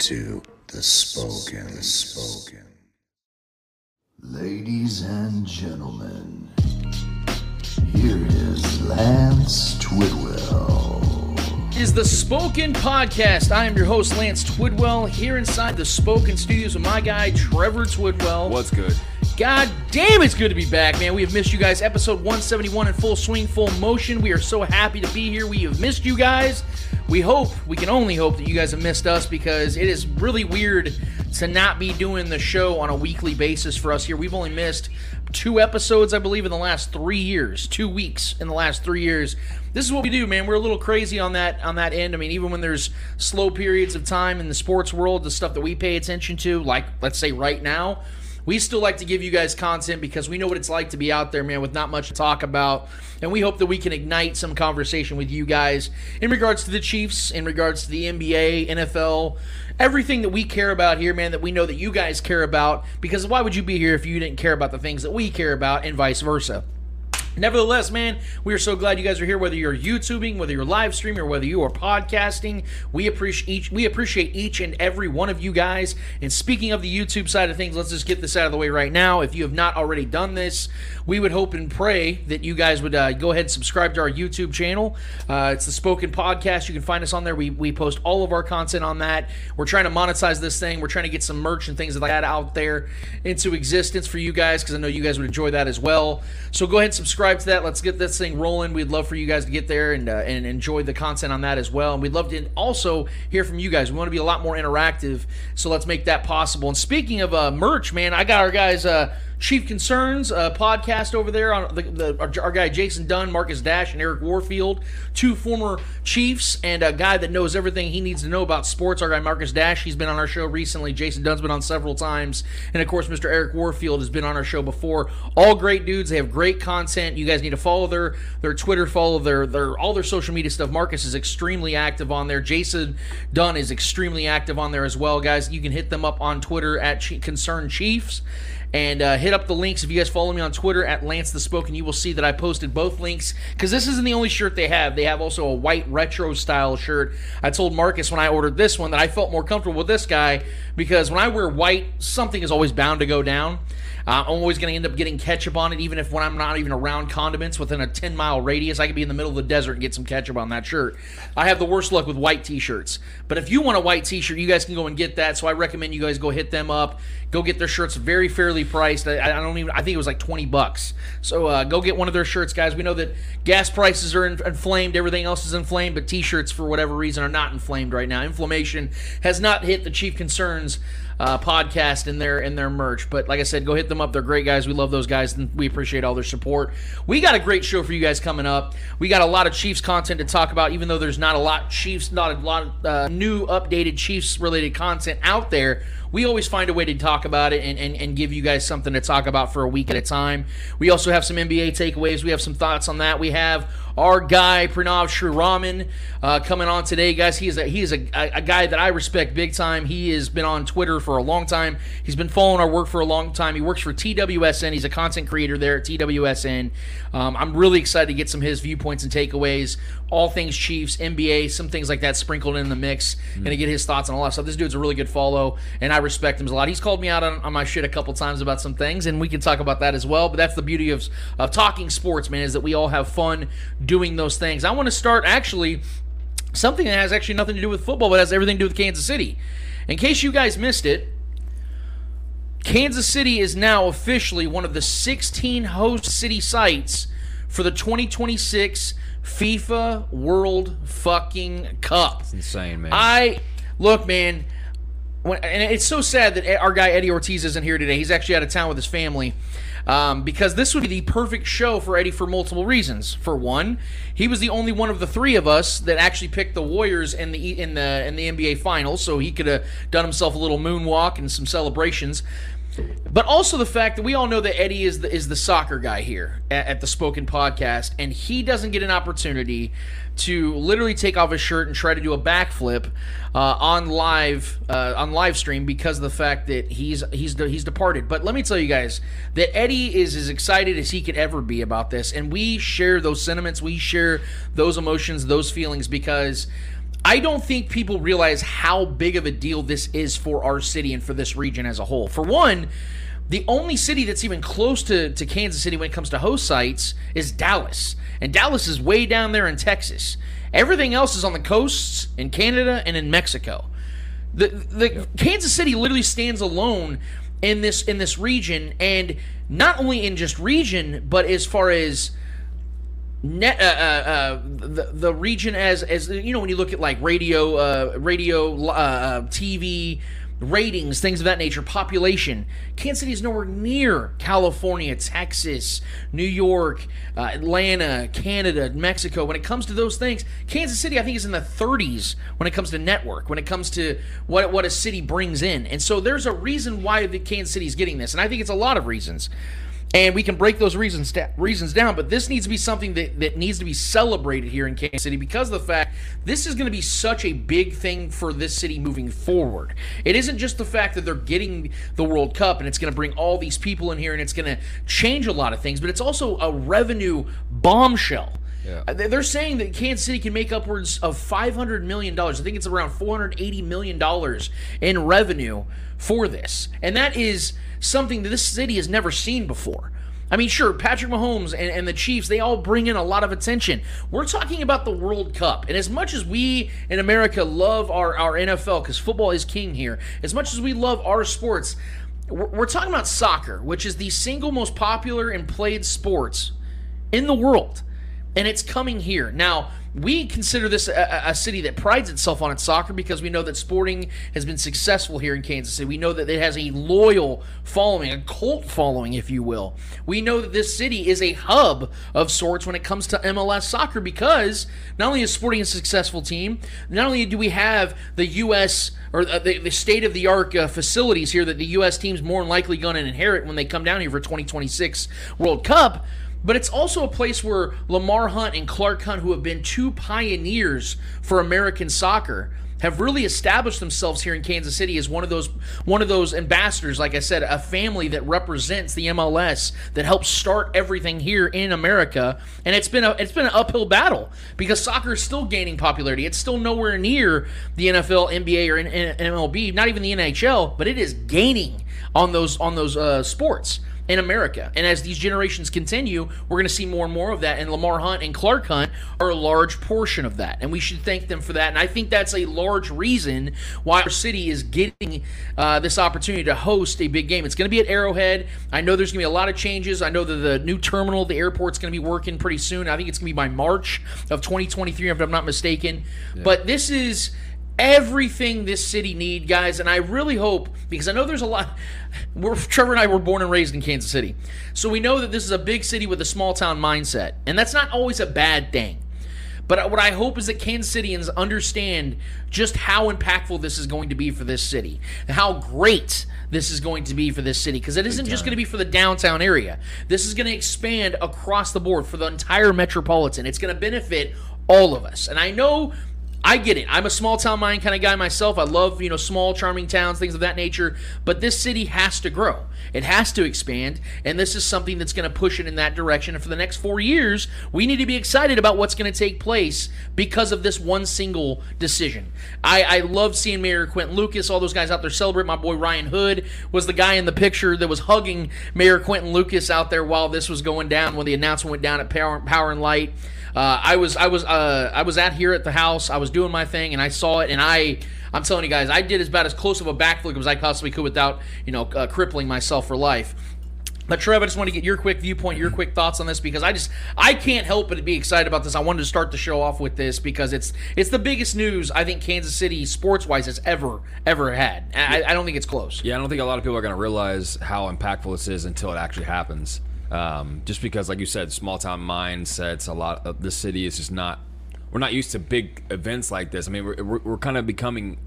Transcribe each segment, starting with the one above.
You are tuned in to The Spoken. The Spoken. Ladies and gentlemen, here is Lance Twidwell. Is the Spoken Podcast. I am your host, Lance Twidwell, here inside the Spoken Studios with my guy, Trevor Twidwell. What's good? God damn, it's good to be back, man. We have missed you guys. Episode 171 in full swing, full motion. We are so happy to be here. We have missed you guys. We hope, we can only hope that you guys have missed us because it is really weird to not be doing the show on a weekly basis for us here. We've only missed two episodes, I believe, in the last three years. Two weeks in the last three years. This is what we do, man. We're a little crazy on that on that end. I mean, even when there's slow periods of time in the sports world, the stuff that we pay attention to, like let's say right now, we still like to give you guys content because we know what it's like to be out there, man, with not much to talk about. And we hope that we can ignite some conversation with you guys in regards to the Chiefs, in regards to the NBA, NFL, everything that we care about here, man, that we know that you guys care about. Because why would you be here if you didn't care about the things that we care about, and vice versa? Nevertheless, man, we are so glad you guys are here. Whether you're YouTubing, whether you're live streaming, or whether you are podcasting, we appreciate each we appreciate each and every one of you guys. And speaking of the YouTube side of things, let's just get this out of the way right now. If you have not already done this, we would hope and pray that you guys would uh, go ahead and subscribe to our YouTube channel. Uh, it's the Spoken Podcast. You can find us on there. We we post all of our content on that. We're trying to monetize this thing. We're trying to get some merch and things like that out there into existence for you guys because I know you guys would enjoy that as well. So go ahead and subscribe subscribe to that. Let's get this thing rolling. We'd love for you guys to get there and uh, and enjoy the content on that as well. And we'd love to also hear from you guys. We want to be a lot more interactive, so let's make that possible. And speaking of uh, merch, man, I got our guys. Uh, Chief Concerns uh, podcast over there on the, the our, our, guy Jason Dunn, Marcus Dash, and Eric Warfield, two former Chiefs, and a guy that knows everything he needs to know about sports. Our guy Marcus Dash, he's been on our show recently. Jason Dunn's been on several times, and of course, Mr. Eric Warfield has been on our show before. All great dudes. They have great content. You guys need to follow their their Twitter, follow their their all their social media stuff. Marcus is extremely active on there. Jason Dunn is extremely active on there as well, guys. You can hit them up on Twitter at Concern Chiefs and uh, hit up the links. If you guys follow me on Twitter at Lance the Spoken, you will see that I posted both links because this isn't the only shirt they have. They have also a white retro style shirt. I told Marcus when I ordered this one that I felt more comfortable with this guy because when I wear white, something is always bound to go down. Uh, I'm always going to end up getting ketchup on it, even if when I'm not even around condiments within a 10 mile radius. I could be in the middle of the desert and get some ketchup on that shirt. I have the worst luck with white t shirts. But if you want a white t shirt, you guys can go and get that. So I recommend you guys go hit them up. Go get their shirts very fairly priced. I, I don't even, I think it was like 20 bucks. So uh, go get one of their shirts, guys. We know that gas prices are in, inflamed, everything else is inflamed, but t shirts, for whatever reason, are not inflamed right now. Inflammation has not hit the chief concerns uh, podcast in their in their merch. But like I said, go hit them up. They're great guys. We love those guys, and we appreciate all their support. We got a great show for you guys coming up. We got a lot of Chiefs content to talk about, even though there's not a lot Chiefs, not a lot of uh, new updated Chiefs related content out there we always find a way to talk about it and, and, and give you guys something to talk about for a week at a time. We also have some NBA takeaways. We have some thoughts on that. We have our guy Pranav Sriraman uh, coming on today, guys. He is a, he is a, a, guy that I respect big time. He has been on Twitter for a long time. He's been following our work for a long time. He works for TWSN. He's a content creator there at TWSN. Um, I'm really excited to get some of his viewpoints and takeaways, all things Chiefs, NBA, some things like that sprinkled in the mix, mm-hmm. and to get his thoughts on all that stuff. This dude's a really good follow, and I respect him a lot. He's called me out on, on my shit a couple times about some things, and we can talk about that as well. But that's the beauty of, of talking sports, man, is that we all have fun doing those things. I want to start actually something that has actually nothing to do with football, but has everything to do with Kansas City. In case you guys missed it, Kansas City is now officially one of the 16 host city sites for the 2026 FIFA World fucking Cup. It's insane, man. I look, man. when, and it's so sad that our guy Eddie Ortiz isn't here today. He's actually out of town with his family. Um, because this would be the perfect show for Eddie for multiple reasons. For one, he was the only one of the three of us that actually picked the Warriors in the in the in the NBA Finals, so he could have done himself a little moonwalk and some celebrations. But also the fact that we all know that Eddie is the is the soccer guy here at, at the Spoken Podcast, and he doesn't get an opportunity to literally take off his shirt and try to do a backflip uh, on live uh, on live stream because of the fact that he's he's he's departed. But let me tell you guys that Eddie is as excited as he could ever be about this, and we share those sentiments, we share those emotions, those feelings because. I don't think people realize how big of a deal this is for our city and for this region as a whole. For one, the only city that's even close to, to Kansas City when it comes to host sites is Dallas. And Dallas is way down there in Texas. Everything else is on the coasts in Canada and in Mexico. The the Kansas City literally stands alone in this in this region and not only in just region but as far as uh, uh, uh, the the region as as you know when you look at like radio uh, radio uh, uh, TV ratings things of that nature population. Kansas City is nowhere near California Texas New York uh, Atlanta Canada Mexico. When it comes to those things Kansas City I think is in the 30s when it comes to network when it comes to what what a city brings in. And so there's a reason why the Kansas City is getting this and I think it's a lot of reasons and we can break those reasons reasons down. But this needs to be something that, that needs to be celebrated here in Kansas City because of the fact this is going to be such a big thing for this city moving forward. It isn't just the fact that they're getting the World Cup and it's going to bring all these people in here and it's going to change a lot of things, but it's also a revenue bombshell. Yeah. Uh, they're saying that Kansas City can make upwards of $500 million. I think it's around $480 million in revenue for this. And that is something that this city has never seen before. I mean, sure, Patrick Mahomes and, and, the Chiefs, they all bring in a lot of attention. We're talking about the World Cup. And as much as we in America love our, our NFL, because football is king here, as much as we love our sports, we're, we're talking about soccer, which is the single most popular and played sports in the world. And it's coming here. Now, we consider this a, a, city that prides itself on its soccer because we know that sporting has been successful here in Kansas City. We know that it has a loyal following, a cult following, if you will. We know that this city is a hub of sorts when it comes to MLS soccer because not only is sporting a successful team, not only do we have the U.S. or the, the state of the art uh, facilities here that the U.S. team's more than likely going to inherit when they come down here for 2026 World Cup but it's also a place where Lamar Hunt and Clark Hunt, who have been two pioneers for American soccer, have really established themselves here in Kansas City as one of those one of those ambassadors. Like I said, a family that represents the MLS that helps start everything here in America. And it's been a it's been an uphill battle because soccer is still gaining popularity. It's still nowhere near the NFL, NBA, or MLB, not even the NHL, but it is gaining on those on those uh, sports in America. And as these generations continue, we're going to see more and more of that. And Lamar Hunt and Clark Hunt are a large portion of that. And we should thank them for that. And I think that's a large reason why our city is getting uh, this opportunity to host a big game. It's going to be at Arrowhead. I know there's going to be a lot of changes. I know that the new terminal, the airport's going to be working pretty soon. I think it's going to be by March of 2023, if I'm not mistaken. Yeah. But this is everything this city need, guys. And I really hope because I know there's a lot. We're, Trevor and I were born and raised in Kansas City, so we know that this is a big city with a small town mindset, and that's not always a bad thing. But what I hope is that Kansas Cityans understand just how impactful this is going to be for this city, how great this is going to be for this city because it isn't just going to be for the downtown area. This is going to expand across the board for the entire metropolitan. It's going to benefit all of us. And I know I get it. I'm a small town mind kind of guy myself. I love, you know, small, charming towns, things of that nature. But this city has to grow. It has to expand. And this is something that's going to push it in that direction. And for the next four years, we need to be excited about what's going to take place because of this one single decision. I, I love seeing Mayor Quinton Lucas, all those guys out there celebrate. My boy Ryan Hood was the guy in the picture that was hugging Mayor Quinton Lucas out there while this was going down, when the announcement went down at Power, Power and Light. Uh, I was I was uh, I was at here at the house. I was doing my thing, and I saw it, and I I'm telling you guys, I did as about as close of a backflip as I possibly could without you know uh, crippling myself for life. But Trev, I just want to get your quick viewpoint, your quick thoughts on this because I just I can't help but be excited about this. I wanted to start the show off with this because it's it's the biggest news I think Kansas City sports wise has ever ever had. I, I don't think it's close. Yeah, I don't think a lot of people are going to realize how impactful this is until it actually happens. Um, just because, like you said, small town mindsets. A lot of the city is just not. We're not used to big events like this. I mean, we're, we're, we're kind of becoming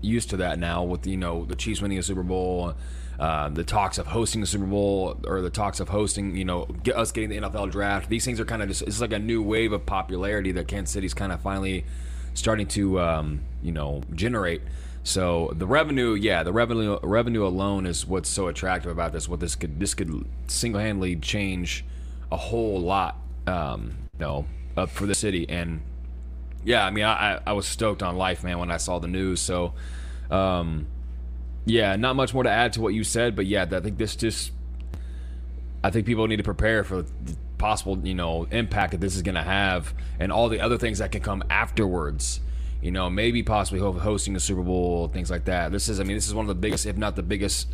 used to that now with you know the Chiefs winning a Super Bowl, uh, the talks of hosting the Super Bowl, or the talks of hosting you know get us getting the NFL draft. These things are kind of just it's like a new wave of popularity that Kansas City's kind of finally starting to um, you know generate. So the revenue, yeah, the revenue revenue alone is what's so attractive about this. What this could this could single handedly change a whole lot, um, you know, up for the city and yeah, I mean, I, I was stoked on life, man, when I saw the news. So, um, yeah, not much more to add to what you said, but yeah, I think this just, I think people need to prepare for the possible, you know, impact that this is going to have, and all the other things that can come afterwards. You know, maybe possibly hosting a Super Bowl, things like that. This is, I mean, this is one of the biggest, if not the biggest,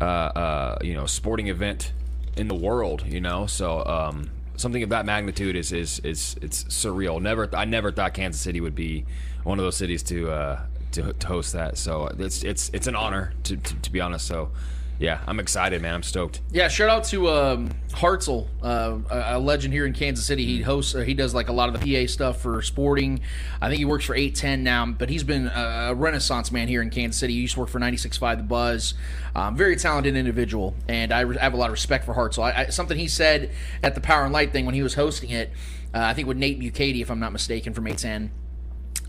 uh, uh, you know, sporting event in the world. You know, so um, something of that magnitude is is is it's surreal. Never, I never thought Kansas City would be one of those cities to uh, to, to host that. So it's it's it's an honor to, to, to be honest. So yeah, I'm excited, man. I'm stoked. Yeah, shout out to um, Hartzell, uh, a legend here in Kansas City. He hosts, uh, he does like a lot of the PA stuff for sporting. I think he works for 810 now, but he's been a renaissance man here in Kansas City. He used to work for 96.5 The Buzz. Um, very talented individual, and I, re- I, have a lot of respect for Hartzell. I, I, something he said at the Power and Light thing when he was hosting it, uh, I think with Nate Bukaty, if I'm not mistaken, from 810.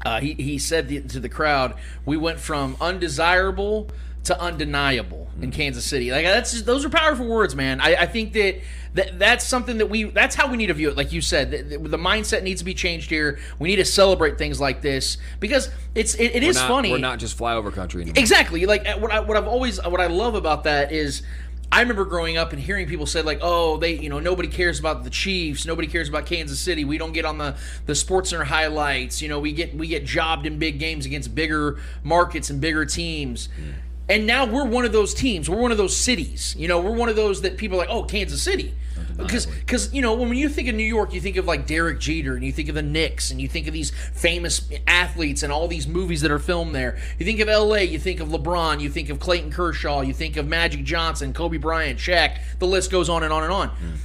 Uh, he, he said the, to the crowd, we went from undesirable to undeniable in Kansas City. Like that's just, those are powerful words, man. I, I, think that, that that's something that we that's how we need to view it. Like you said, the, the mindset needs to be changed here. We need to celebrate things like this because it's it, it is not, funny. We're not just flyover country anymore. Exactly. Like what I, what I've always what I love about that is. I remember growing up and hearing people say like, "Oh, they, you know, nobody cares about the Chiefs, nobody cares about Kansas City. We don't get on the the Sports Center highlights. You know, we get we get jobbed in big games against bigger markets and bigger teams." Mm. And now we're one of those teams. We're one of those cities. You know, we're one of those that people are like, oh, Kansas City. Because, because you know, when you think of New York, you think of like Derek Jeter, and you think of the Knicks, and you think of these famous athletes and all these movies that are filmed there. You think of L.A., you think of LeBron, you think of Clayton Kershaw, you think of Magic Johnson, Kobe Bryant, Shaq. The list goes on and on and on. Mm.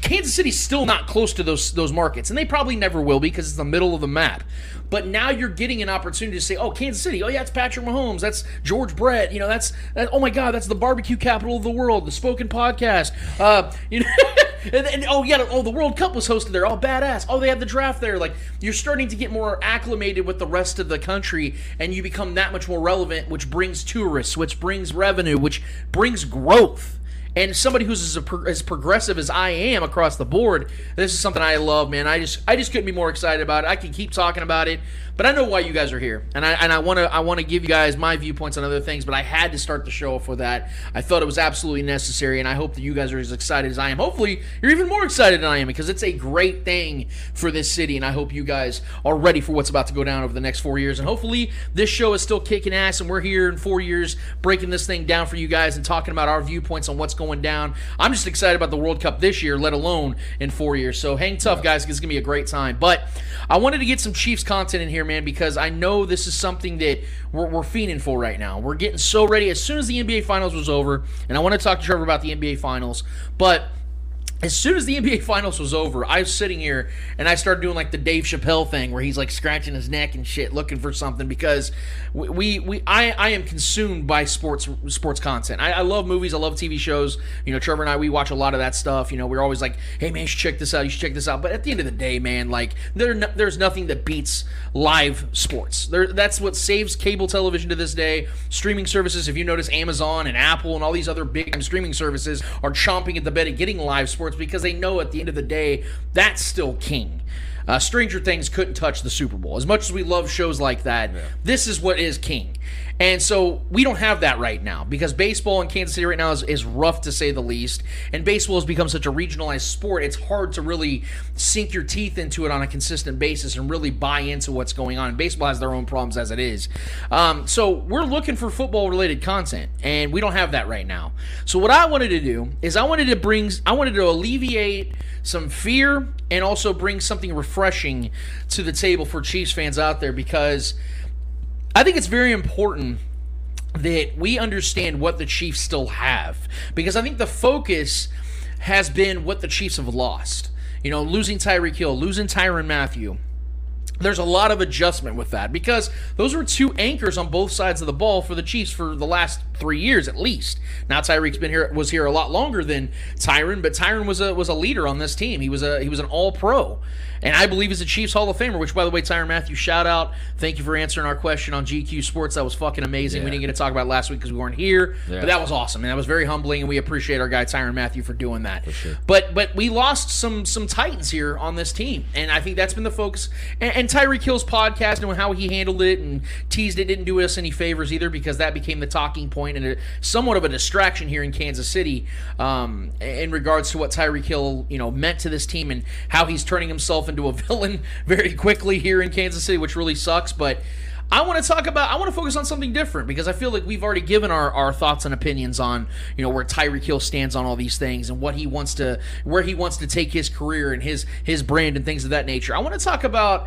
Kansas City's still not close to those those markets, and they probably never will be because it's the middle of the map. But now you're getting an opportunity to say, "Oh, Kansas City. Oh yeah, it's Patrick Mahomes. That's George Brett. You know, that's that, oh my God, that's the barbecue capital of the world. The Spoken Podcast. Uh, you know, and, and, oh yeah, oh the World Cup was hosted there. Oh badass. Oh they had the draft there. Like you're starting to get more acclimated with the rest of the country, and you become that much more relevant, which brings tourists, which brings revenue, which brings growth. And somebody who's as, as, progressive as I am across the board, this is something I love, man. I just I just couldn't be more excited about it. I can keep talking about it. But I know why you guys are here, and I and I want to I want to give you guys my viewpoints on other things. But I had to start the show for that. I thought it was absolutely necessary, and I hope that you guys are as excited as I am. Hopefully, you're even more excited than I am because it's a great thing for this city, and I hope you guys are ready for what's about to go down over the next four years. And hopefully, this show is still kicking ass, and we're here in four years breaking this thing down for you guys and talking about our viewpoints on what's going down. I'm just excited about the World Cup this year, let alone in four years. So hang tough, guys, it's gonna be a great time. But I wanted to get some Chiefs content in here, man, because I know this is something that we're, we're fiending for right now. We're getting so ready. As soon as the NBA Finals was over, and I want to talk to Trevor about the NBA Finals, but as soon as the NBA Finals was over, I was sitting here and I started doing like the Dave Chappelle thing where he's like scratching his neck and shit, looking for something because we we, I, I am consumed by sports sports content. I, I, love movies, I love TV shows. You know, Trevor and I we watch a lot of that stuff. You know, we're always like, hey man, you should check this out. You should check this out. But at the end of the day, man, like there no, there's nothing that beats live sports. There that's what saves cable television to this day. Streaming services, if you notice, Amazon and Apple and all these other big streaming services are chomping at the bit of getting live sports because they know at the end of the day that's still king. Uh, Stranger Things couldn't touch the Super Bowl. As much as we love shows like that, yeah. this is what is king. And so we don't have that right now because baseball in Kansas City right now is, is rough to say the least. And baseball has become such a regionalized sport, it's hard to really sink your teeth into it on a consistent basis and really buy into what's going on. And baseball has their own problems as it is. Um, so we're looking for football related content, and we don't have that right now. So what I wanted to do is I wanted to bring, I wanted to alleviate some fear and also bring something refreshing to the table for Chiefs fans out there because I think it's very important that we understand what the Chiefs still have because I think the focus has been what the Chiefs have lost. You know, losing Tyreek Hill, losing Tyrann Mathieu. There's a lot of adjustment with that because those were two anchors on both sides of the ball for the Chiefs for the last three years at least. Now Tyreek's been here was here a lot longer than Tyrann, but Tyrann was a was a leader on this team. He was a he was an all pro. And I believe he's a Chiefs Hall of Famer, which by the way, Tyrann Mathieu, shout out. Thank you for answering our question on GQ Sports. That was fucking amazing. Yeah. We didn't get to talk about it last week because we weren't here. Yeah. But that was awesome. And that was very humbling and we appreciate our guy Tyrann Mathieu for doing that. sure. But but we lost some some Titans here on this team. And I think that's been the focus. And, and Tyreek Hill's podcast and how he handled it and teased it didn't do us any favors either because that became the talking point and a, somewhat of a distraction here in Kansas City um, in regards to what Tyreek Hill you know meant to this team and how he's turning himself into a villain very quickly here in Kansas City, which really sucks. But I want to talk about. I want to focus on something different because I feel like we've already given our, our thoughts and opinions on you know where Tyreek Hill stands on all these things and what he wants to where he wants to take his career and his his brand and things of that nature. I want to talk about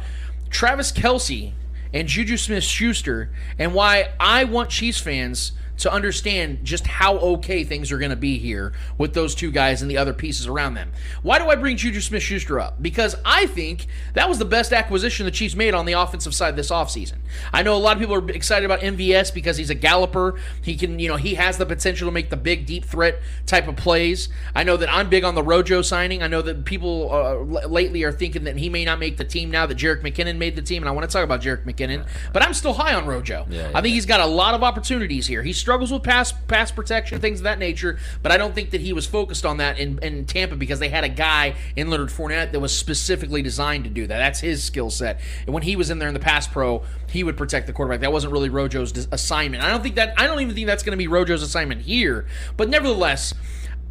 Travis Kelce and Juju Smith Schuster and why I want Chiefs fans to understand just how okay things are going to be here with those two guys and the other pieces around them. Why do I bring Juju Smith Schuster up? Because I think that was the best acquisition the Chiefs made on the offensive side this offseason. I know a lot of people are excited about MVS because he's a galloper. He can, you know, he has the potential to make the big deep threat type of plays. I know that I'm big on the Rojo signing. I know that people uh, l- lately are thinking that he may not make the team now that Jerick McKinnon made the team, and I want to talk about Jerick McKinnon, but I'm still high on Rojo. Yeah, I think he's got a lot of opportunities here. He struggles with pass pass protection, things of that nature, but I don't think that he was focused on that in, in Tampa because they had a guy in Leonard Fournette that was specifically designed to do that. That's his skill set. And when he was in there in the pass pro, he would protect the quarterback. That wasn't really Rojo's assignment. I don't think that. I don't even think that's going to be Rojo's assignment here. But nevertheless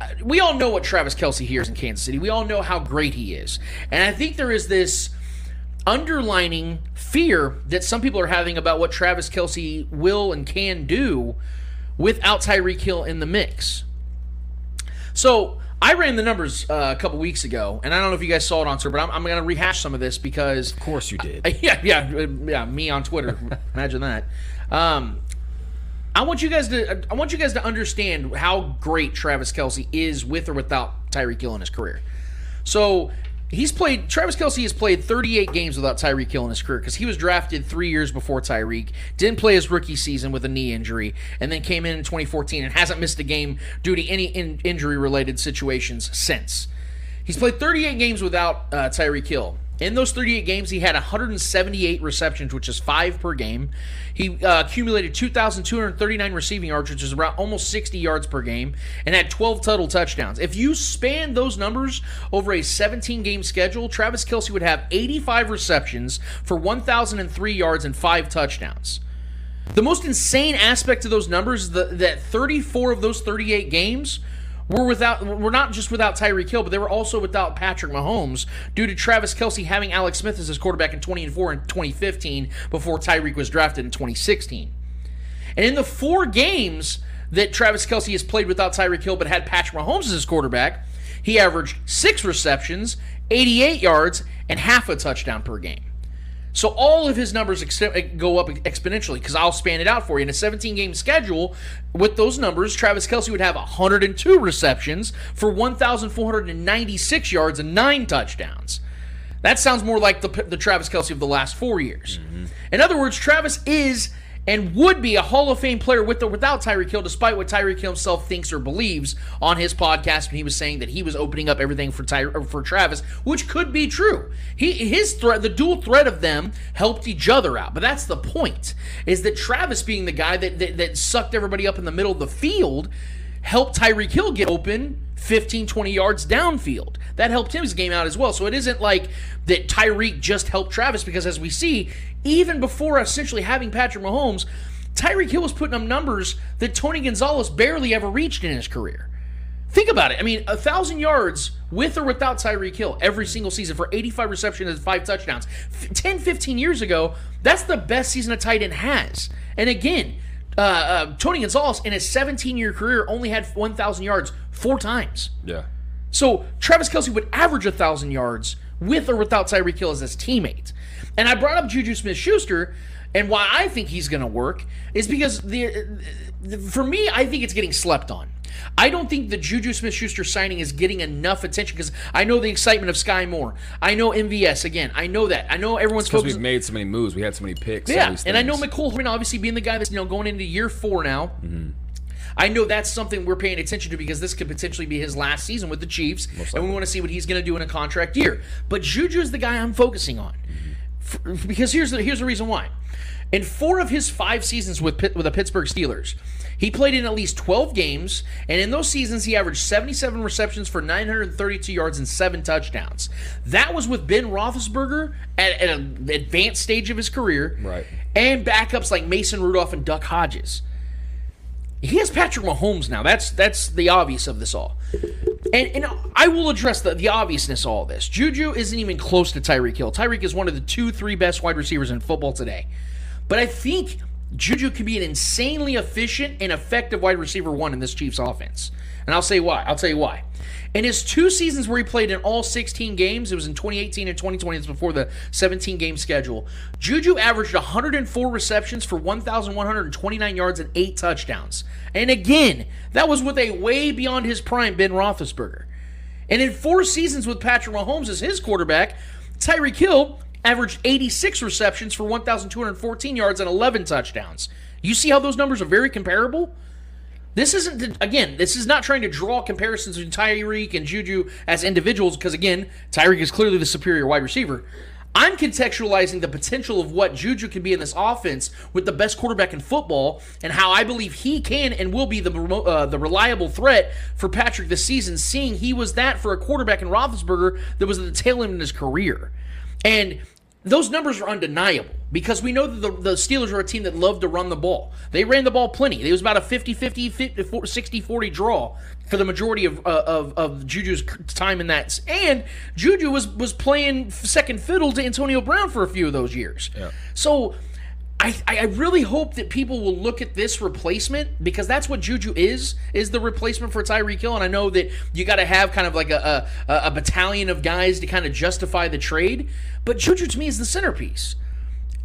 uh, we all know what Travis Kelce hears in Kansas City. We all know how great he is. And I think there is this underlining fear that some people are having about what Travis Kelce will and can do without Tyreek Hill in the mix. So I ran the numbers uh, a couple weeks ago, and I don't know if you guys saw it on Twitter, but I'm, I'm going to rehash some of this because Of course you did. yeah, yeah, uh, yeah. Me on Twitter. Imagine that. Um, I want you guys to. I want you guys to understand how great Travis Kelce is with or without Tyreek Hill in his career. So he's played. Travis Kelce has played 38 games without Tyreek Hill in his career because he was drafted three years before Tyreek. Didn't play his rookie season with a knee injury, and then came in in 2014 and hasn't missed a game due to any in, injury-related situations since. He's played 38 games without uh, Tyreek Hill. In those 38 games, he had 178 receptions, which is five per game. He uh, accumulated 2,239 receiving yards, which is around almost 60 yards per game, and had 12 total touchdowns. If you span those numbers over a 17 game schedule, Travis Kelce would have 85 receptions for 1,003 yards and five touchdowns. The most insane aspect of those numbers is the, that 34 of those 38 games were without were not just without Tyreek Hill, but they were also without Patrick Mahomes due to Travis Kelce having Alex Smith as his quarterback in 20 and 4 in 2015 before Tyreek was drafted in 2016. And in the four games that Travis Kelce has played without Tyreek Hill but had Patrick Mahomes as his quarterback, he averaged six receptions, 88 yards, and half a touchdown per game. So all of his numbers ex- eh, go up exponentially because I'll span it out for you. In a 17 game schedule, with those numbers, Travis Kelce would have 102 receptions for 1,496 yards and nine touchdowns. That sounds more like the, the Travis Kelce of the last four years. Mm-hmm. In other words, Travis is and would be a Hall of Fame player with or without Tyreek Hill, despite what Tyreek Hill himself thinks or believes on his podcast when he was saying that he was opening up everything for Ty- for Travis, which could be true. He his threat, the dual threat of them, helped each other out. But that's the point: is that Travis being the guy that that, that sucked everybody up in the middle of the field helped Tyreek Hill get open 15, 20 yards downfield. That helped his game out as well. So it isn't like that Tyreek just helped Travis because as we see, even before essentially having Patrick Mahomes, Tyreek Hill was putting up numbers that Tony Gonzalez barely ever reached in his career. Think about it. I mean, a thousand yards with or without Tyreek Hill every single season for 85 receptions and five touchdowns. F- 10, 15 years ago, that's the best season a tight end has. And again, uh, uh, Tony Gonzalez in his 17 year career only had 1,000 yards four times. Yeah. So Travis Kelce would average a thousand yards with or without Tyreek Hill as his teammate. And I brought up Juju Smith Schuster, and why I think he's going to work is because the, the for me, I think it's getting slept on. I don't think the Juju Smith Schuster signing is getting enough attention because I know the excitement of Sky Moore. I know MVS again. I know that. I know everyone's Because we've made so many moves, we had so many picks. Yeah, and I know. Mecole Hardman obviously being the guy that's you know going into year four now. Mm-hmm. I know that's something we're paying attention to because this could potentially be his last season with the Chiefs, and we want to see what he's going to do in a contract year. But Juju is the guy I'm focusing on mm-hmm. F- because here's the here's the reason why. In four of his five seasons with Pitt, with the Pittsburgh Steelers, he played in at least 12 games, and in those seasons he averaged 77 receptions for 932 yards and seven touchdowns. That was with Ben Roethlisberger at, at an advanced stage of his career, Right. And backups like Mason Rudolph and Duck Hodges. He has Patrick Mahomes now. That's that's the obvious of this all. And, and I will address the, the obviousness of all this. Juju isn't even close to Tyreek Hill. Tyreek is one of the two, three best wide receivers in football today. But I think Juju can be an insanely efficient and effective wide receiver one in this Chiefs offense. And I'll say why. I'll tell you why. In his two seasons where he played in all 16 games, it was in 2018 and 2020, it's before the 17 game schedule. Juju averaged 104 receptions for 1,129 yards and eight touchdowns. And again, that was with a way beyond his prime Ben Roethlisberger. And in four seasons with Patrick Mahomes as his quarterback, Tyreek Hill averaged 86 receptions for 1,214 yards and 11 touchdowns. You see how those numbers are very comparable? This isn't, again, this is not trying to draw comparisons between Tyreek and Juju as individuals, because again, Tyreek is clearly the superior wide receiver. I'm contextualizing the potential of what Juju can be in this offense with the best quarterback in football, and how I believe he can and will be the uh, the reliable threat for Patrick this season. Seeing he was that for a quarterback in Roethlisberger that was at the tail end of his career, and those numbers are undeniable because we know that the, the Steelers are a team that loved to run the ball. They ran the ball plenty. It was about a 50 50, 60 40 draw for the majority of, uh, of, of Juju's time in that. And Juju was, was playing second fiddle to Antonio Brown for a few of those years. So. I, I really hope that people will look at this replacement because that's what Juju is is the replacement for Tyreek Hill, and I know that you got to have kind of like a, a a battalion of guys to kind of justify the trade, but Juju to me is the centerpiece.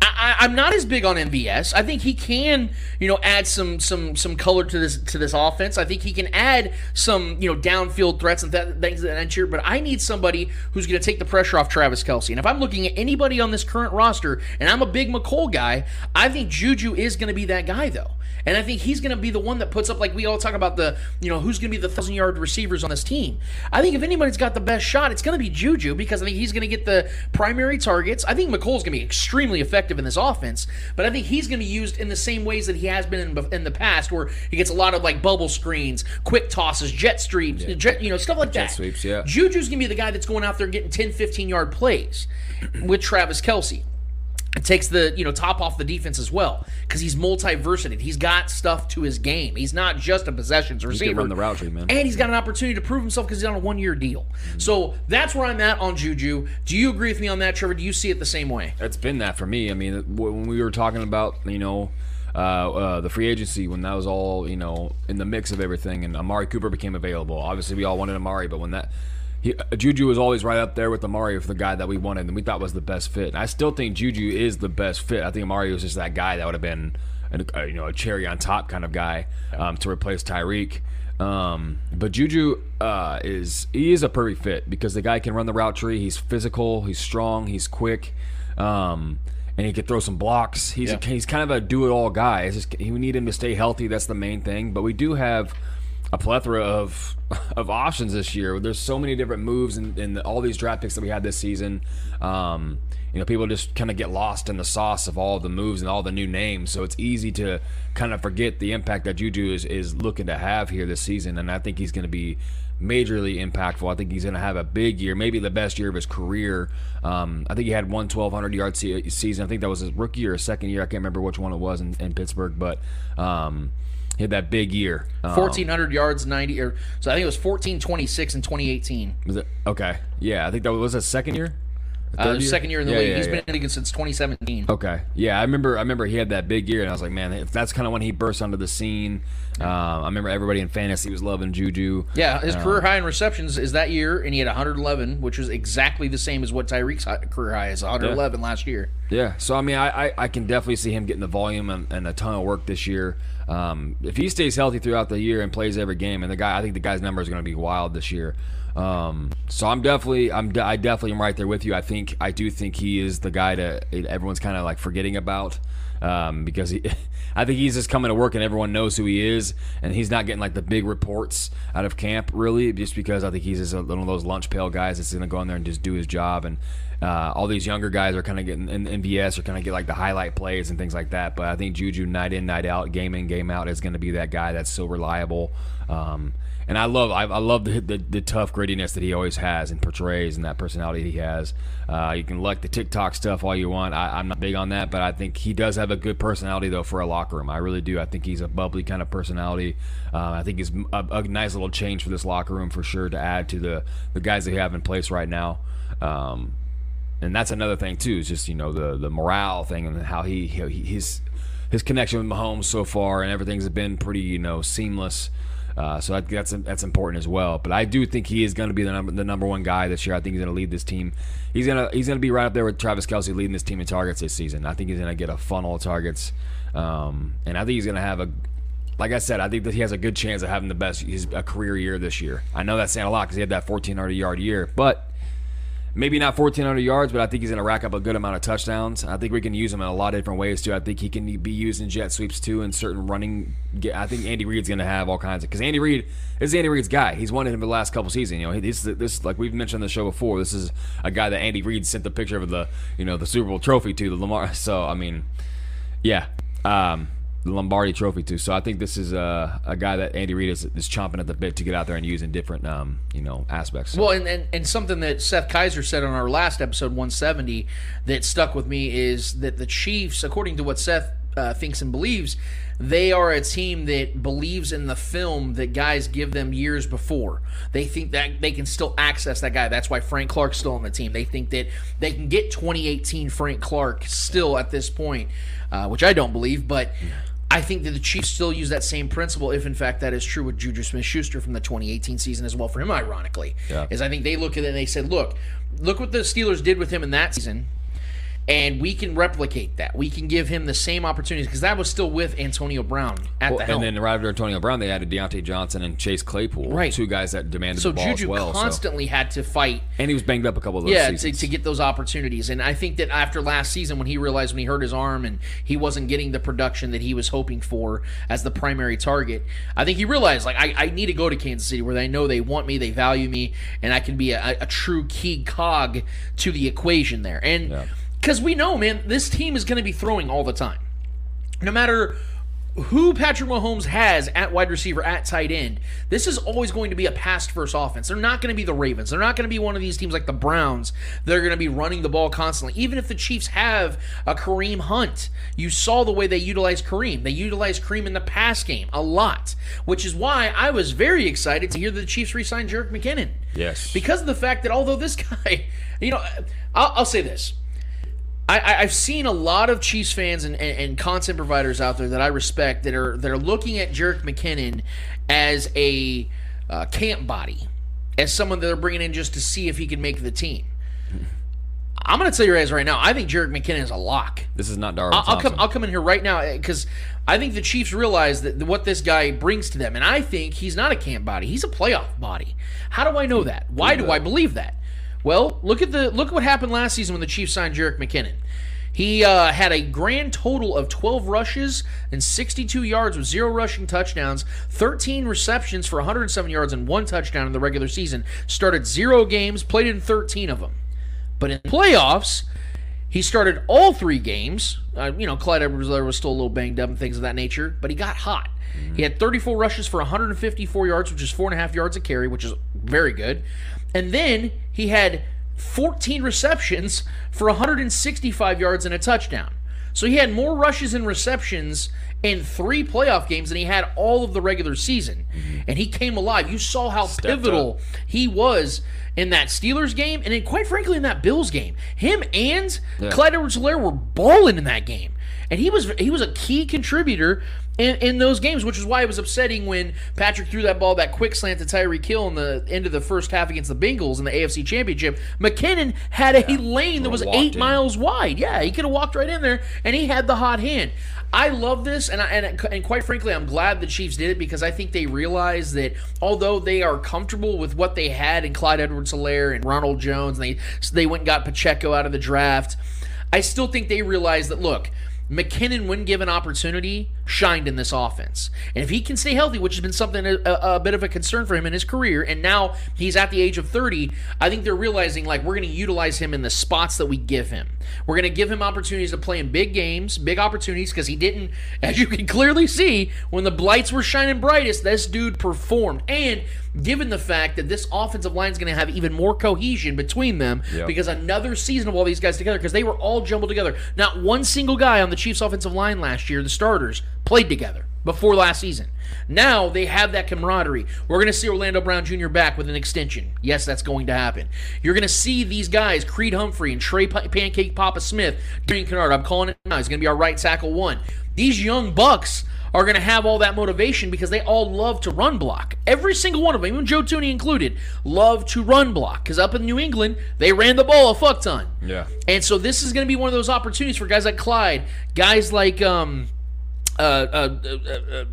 I, I'm not as big on MVS. I think he can, you know, add some some some color to this to this offense. I think he can add some, you know, downfield threats and th- things that nature. But I need somebody who's going to take the pressure off Travis Kelce. And if I'm looking at anybody on this current roster, and I'm a big Mecole guy, I think Juju is going to be that guy, though. And I think he's going to be the one that puts up, like we all talk about the, you know, who's going to be the thousand yard receivers on this team. I think if anybody's got the best shot, it's going to be Juju because I think he's going to get the primary targets. I think Mecole's going to be extremely effective in this offense, but I think he's going to be used in the same ways that he has been in, in the past, where he gets a lot of like bubble screens, quick tosses, jet streams, jet, you know, stuff like that. sweeps, yeah. Juju's going to be the guy that's going out there getting 10, 15 yard plays with Travis Kelce. It takes the you know top off the defense as well because he's multi-versated. He's got stuff to his game. He's not just a possessions receiver. run the route tree, man. And he's got an opportunity to prove himself because he's on a one-year deal. So that's where I'm at on Juju. Do you agree with me on that, Trevor? Do you see it the same way? It's been that for me. I mean, when we were talking about, you know, uh, uh, the free agency, when that was all, you know, in the mix of everything, and Amari Cooper became available. Obviously, we all wanted Amari, but when that. He, uh, Juju was always right up there with Amari for the guy that we wanted and we thought was the best fit. And I still think Juju is the best fit. I think Amari was just that guy that would have been, an, uh, you know, a cherry on top kind of guy um, to replace Tyreek. Um, but Juju uh, is he is a perfect fit because the guy can run the route tree. He's physical. He's strong. He's quick. Um, and he could throw some blocks. He's a, he's kind of a do it all guy. It's just we need him to stay healthy. That's the main thing. But we do have a plethora of of options this year. There's so many different moves and all these draft picks that we had this season. Um, you know, people just kind of get lost in the sauce of all the moves and all the new names. So it's easy to kind of forget the impact that Juju is, is looking to have here this season. And I think he's going to be majorly impactful. I think he's going to have a big year, maybe the best year of his career. Um, I think he had one 1,200 yard se- season. I think that was his rookie or second year. I can't remember which one it was in, in Pittsburgh, but. Um, he had that big year. Um, 1,400 yards, 90. Or, so I think it was 1426 in 2018. Was it okay? Yeah, I think that was his second year. Uh, year? second year in the Yeah, league. yeah, He's yeah. been in the league since 2017. Okay, yeah, I remember. I remember he had that big year, and I was like, man, if that's kind of when he burst onto the scene. Um, I remember everybody in fantasy was loving Juju. Yeah, his career high in receptions is that year, and he had 111, which was exactly the same as what Tyreek's career high is 111 last year. Yeah, so I mean, I, I, I can definitely see him getting the volume and, and a ton of work this year. Um, if he stays healthy throughout the year and plays every game, and the guy, I think the guy's number is going to be wild this year. Um, so I'm definitely, I'm, I definitely am right there with you. I think, I do think he is the guy to everyone's kind of like forgetting about. Um, because he, I think he's just coming to work and everyone knows who he is, and he's not getting like the big reports out of camp really, just because I think he's just one of those lunch pail guys that's going to go in there and just do his job. And uh, all these younger guys are kind of getting in MVS are kind of get like the highlight plays and things like that. But I think Juju night in night out, game in game out is going to be that guy that's so reliable. Um, and I love I, I love the, the the tough grittiness that he always has and portrays and that personality he has. Uh, you can like the TikTok stuff all you want. I, I'm not big on that, but I think he does have a good personality though for a locker room. I really do. I think he's a bubbly kind of personality. Uh, I think he's a, a nice little change for this locker room for sure to add to the the guys they have in place right now. Um, and that's another thing too. Is just you know the the morale thing and how he, he his his connection with Mahomes so far and everything's been pretty you know seamless. Uh, so that, that's that's important as well. But I do think he is going to be the number the number one guy this year. I think he's going to lead this team. He's gonna he's gonna be right up there with Travis Kelce leading this team in targets this season. I think he's going to get a funnel of targets, um, and I think he's going to have a. Like I said, I think that he has a good chance of having the best his a career year this year. I know that's saying a lot because he had that 1,400 yard year, but maybe not 1,400 yards, but I think he's going to rack up a good amount of touchdowns. I think we can use him in a lot of different ways too. I think he can be used in jet sweeps too, and certain running. I think Andy Reid's going to have all kinds of because Andy Reid is Andy Reid's guy. He's wanted him for the last couple seasons. You know, this this like we've mentioned on the show before. This is a guy that Andy Reid sent the picture of the you know the Super Bowl trophy to the Lamar. So I mean, yeah. Um, the Lombardi Trophy too. So I think this is a, a guy that Andy Reid is, is chomping at the bit to get out there and use in different, um, you know, aspects. So- Well, and, and, and something that Seth Kaiser said on our last episode, 170, that stuck with me is that the Chiefs, according to what Seth uh, thinks and believes, they are a team that believes in the film that guys give them years before. They think that they can still access that guy. That's why Frank Clark's still on the team. They think that they can get 2018 Frank Clark still at this point, uh, which I don't believe, but. I think that the Chiefs still use that same principle, if in fact that is true with Juju Smith-Schuster from the 2018 season as well. For him, ironically, Yeah. is I think they look at it and they said, "Look, look what the Steelers did with him in that season, and we can replicate that. We can give him the same opportunities because that was still with Antonio Brown at Well, the helm. and then right after Antonio Brown, they added Diontae Johnson and Chase Claypool, Right. two guys that demanded so the ball Juju as well. so- constantly had to fight and he was banged up a couple of those yeah, to, to get those opportunities. And I think that after last season, when he realized when he hurt his arm and he wasn't getting the production that he was hoping for as the primary target, I think he realized like I, I need to go to Kansas City where they know they want me, they value me, and I can be a, a true key cog to the equation there. And Yeah. Because we know, man, this team is going to be throwing all the time, no matter who Patrick Mahomes has at wide receiver, at tight end, this is always going to be a pass first offense. They're not going to be the Ravens. They're not going to be one of these teams like the Browns. They're going to be running the ball constantly. Even if the Chiefs have a Kareem Hunt, you saw the way they utilized Kareem. They utilized Kareem in the pass game a lot, which is why I was very excited to hear that the Chiefs re signed Jerick McKinnon. Yes. Because of the fact that although this guy, you know, I'll, I'll say this. I, I- I've seen a lot of Chiefs fans and, and, and content providers out there that I respect that are that are looking at Jerick McKinnon as a uh, camp body, as someone that they're bringing in just to see if he can make the team. I'm going to tell you guys right now. I think Jerick McKinnon is a lock. this is not Darwin I'll, I'll come. I'll come in here right now because I think the Chiefs realize that what this guy brings to them, and I think he's not a camp body. He's a playoff body. How do I know that? Why do I believe that? Well, look at the look at what happened last season when the Chiefs signed Jerick McKinnon. He uh, had a grand total of 12 rushes and 62 yards with zero rushing touchdowns, 13 receptions for 107 yards and one touchdown in the regular season. Started zero games, played in 13 of them. But in playoffs, He started all three games. Uh, you know, Clyde edwards was still a little banged up and things of that nature, but he got hot. He had 34 rushes for 154 yards, which is four and a half yards a carry, which is very good. And then he had 14 receptions for 165 yards and a touchdown. So he had more rushes and receptions in three playoff games than he had all of the regular season. Mm-hmm. And he came alive. You saw how pivotal up. he was in that Steelers game and then quite frankly in that Bills game. Him and Clyde edwards helaire were balling in that game. And he was he was a key contributor in, in those games, which is why it was upsetting when Patrick threw that ball, that quick slant to Tyreek Hill in the end of the first half against the Bengals in the AFC Championship. McKinnon had a lane that was eight in. miles wide. Yeah, he could have walked right in there, and he had the hot hand. I love this, and I, and and quite frankly, I'm glad the Chiefs did it because I think they realize that although they are comfortable with what they had in Clyde Edwards-Helaire and Ronald Jones, and they they went and got Pacheco out of the draft. I still think they realize that look, McKinnon, when given opportunity, shined in this offense. And if he can stay healthy, which has been something a, a bit of a concern for him in his career, and now he's at the age of 30, I think they're realizing like we're going to utilize him in the spots that we give him. We're going to give him opportunities to play in big games, big opportunities, because he didn't, as you can clearly see, when the lights were shining brightest, this dude performed. And given the fact that this offensive line is going to have even more cohesion between them Yep. because another season of all these guys together because they were all jumbled together. Not one single guy on the Chiefs offensive line last year, the starters, played together before last season. Now they have that camaraderie. We're going to see Orlando Brown Jr. back with an extension. Yes, that's going to happen. You're going to see these guys, Creed Humphrey and Trey Pa- Pancake Papa Smith, Darian Kinnard. I'm calling it now. He's going to be our right tackle one. These young bucks are going to have all that motivation because they all love to run block. Every single one of them, even Joe Thuney included, love to run block because up in New England, they ran the ball a fuck ton. Yeah. And so this is going to be one of those opportunities for guys like Clyde, guys like um, uh, uh, uh, uh,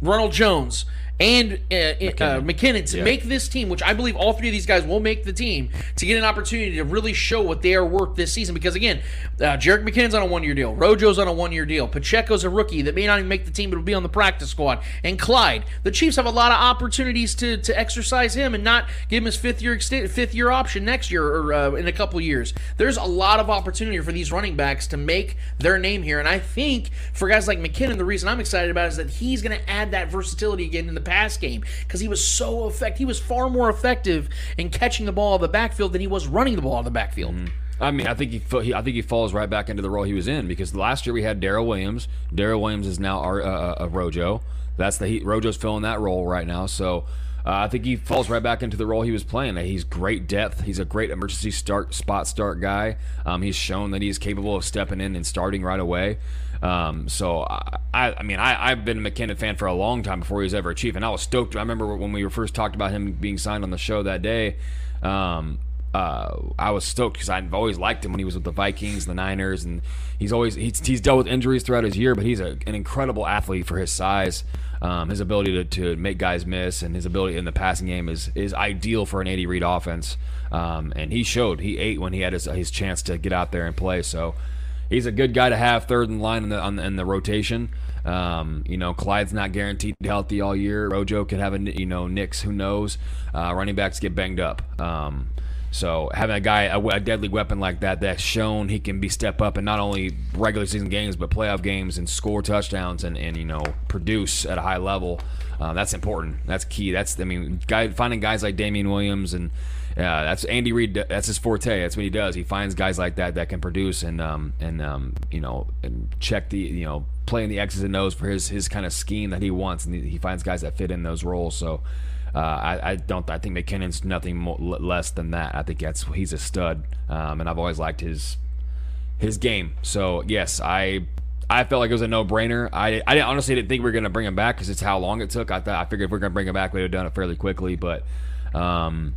Ronald Jones, and uh, McKinnon, uh, McKinnon to Yeah. make this team, which I believe all three of these guys will make the team, to get an opportunity to really show what they are worth this season. Because again, uh, Jerick McKinnon's on a one-year deal, Rojo's on a one-year deal, Pacheco's a rookie that may not even make the team, but will be on the practice squad, and Clyde. The Chiefs have a lot of opportunities to to exercise him and not give him his fifth year extent, fifth year option next year or uh, in a couple years. There's a lot of opportunity for these running backs to make their name here, and I think for guys like McKinnon, the reason I'm excited about it is that he's going to add that versatility again in the pass game because he was so effective. He was far more effective in catching the ball of the backfield than he was running the ball of the backfield. I mean, I think he, I think he falls right back into the role he was in because last year we had Darrel Williams. Darrel Williams is now our uh, uh, Rojo. That's the he, Rojo's filling that role right now. So uh, I think he falls right back into the role he was playing. He's great depth. He's a great emergency start spot start guy. Um, he's shown that he's capable of stepping in and starting right away. Um, so I, I, mean, I, I've been a McKinnon fan for a long time before he was ever a Chief, and I was stoked. I remember when we were first talked about him being signed on the show that day. Um, uh, I was stoked because I've always liked him when he was with the Vikings, the Niners, and he's always he's, he's dealt with injuries throughout his year, but he's a, an incredible athlete for his size. Um, his ability to, to make guys miss and his ability in the passing game is is ideal for an Andy Reid offense. Um, and he showed he ate when he had his, his chance to get out there and play. So he's a good guy to have third in line in the on the, in the rotation. Um, you know, Clyde's not guaranteed healthy all year. Rojo could have a you know Knicks. Who knows? Uh, running backs get banged up. Um, so having a guy a, a deadly weapon like that that's shown he can be step up and not only regular season games but playoff games and score touchdowns and, and you know produce at a high level. Uh, that's important. That's key. That's I mean, guy finding guys like Damien Williams and yeah, that's Andy Reid. That's his forte. That's what he does. He finds guys like that that can produce and um and um you know and check the you know playing the X's and O's for his his kind of scheme that he wants, and he, finds guys that fit in those roles. So. Uh, I, I don't. I think McKinnon's nothing more, less than that. I think that's he's a stud, um, and I've always liked his his game. So yes, I I felt like it was a no brainer. I I honestly didn't think we were gonna bring him back because it's how long it took. I thought I figured if we are gonna bring him back, we'd have done it fairly quickly. But um,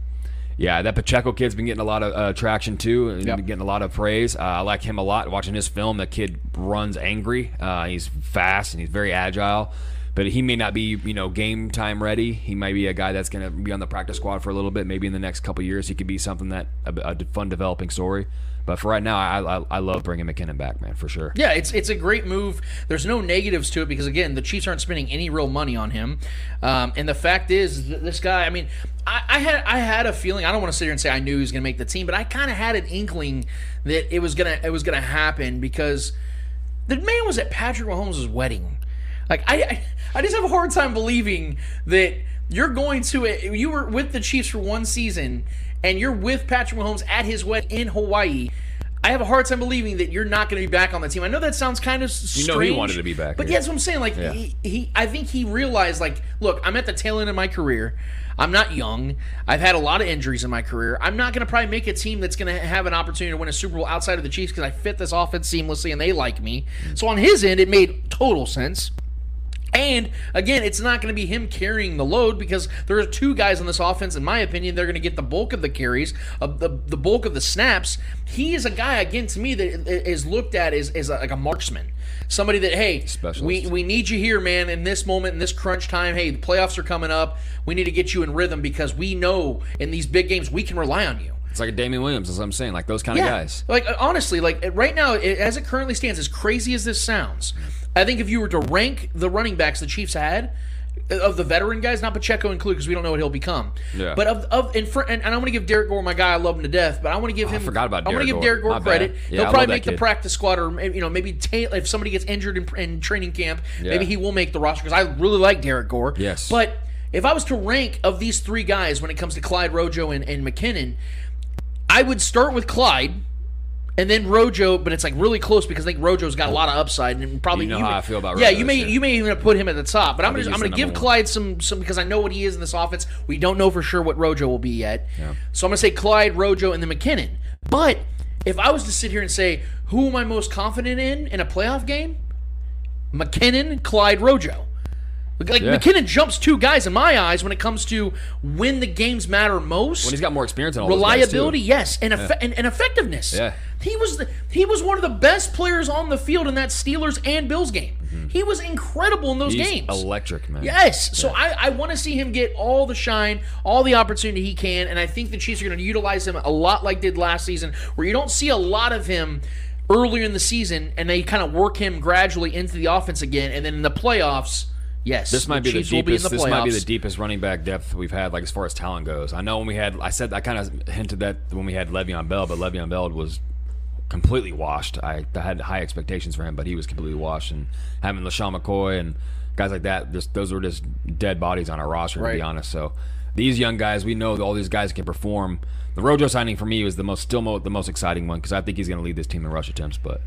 yeah, that Pacheco kid's been getting a lot of uh, traction too, and Yep. getting a lot of praise. Uh, I like him a lot. Watching his film, the kid runs angry. Uh, he's fast and he's very agile. but he may not be you know game time ready. He might be a guy that's going to be on the practice squad for a little bit. Maybe in the next couple years, he could be something that a, a fun developing story. But for right now, I, I, I love bringing McKinnon back, man, for sure. Yeah, it's it's a great move. There's no negatives to it because again, the Chiefs aren't spending any real money on him. Um, and the fact is, th- this guy. I mean, I, I had I had a feeling. I don't want to sit here and say I knew he was going to make the team, but I kind of had an inkling that it was gonna it was gonna happen because the man was at Patrick Mahomes' wedding. Like I, I, I just have a hard time believing that you're going to it. You were with the Chiefs for one season, and you're with Patrick Mahomes at his wedding in Hawaii. I have a hard time believing that you're not going to be back on the team. I know that sounds kind of strange. You know he wanted to be back but yeah, that's what I'm saying. Like Yeah. he, he, I think he realized, like, look, I'm at the tail end of my career. I'm not young. I've had a lot of injuries in my career. I'm not going to probably make a team that's going to have an opportunity to win a Super Bowl outside of the Chiefs because I fit this offense seamlessly and they like me. Mm. So on his end, it made total sense. And again, it's not going to be him carrying the load because there are two guys on this offense, in my opinion, they're going to get the bulk of the carries, of the, the bulk of the snaps. He is a guy, again, to me, that is looked at as, as a, like a marksman. Somebody that, hey, we, we need you here, man, in this moment, in this crunch time. Hey, the playoffs are coming up. We need to get you in rhythm because we know in these big games we can rely on you. It's like a Damien Williams, that's what I'm saying. Like those kind of guys. Like uh, honestly, like right now, it, as it currently stands, as crazy as this sounds, I think if you were to rank the running backs the Chiefs had. uh, Of the veteran guys, not Pacheco included, because we don't know what he'll become. Yeah. But of of in front, and, and I'm going to give Derrick Gore my guy. I love him to death, but I want to give him. Oh, forgot about I'm to give Derrick Gore My credit. Yeah, he'll probably make the practice squad, or maybe, you know maybe ta- if somebody gets injured in, in training camp, Yeah. maybe he will make the roster. Because I really like Derrick Gore. Yes. But if I was to rank of these three guys when it comes to Clyde, Rojo, and, and McKinnon, I would start with Clyde. And then Rojo, but it's like really close because I think Rojo's got a lot of upside and probably You know may- how I feel about Yeah, you may you may even put him at the top, but I'm gonna I'm gonna give one. Clyde some some because I know what he is in this offense. We don't know for sure what Rojo will be yet, so I'm gonna say Clyde, Rojo, and then McKinnon. But if I was to sit here and say who am I most confident in in a playoff game, McKinnon, Clyde, Rojo. Like Yeah. McKinnon jumps two guys in my eyes when it comes to when the games matter most When he's got more experience on all those guys, too. reliability, yes, and, effe- and and effectiveness. Yeah. he was the, he was one of the best players on the field in that Steelers and Bills game. He was incredible in those Mm-hmm. He's games. electric, man. Yes, so I, I want to see him get all the shine, all the opportunity he can, and I think the Chiefs are going to utilize him a lot like did last season, where you don't see a lot of him earlier in the season, and they kind of work him gradually into the offense again, and then in the playoffs, yes, This might be the Chiefs will be deepest. the this might be the deepest running back depth we've had, like as far as talent goes. I know when we had, I said I kind of hinted that when we had Le'Veon Bell, but Le'Veon Bell was completely washed. I, I had high expectations for him, but he was completely washed. And having LeSean McCoy and guys like that, just those were just dead bodies on our roster, to be honest. So these young guys, we know that all these guys can perform. The Rojo signing for me was the most, still mo- the most exciting one because I think he's going to lead this team in rush attempts. But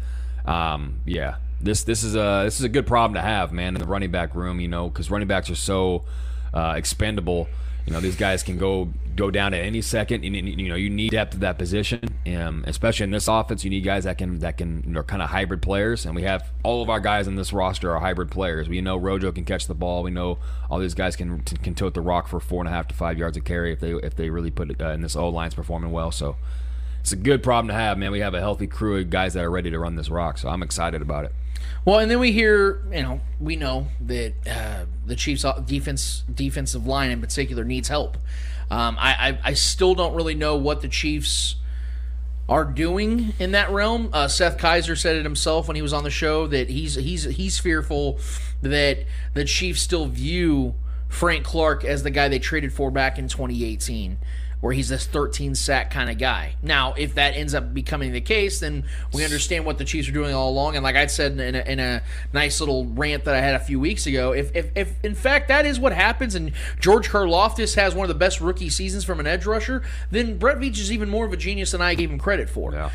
um, yeah, this this is a this is a good problem to have, man, in the running back room. You know, because running backs are so uh, expendable. You know, these guys can go go down at any second. And, you know, you need depth at that position, um, especially in this offense. You need guys that can that can you know, kind of hybrid players, and we have all of our guys in this roster are hybrid players. We know Rojo can catch the ball. We know all these guys can can tote the rock for four and a half to five yards of carry if they if they really put it. Uh, and this O line's performing well, so it's a good problem to have, man. We have a healthy crew of guys that are ready to run this rock, so I'm excited about it. Well, and then we hear, you know, we know that uh, the Chiefs' defense, defensive line in particular, needs help. Um, I, I, I still don't really know what the Chiefs are doing in that realm. Uh, Seth Kaiser said it himself when he was on the show that he's he's he's fearful that the Chiefs still view Frank Clark as the guy they traded for back in 2018 where he's this 13 sack kind of guy. Now, if that ends up becoming the case, then we understand what the Chiefs are doing all along. And like I said in a, in a nice little rant that I had a few weeks ago, if, if, if in fact that is what happens and George Karlaftis has one of the best rookie seasons from an edge rusher, then Brett Veach is even more of a genius than I gave him credit for. Yeah.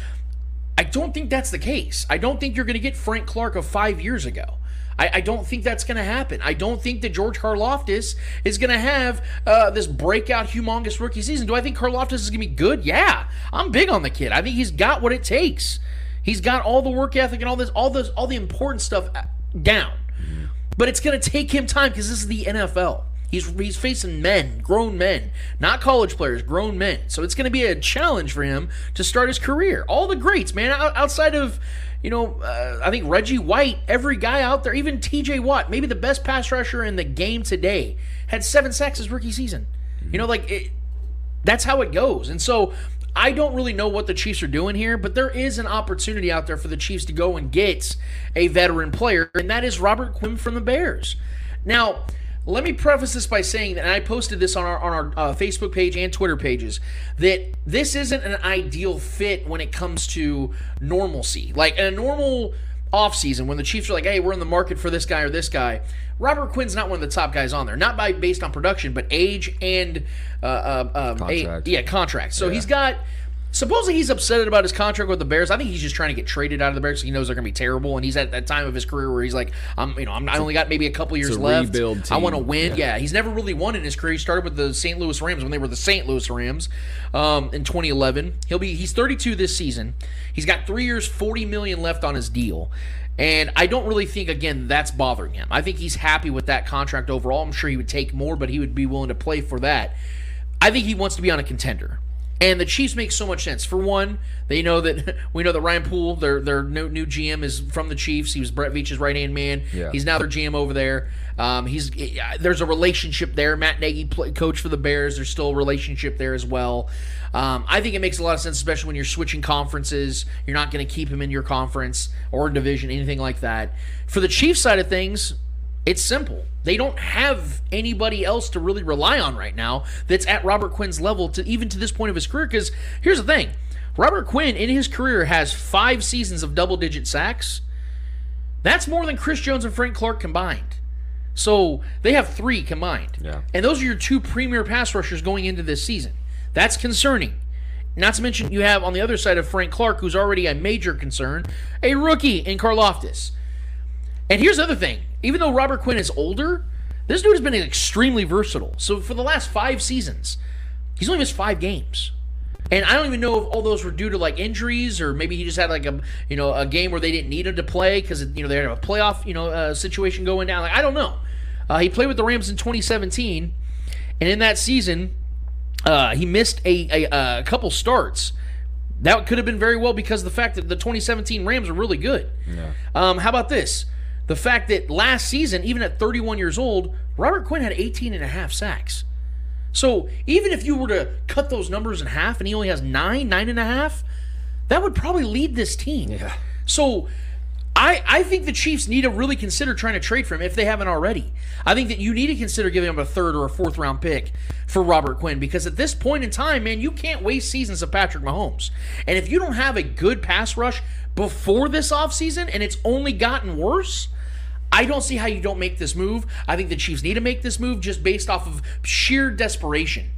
I don't think that's the case. I don't think you're going to get Frank Clark of five years ago. I, I don't think that's going to happen. I don't think that George Karlaftis is going to have uh, this breakout, humongous rookie season. Do I think Karlaftis is going to be good? Yeah, I'm big on the kid. I think he's got what it takes. He's got all the work ethic and all this, all this, all the important stuff uh, down. But it's going to take him time because this is the NFL. He's he's facing men, grown men, not college players, grown men. So it's going to be a challenge for him to start his career. All the greats, man, outside of you know, uh, I think Reggie White, every guy out there, even TJ Watt, maybe the best pass rusher in the game today, had seven sacks his rookie season. You know, like it, that's how it goes. And so I don't really know what the Chiefs are doing here, but there is an opportunity out there for the Chiefs to go and get a veteran player, and that is Robert Quinn from the Bears. Now, let me preface this by saying that and I posted this on our on our uh, Facebook page and Twitter pages that this isn't an ideal fit when it comes to normalcy. Like in a normal offseason when the Chiefs are like, "Hey, we're in the market for this guy or this guy." Robert Quinn's not one of the top guys on there, not by based on production, but age and uh, uh, um, a- yeah, contract. So he's got. Supposedly he's upset about his contract with the Bears. I think he's just trying to get traded out of the Bears. He knows they're going to be terrible, and he's at that time of his career where he's like, "I'm, you know, I'm, I only got maybe a couple years a left. rebuild I want to win." Yeah. Yeah. he's never really won in his career. He started with the St. Louis Rams when they were the St. Louis Rams um, in 2011. He'll be he's 32 this season. He's got three years, 40 million left on his deal. And I don't really think, again, that's bothering him. I think he's happy with that contract overall. I'm sure he would take more, but he would be willing to play for that. I think he wants to be on a contender. And the Chiefs make so much sense. For one, they know that we know that Ryan Poles, their their new, new GM, is from the Chiefs. He was Brett Veach's right hand man. Yeah. He's now their GM over there. Um, he's there's a relationship there. Matt Nagy, play, coach for the Bears. There's still a relationship there as well. Um, I think it makes a lot of sense, especially when you're switching conferences. You're not going to keep him in your conference or division, anything like that. For the Chiefs side of things, it's simple. They don't have anybody else to really rely on right now that's at Robert Quinn's level to even to this point of his career. Because here's the thing Robert Quinn in his career has five seasons of double digit sacks. That's more than Chris Jones and Frank Clark combined. So they have three combined. Yeah. And those are your two premier pass rushers going into this season. That's concerning. Not to mention, you have on the other side of Frank Clark, who's already a major concern, a rookie in Karlaftis. And here's the other thing: even though Robert Quinn is older, this dude has been extremely versatile. So for the last five seasons, he's only missed five games. And I don't even know if all those were due to like injuries or maybe he just had like a you know a game where they didn't need him to play because you know they had a playoff you know uh, situation going down. Like I don't know. Uh, he played with the Rams in 2017, and in that season, uh, he missed a, a, a couple starts. That could have been very well because of the fact that the 2017 Rams are really good. Um, how about this? The fact that last season, even at 31 years old, Robert Quinn had 18 and a half sacks. So even if you were to cut those numbers in half and he only has nine, nine and a half, that would probably lead this team. Yeah. So I, I think the Chiefs need to really consider trying to trade for him if they haven't already. I think that you need to consider giving him a third or a fourth round pick for Robert Quinn because at this point in time, man, you can't waste seasons of Patrick Mahomes. And if you don't have a good pass rush before this offseason and it's only gotten worse, I don't see how you don't make this move. I think the Chiefs need to make this move just based off of sheer desperation.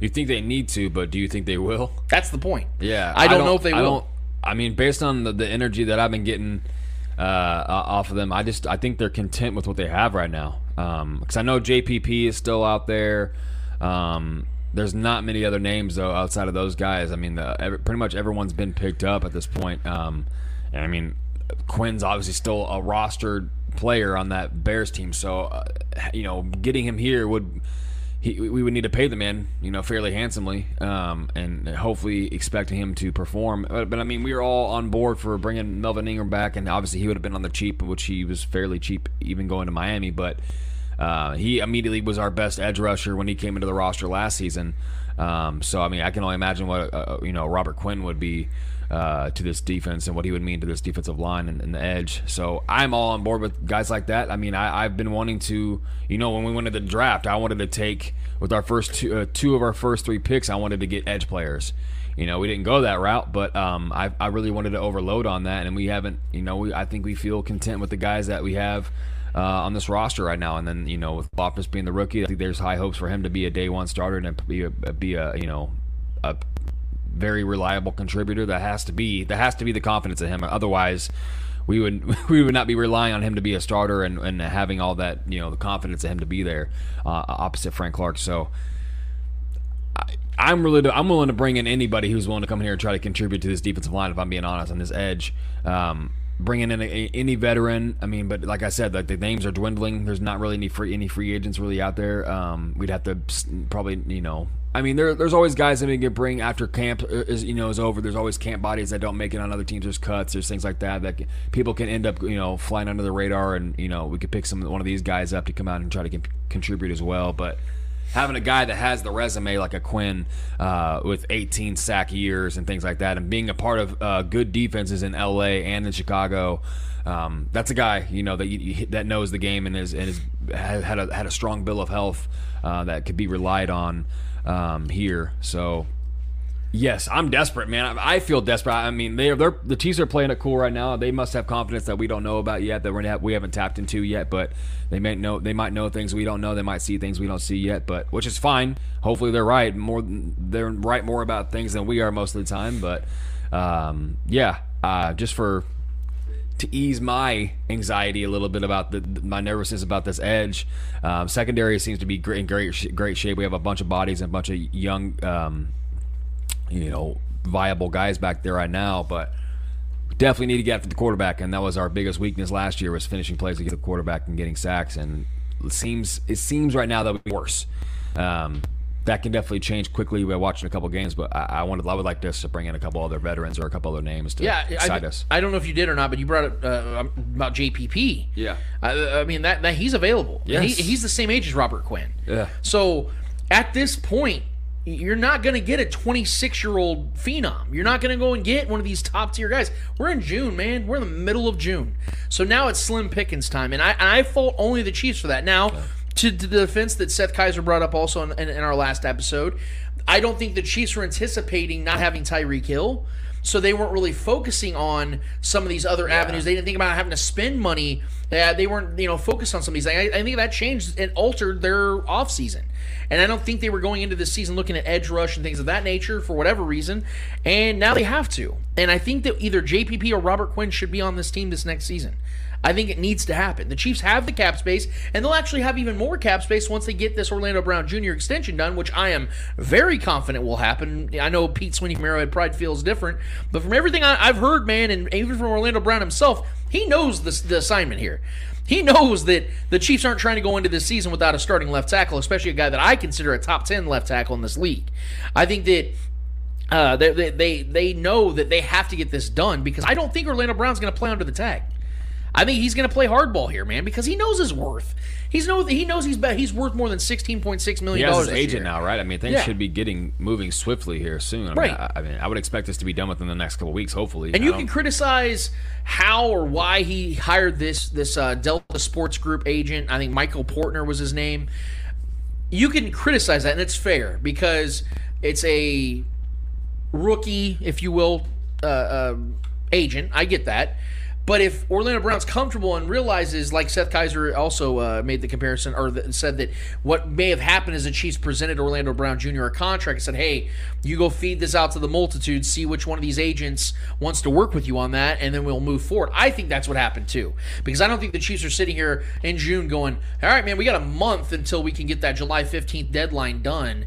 You think they need to, but do you think they will? That's the point. Yeah, I don't, know if they I will. don't- I mean, based on the, the energy that I've been getting uh, off of them, I just I think they're content with what they have right now. Because I know JPP is still out there. Um, there's not many other names though outside of those guys. I mean, the, every, pretty much everyone's been picked up at this point. Um, and I mean, Quinn's obviously still a rostered player on that Bears team, so uh, you know, getting him here would he, we would need to pay the man, you know, fairly handsomely, um, and hopefully expecting him to perform. But, but I mean, we were all on board for bringing Melvin Ingram back, and obviously he would have been on the cheap, which he was fairly cheap even going to Miami. But uh, he immediately was our best edge rusher when he came into the roster last season. Um, so I mean, I can only imagine what uh, you know Robert Quinn would be uh, to this defense and what he would mean to this defensive line and, and the edge. So I'm all on board with guys like that. I mean, I, I've been wanting to, you know, when we went to the draft, I wanted to take with our first two, uh, two of our first three picks, I wanted to get edge players. You know, we didn't go that route, but um, I, I really wanted to overload on that, and we haven't. You know, we, I think we feel content with the guys that we have uh, on this roster right now. And then you know, with Loftus being the rookie, I think there's high hopes for him to be a day one starter and be a, be a you know a very reliable contributor. That has to be that has to be the confidence in him. Otherwise, we would we would not be relying on him to be a starter and, and having all that you know the confidence in him to be there uh, opposite Frank Clark. So. I, I'm really I'm willing to bring in anybody who's willing to come here and try to contribute to this defensive line. If I'm being honest, on this edge, um, bringing in a, a- any veteran. I mean, but like I said, like the names are dwindling. There's not really any free any free agents really out there. Um, we'd have to probably you know I mean, there, there's always guys that we can bring after camp is you know is over. There's always camp bodies that don't make it on other teams. There's cuts. There's things like that that people can end up you know flying under the radar, and you know we could pick some one of these guys up to come out and try to con- contribute as well. But having a guy that has the resume like a Quinn uh, with 18 sack years and things like that, and being a part of uh, good defenses in LA and in Chicago. Um, that's a guy you know that you, that knows the game and is and is had a had a strong bill of health uh, that could be relied on um, here. So yes, I'm desperate, man. I, feel desperate. I mean, they are they're, the Chiefs are playing it cool right now. They must have confidence that we don't know about yet that we're have, we haven't tapped into yet. But they may know they might know things we don't know. They might see things we don't see yet. But which is fine. Hopefully they're right. More they're right more about things than we are most of the time. But um, yeah, uh, just for to ease my anxiety a little bit about the my nervousness about this edge. Um, secondary seems to be great, in great great shape. We have a bunch of bodies and a bunch of young, um, you know, viable guys back there right now, but definitely need to get after the quarterback, and that was our biggest weakness last year was finishing plays against the quarterback and getting sacks, and it seems it seems right now that would be worse. Um, that can definitely change quickly by watching a couple games. But I, I wanted, I would like us to bring in a couple other veterans or a couple other names to yeah, side I, us. I don't know if you did or not, but you brought up uh, about JPP. Yeah. I, I mean that, that he's available. Yes. He, he's the same age as Robert Quinn. Yeah. So at this point, you're not going to get a 26 year old phenom. You're not going to go and get one of these top tier guys. We're in June, man. We're in the middle of June. So now it's Slim Pickens time, and I and I fault only the Chiefs for that. Now. To, to the defense that Seth Kaiser brought up also in, in, in our last episode, I don't think the Chiefs were anticipating not having Tyreek Hill, so they weren't really focusing on some of these other avenues. They didn't think about having to spend money. Uh, they weren't, you know, focused on some of these. I, I think that changed and altered their offseason. And I don't think they were going into this season looking at edge rush and things of that nature for whatever reason. And now they have to. And I think that either JPP or Robert Quinn should be on this team this next season. I think it needs to happen. The Chiefs have the cap space, and they'll actually have even more cap space once they get this Orlando Brown Jr. extension done, which I am very confident will happen. I know Pete Sweeney from Arrowhead Pride feels different, but from everything I, have heard, man, and even from Orlando Brown himself, he knows the, the assignment here. He knows that the Chiefs aren't trying to go into this season without a starting left tackle, especially a guy that I consider a top 10 left tackle in this league. I think that uh, they, they, they know that they have to get this done because I don't think Orlando Brown's going to play under the tag. I think he's going to play hardball here, man, because he knows his worth. He's know he knows he's he's worth more than sixteen point six He million has dollars. his agent now, right? I mean, things Yeah. should be getting moving swiftly here soon. I Right. Mean, I, I mean, I would expect this to be done within the next couple weeks, hopefully. And I you don't- can criticize how or why he hired this this uh, Delta Sports Group agent. I think Michael Portner was his name. You can criticize that, and it's fair because it's a rookie, if you will, uh, uh, agent. I get that. But if Orlando Brown's comfortable and realizes, like Seth Kaiser also uh, made the comparison or th- said that what may have happened is the Chiefs presented Orlando Brown Jr. a contract and said, "Hey, you go feed this out to the multitude, see which one of these agents wants to work with you on that, and then we'll move forward." I think that's what happened too, because I don't think the Chiefs are sitting here in June going, "All right, man, we got a month until we can get that July fifteenth deadline done."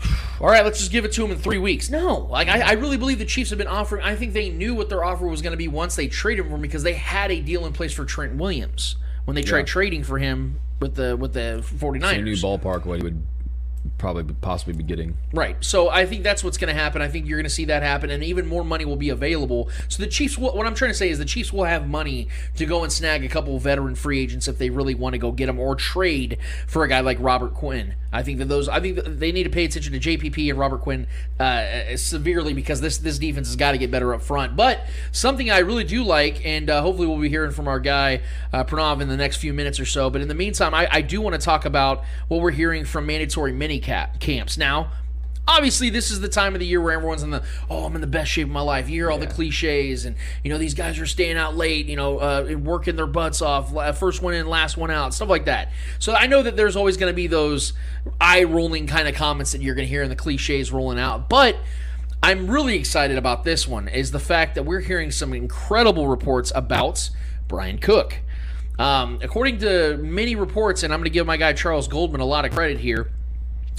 all right, let's just give it to him in three weeks. No, like I, I really believe the Chiefs have been offering. I think they knew what their offer was going to be once they traded for him because they had a deal in place for Trent Williams when they tried trading for him with the with the 49ers. a new ballpark, what he would probably possibly be getting. Right. So I think that's what's going to happen. I think you're going to see that happen, and even more money will be available. So the Chiefs, will, what I'm trying to say is the Chiefs will have money to go and snag a couple of veteran free agents if they really want to go get them or trade for a guy like Robert Quinn. I think that those, I think they need to pay attention to JPP and Robert Quinn uh, severely because this this defense has got to get better up front. But something I really do like, and uh, hopefully we'll be hearing from our guy uh, Pranav in the next few minutes or so. But in the meantime, I, I do want to talk about what we're hearing from mandatory mini cap camps now. Obviously, this is the time of the year where everyone's in the oh, I'm in the best shape of my life. You hear all the cliches, and you know these guys are staying out late, you know, uh, working their butts off, first one in, last one out, stuff like that. So I know that there's always going to be those eye rolling kind of comments that you're going to hear in the cliches rolling out, but I'm really excited about this one. Is the fact that we're hearing some incredible reports about Bryan Cook. Um, according to many reports, and I'm going to give my guy Charles Goldman a lot of credit here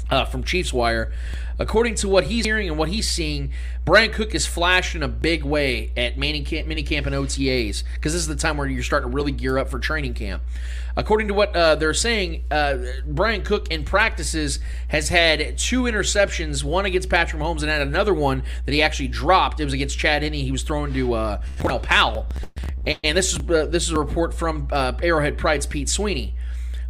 uh, from Chiefs Wire. according to what he's hearing and what he's seeing, Bryan Cook is flashed in a big way at mini camp, and OTAs because this is the time where you're starting to really gear up for training camp. According to what uh, they're saying, uh, Bryan Cook in practices has had two interceptions, one against Patrick Mahomes and had another one that he actually dropped. It was against Chad Henne. He was thrown to uh, Cornell Powell, and, and this is uh, this is a report from uh, Arrowhead Pride's Pete Sweeney.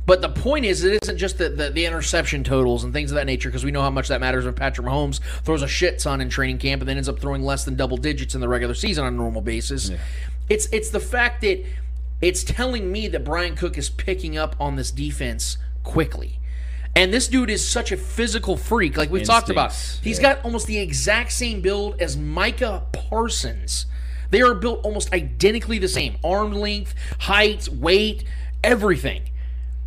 But the point is, it isn't just the, the, the interception totals and things of that nature, because we know how much that matters when Patrick Mahomes throws a shit ton in training camp and then ends up throwing less than double digits in the regular season on a normal basis. It's it's the fact that it's telling me that Bryan Cook is picking up on this defense quickly. And this dude is such a physical freak, like we've talked about. Instincts, He's yeah. got almost the exact same build as Micah Parsons. They are built almost identically the same arm length, height, weight, everything.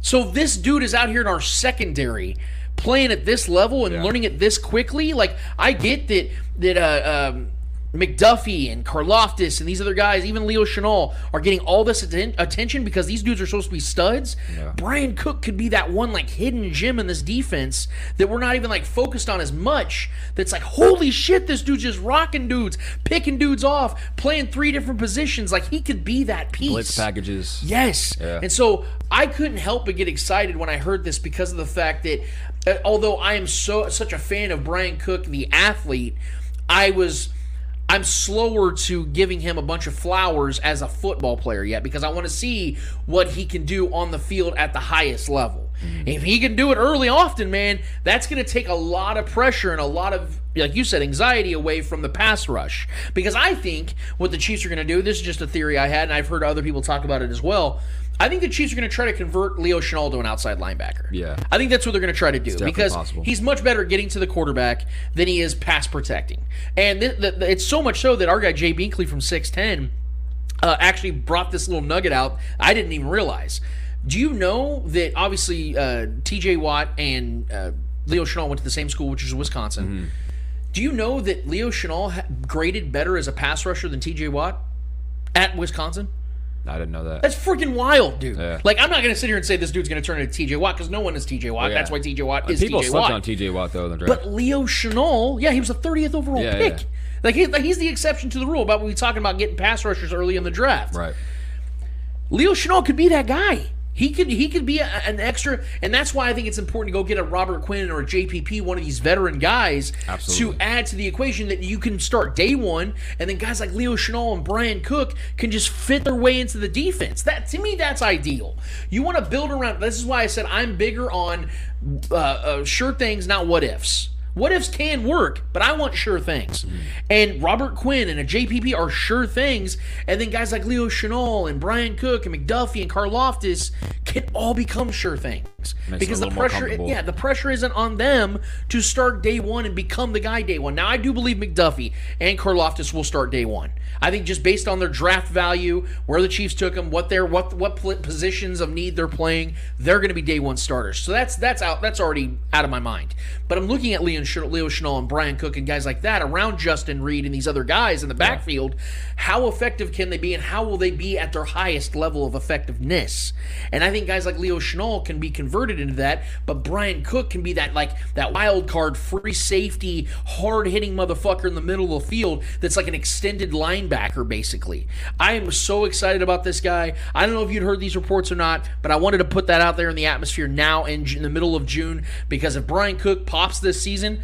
So this dude is out here in our secondary playing at this level and Yeah. learning it this quickly. Like I get that that uh, um, McDuffie and Karlaftis and these other guys, even Leo Chenal, are getting all this atten- attention because these dudes are supposed to be studs. Bryan Cook could be that one like hidden gem in this defense that we're not even like focused on as much. That's like, holy shit, this dude's just rocking dudes, picking dudes off, playing three different positions. Like he could be that piece. Blitz packages. Yes. Yeah. And so I couldn't help but get excited when I heard this because of the fact that uh, although I am so such a fan of Bryan Cook the athlete, I was I'm slower to giving him a bunch of flowers as a football player yet because I want to see what he can do on the field at the highest level. Mm-hmm. If he can do it early often, man, that's going to take a lot of pressure and a lot of like you said anxiety away from the pass rush because I think what the Chiefs are going to do, this is just a theory I had and I've heard other people talk about it as well. I think the Chiefs are going to try to convert Leo Chenal to an outside linebacker. Yeah. I think that's what they're going to try to do because possible. he's much better at getting to the quarterback than he is pass protecting. And th- th- th- it's so much so that our guy Jay Binkley from 610 uh, actually brought this little nugget out I didn't even realize. Do you know that obviously uh, TJ Watt and uh, Leo Chenal went to the same school, which is Wisconsin? Mm-hmm. Do you know that Leo Chenal graded better as a pass rusher than TJ Watt at Wisconsin? I didn't know that. That's freaking wild, dude. Yeah. Like, I'm not going to sit here and say this dude's going to turn into TJ Watt because no one is TJ Watt. Yeah. That's why TJ Watt is People TJ slept Watt. on TJ Watt though in the draft. But Leo Chenal, yeah, he was a 30th overall Yeah, pick. Like, he, like he's the exception to the rule about we talking about getting pass rushers early in the draft. right. Leo Chenal could be that guy. He could he could be a, an extra, and that's why I think it's important to go get a Robert Quinn or a JPP, one of these veteran guys, Absolutely. to add to the equation that you can start day one, and then guys like Leo Chenal and Bryan Cook can just fit their way into the defense. That to me, that's ideal. You want to build around. This is why I said I'm bigger on uh, uh, sure things, not what ifs. What ifs can work, but I want sure things. Mm. And Robert Quinn and a JPP are sure things. And then guys like Leo Chenal and Bryan Cook and McDuffie and Karlaftis can all become sure things. Because the pressure, yeah, the pressure isn't on them to start day one and become the guy day one. Now, I do believe McDuffie and Karlaftis will start day one. I think just based on their draft value, where the Chiefs took them, what their what what positions of need they're playing, they're going to be day one starters. So that's that's out that's already out of my mind. But I'm looking at Leo, Leo Chenal and Bryan Cook and guys like that around Justin Reid and these other guys in the backfield. How effective can they be, and how will they be at their highest level of effectiveness? And I think guys like Leo Chenal can be converted into that, but Bryan Cook can be that like that wild card, free safety, hard hitting motherfucker in the middle of the field that's like an extended linebacker, basically. I am so excited about this guy. I don't know if you'd heard these reports or not, but I wanted to put that out there in the atmosphere now in, in the middle of June because if Bryan Cook pops this season,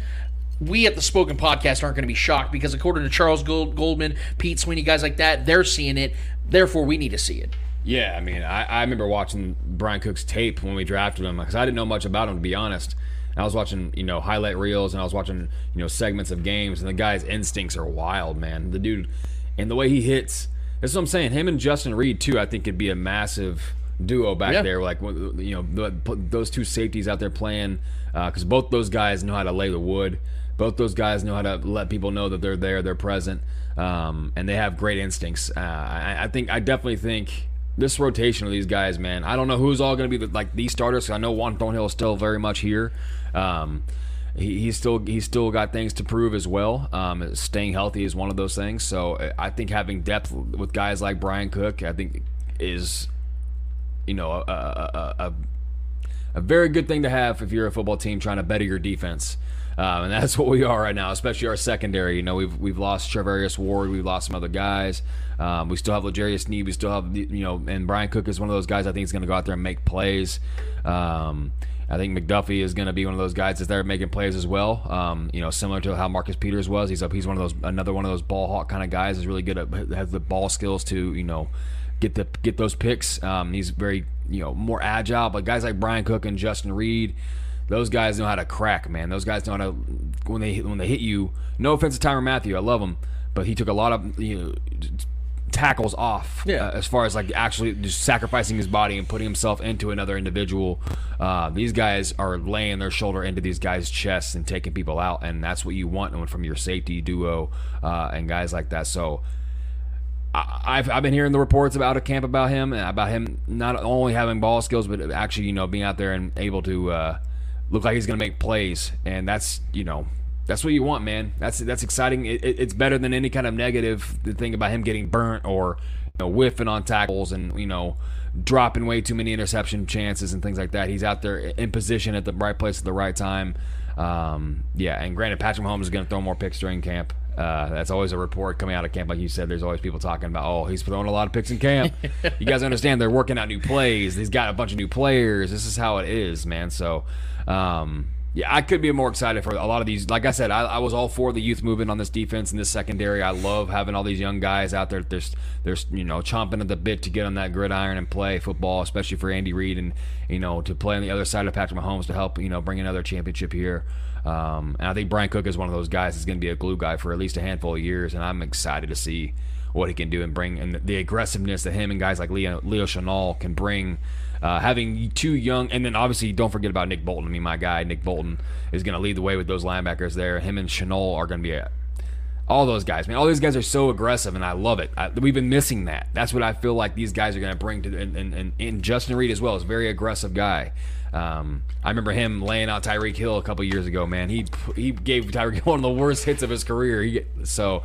we at the Spoken Podcast aren't going to be shocked because according to Charles Gold, Goldman, Pete Sweeney, guys like that, they're seeing it. Therefore, we need to see it. Yeah, I mean, I, I remember watching Bryan Cook's tape when we drafted him because I didn't know much about him to be honest. And I was watching, you know, highlight reels and I was watching, you know, segments of games, and the guy's instincts are wild, man. The dude, and the way he hits. That's what I'm saying. Him and Justin Reid too. I think could be a massive duo back Yeah. there. Like you know, those two safeties out there playing because both those guys know how to lay the wood. Both those guys know how to let people know that they're there, they're present, um, and they have great instincts. Uh, I, I think, I definitely think this rotation of these guys, man. I don't know who's all going to be the, like these starters. I know Juan Thornhill is still very much here. Um, he, he's still he's still got things to prove as well. Um, staying healthy is one of those things. So I think having depth with guys like Bryan Cook, I think is you know a, a, a, a a very good thing to have if you're a football team trying to better your defense. Um, and that's what we are right now, especially our secondary. You know, we've we've lost Charvarius Ward, we've lost some other guys. Um, we still have L'Jarius Sneed, we still have you know, and Bryan Cook is one of those guys I think is going to go out there and make plays. Um, I think McDuffie is going to be one of those guys that's there making plays as well. Um, you know, similar to how Marcus Peters was. He's up. He's one of those another one of those ball hawk kind of guys. Is really good at has the ball skills to you know get the get those picks. Um, he's very you know more agile. But guys like Bryan Cook and Justin Reid, those guys know how to crack, man. Those guys know how to when they when they hit you. No offense to Tyrann Mathieu, I love him, but he took a lot of you know tackles off Yeah. uh, as far as like actually just sacrificing his body and putting himself into another individual uh, these guys are laying their shoulder into these guys chests and taking people out and that's what you want from your safety duo uh, and guys like that so I- I've, I've been hearing the reports about a camp about him and about him not only having ball skills but actually you know being out there and able to uh, look like he's going to make plays and that's you know that's what you want man that's that's exciting it, it- it's better than any kind of negative thing about him getting burnt or you know whiffing on tackles and you know dropping way too many interception chances and things like that he's out there in position at the right place at the right time um, yeah and granted Patrick Mahomes is going to throw more picks during camp uh, that's always a report coming out of camp. Like you said, there's always people talking about, oh, he's throwing a lot of picks in camp. you guys understand they're working out new plays. He's got a bunch of new players. This is how it is, man. So, um, yeah, I could be more excited for a lot of these. Like I said, I, I was all for the youth movement on this defense and this secondary. I love having all these young guys out there. There's, there's, you know, chomping at the bit to get on that gridiron and play football, especially for Andy Reid and you know to play on the other side of Patrick Mahomes to help you know bring another championship here. Um, and I think Bryan Cook is one of those guys that's going to be a glue guy for at least a handful of years, and I'm excited to see what he can do and bring and the aggressiveness that him and guys like Leo, Leo Chenal can bring. Uh, having two young, and then obviously don't forget about Nick Bolton. I mean, my guy Nick Bolton is going to lead the way with those linebackers there. Him and Chenal are going to be a, all those guys, man. All these guys are so aggressive, and I love it. I, we've been missing that. That's what I feel like these guys are going to bring to, and, and, and, Justin Reid as well is a very aggressive guy. Um, I remember him laying out Tyreek Hill a couple years ago. Man, he he gave Tyreek one of the worst hits of his career. He, so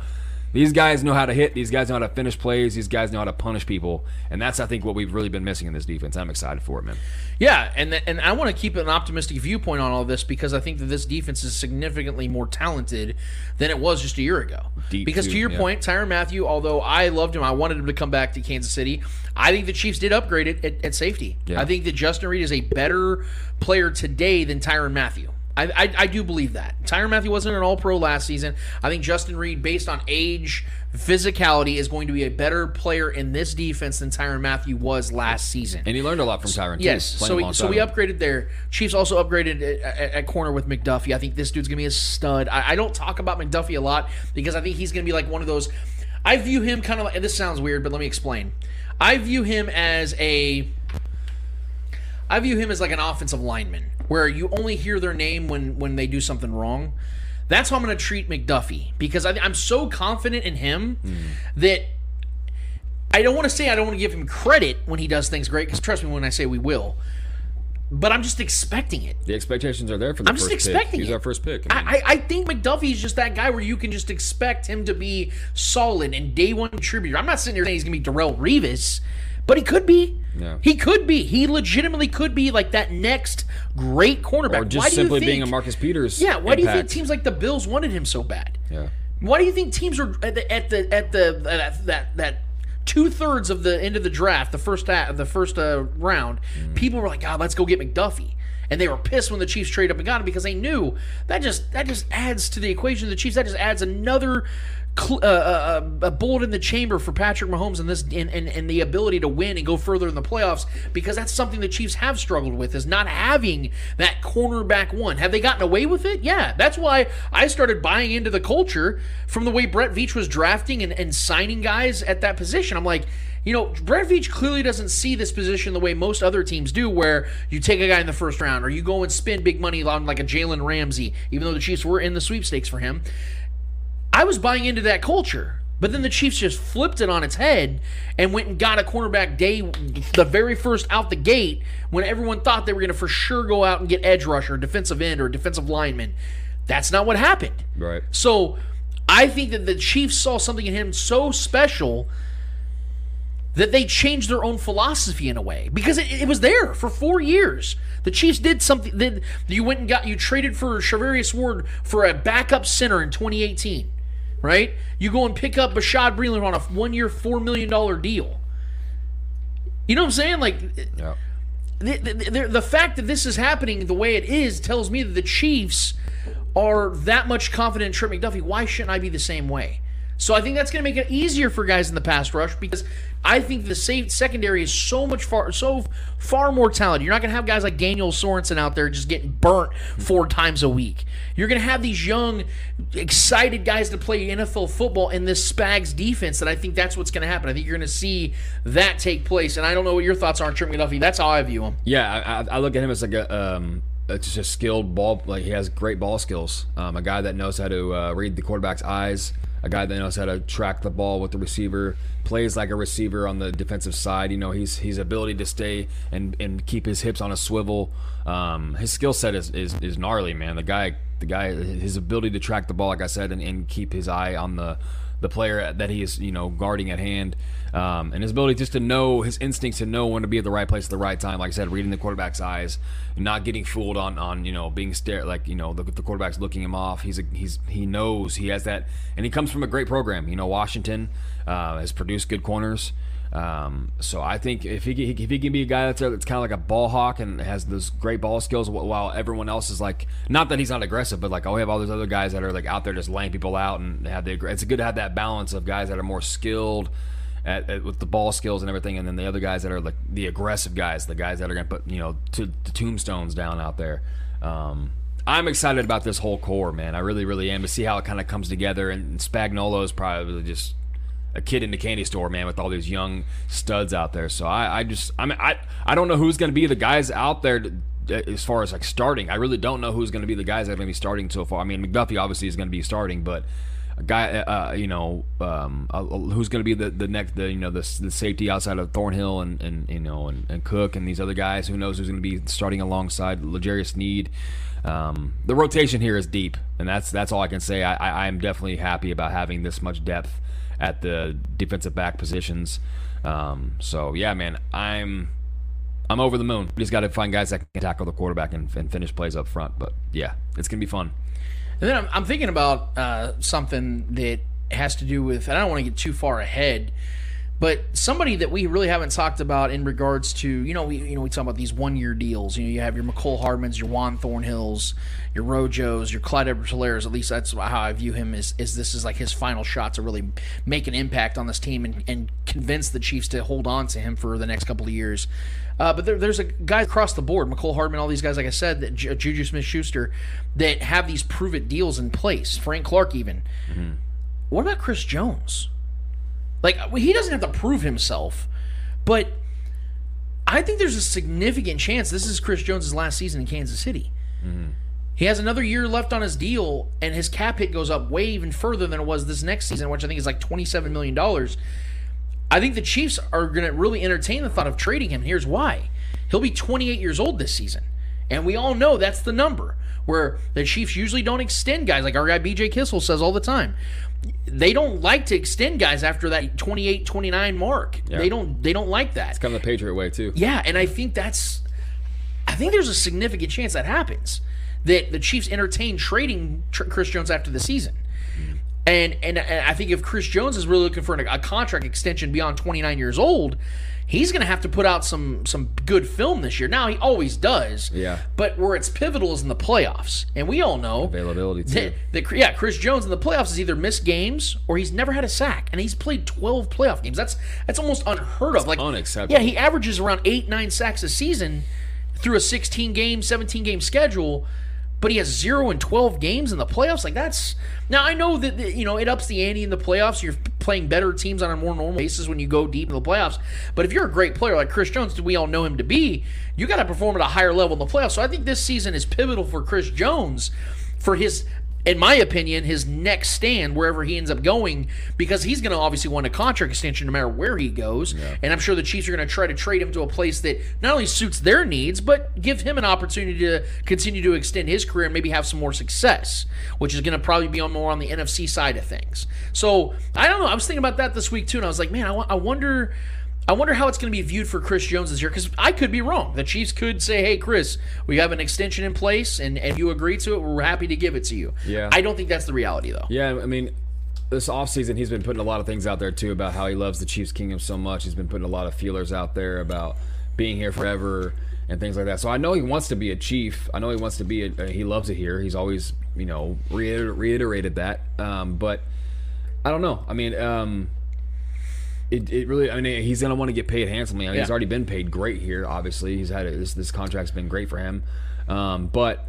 these guys know how to hit. These guys know how to finish plays. These guys know how to punish people, and that's I think what we've really been missing in this defense. I'm excited for it, man. Yeah, and and I want to keep an optimistic viewpoint on all this because I think that this defense is significantly more talented than it was just a year ago. Deep, because to your yeah. point, Tyrann Mathieu, although I loved him, I wanted him to come back to Kansas City. I think the Chiefs did upgrade it at, at safety. Yeah. I think that Justin Reid is a better player today than Tyrann Mathieu. I, I, I do believe that. Tyrann Mathieu wasn't an All Pro last season. I think Justin Reid, based on age, physicality, is going to be a better player in this defense than Tyrann Mathieu was last season. And he learned a lot from Tyrann. too, Yes, so we, so we upgraded there. Chiefs also upgraded at, at, at corner with McDuffie. I think this dude's gonna be a stud. I, I don't talk about McDuffie a lot because I think he's gonna be like one of those. I view him kind of like. This sounds weird, but let me explain. I view him as a. I view him as like an offensive lineman, where you only hear their name when when they do something wrong. That's how I'm going to treat McDuffie because I, I'm so confident in him hmm. that I don't want to say I don't want to give him credit when he does things great because trust me when I say we will. But I'm just expecting it. The expectations are there for the I'm just first expecting pick. He's it. our first pick. I mean, I, I, think McDuffie's just that guy where you can just expect him to be solid and day one contributor. I'm not sitting here saying he's gonna be Darrelle Revis, but he could be. Yeah. He could be. He legitimately could be like that next great cornerback. or just why do you simply think, being a Marcus Peters. Yeah. Why do you think impact. teams like the Bills wanted him so bad? Yeah. Why do you think teams are at the at the at the uh, that that, that two thirds of the end of the draft, the first the first uh, round, mm. people were like, "God, let's go get McDuffie," and they were pissed when the Chiefs traded up and got him because they knew that just that just adds to the equation of the Chiefs. That just adds another. Cl- uh, uh, uh, a bullet in the chamber for Patrick Mahomes and this and, and, and the ability to win and go further in the playoffs because that's something the Chiefs have struggled with is not having that cornerback one. Have they gotten away with it? Yeah, that's why I started buying into the culture from the way Brett Veach was drafting and, and signing guys at that position. I'm like, you know, Brett Veach clearly doesn't see this position the way most other teams do, where you take a guy in the first round or you go and spend big money on like a Jalen Ramsey, even though the Chiefs were in the sweepstakes for him. I was buying into that culture. But then the Chiefs just flipped it on its head and went and got a cornerback day, the very first out the gate, when everyone thought they were going to for sure go out and get edge rusher, defensive end, or defensive lineman. That's not what happened. Right. So I think that the Chiefs saw something in him so special that they changed their own philosophy in a way because it, it was there for four years. The Chiefs did something that you went and got you traded for Shavarius Ward for a backup center in 2018, right? You go and pick up Bashaud Breeland on a one-year, four million dollar deal. You know what I'm saying? Like, Yeah. the, the, the, the fact that this is happening the way it is tells me that the Chiefs are that much confident in Trent McDuffie. Why shouldn't I be the same way? So I think that's going to make it easier for guys in the pass rush because I think the safe secondary is so much far so far more talented. You're not going to have guys like Daniel Sorensen out there just getting burnt four times a week. You're going to have these young, excited guys to play NFL football in this Spags defense. That I think that's what's going to happen. I think you're going to see that take place. And I don't know what your thoughts are on Trent McDuffie. That's how I view him. Yeah, I, I- look at him as like a um, a- just a skilled ball. Like he has great ball skills. Um, a guy that knows how to uh, read the quarterback's eyes. A guy that knows how to track the ball with the receiver. Plays like a receiver on the defensive side. You know, he's his ability to stay and, and keep his hips on a swivel. Um, his skill set is, is is gnarly, man. The guy, the guy, his ability to track the ball, like I said, and, and keep his eye on the the player that he is, you know, guarding at hand, um, and his ability just to know his instincts to know when to be at the right place at the right time. Like I said, reading the quarterback's eyes, not getting fooled on on you know being stared like you know the, the quarterback's looking him off. He's a, he's he knows he has that, and he comes from a great program. You know, Washington uh, has produced good corners. Um, so I think if he if he can be a guy that's, that's kind of like a ball hawk and has those great ball skills, while everyone else is like not that he's not aggressive, but like oh we have all those other guys that are like out there just laying people out and have the it's good to have that balance of guys that are more skilled at, at- with the ball skills and everything, and then the other guys that are like the aggressive guys, the guys that are gonna put you know to, the tombstones down out there. Um, I'm excited about this whole core, man. I really, really am to see how it kind of comes together. And Spagnolo is probably just a kid in the candy store, man, with all these young studs out there. So I, I just, I mean, I, I don't know who's going to be the guys out there to, as far as like starting. I really don't know who's going to be the guys that are going to be starting so far. I mean, McDuffie obviously is going to be starting, but a guy, uh, you know, um, uh, who's going to be the, the next, the you know, the, the safety outside of Thornhill and, and you know, and, and Cook and these other guys. Who knows who's going to be starting alongside L'Jarius Sneed. Um, the rotation here is deep, and that's that's all I can say. I, I, I'm definitely happy about having this much depth at the defensive back positions. Um, so yeah, man, I'm I'm over the moon. We just got to find guys that can tackle the quarterback and, and finish plays up front. But yeah, it's gonna be fun. And then I'm, I'm thinking about uh, something that has to do with, and I don't want to get too far ahead, but somebody that we really haven't talked about in regards to, you know, we you know we talk about these one year deals. You know, you have your Mecole Hardmans, your Juan Thornhills, your Rojos, your Clyde edwards At least that's how I view him. Is is this is like his final shot to really make an impact on this team and, and convince the Chiefs to hold on to him for the next couple of years. Uh, but there, there's a guy across the board, Mecole Hardman, all these guys, like I said, that Ju- Juju Smith-Schuster, that have these prove-it deals in place. Frank Clark, even. What about Chris Jones? Like he doesn't have to prove himself, but I think there's a significant chance this is Chris Jones' last season in Kansas City. Mm-hmm. He has another year left on his deal, and his cap hit goes up way even further than it was this next season, which I think is like $27 million. I think the Chiefs are going to really entertain the thought of trading him. Here's why he'll be 28 years old this season. And we all know that's the number where the Chiefs usually don't extend guys, like our guy BJ Kissel says all the time. They don't like to extend guys after that 28 29 mark. They don't they don't like that. It's kind of the Patriot way too. Yeah, and I think that's I think there's a significant chance that happens. That the Chiefs entertain trading tr- Chris Jones after the season. And, and and I think if Chris Jones is really looking for a, a contract extension beyond 29 years old, he's going to have to put out some some good film this year. Now he always does. Yeah. But where it's pivotal is in the playoffs, and we all know Availability too. that, that yeah, Chris Jones in the playoffs has either missed games or he's never had a sack, and he's played 12 playoff games. That's that's almost unheard of. Like unacceptable. Yeah, he averages around eight nine sacks a season through a 16 game, 17 game schedule. But he has zero and twelve games in the playoffs. Like that's now I know that you know it ups the ante in the playoffs. You're playing better teams on a more normal basis when you go deep in the playoffs. But if you're a great player like Chris Jones, do we all know him to be, you got to perform at a higher level in the playoffs. So I think this season is pivotal for Chris Jones for his in my opinion, his next stand wherever he ends up going, because he's going to obviously want a contract extension no matter where he goes. And I'm sure the Chiefs are going to try to trade him to a place that not only suits their needs, but give him an opportunity to continue to extend his career and maybe have some more success, which is going to probably be on more on the NFC side of things. So I don't know. I was thinking about that this week too, and I was like, man, I, wonder. I wonder how it's going to be viewed for Chris Jones this year because I could be wrong. The Chiefs could say, "Hey, Chris, we have an extension in place, and and you agree to it. We're happy to give it to you." Yeah. I don't think that's the reality though. Yeah, I mean, this offseason, he's been putting a lot of things out there too about how he loves the Chiefs Kingdom so much. He's been putting a lot of feelers out there about being here forever and things like that. So I know he wants to be a Chief. I know he wants to be. A, he loves it here. He's always, you know, reiter- reiterated that. Um, but I don't know. I mean, um, it, it really. I mean, he's gonna want to get paid handsomely. I mean, He's already been paid great here. Obviously, he's had a, this. This contract's been great for him. Um, but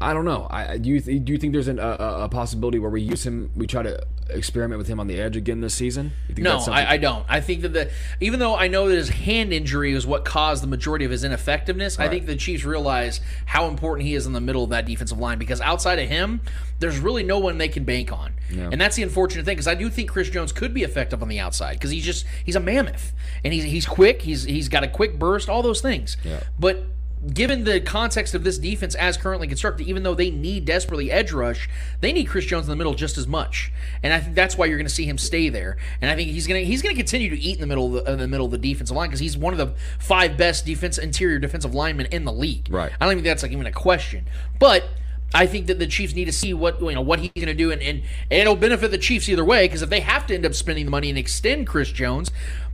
I don't know. I do. You th- do you think there's an, a a possibility where we use him? We try to experiment with him on the edge again this season. No, I, I don't. I think that the even though I know that his hand injury is what caused the majority of his ineffectiveness, I Right. think the Chiefs realize how important he is in the middle of that defensive line because outside of him, there's really no one they can bank on, and that's the unfortunate thing. Because I do think Chris Jones could be effective on the outside because he's just he's a mammoth and he's he's quick. He's he's got a quick burst, all those things. Yeah. But given the context of this defense as currently constructed, even though they need desperately edge rush, they need Chris Jones in the middle just as much. And I think that's why you're going to see him stay there. And I think he's going to he's going to continue to eat in the middle of the, in the middle of the defensive line because he's one of the five best defense interior defensive linemen in the league. Right. I don't think that's like even a question. But I think that the Chiefs need to see what you know what he's going to do, and, and it'll benefit the Chiefs either way because if they have to end up spending the money and extend Chris Jones,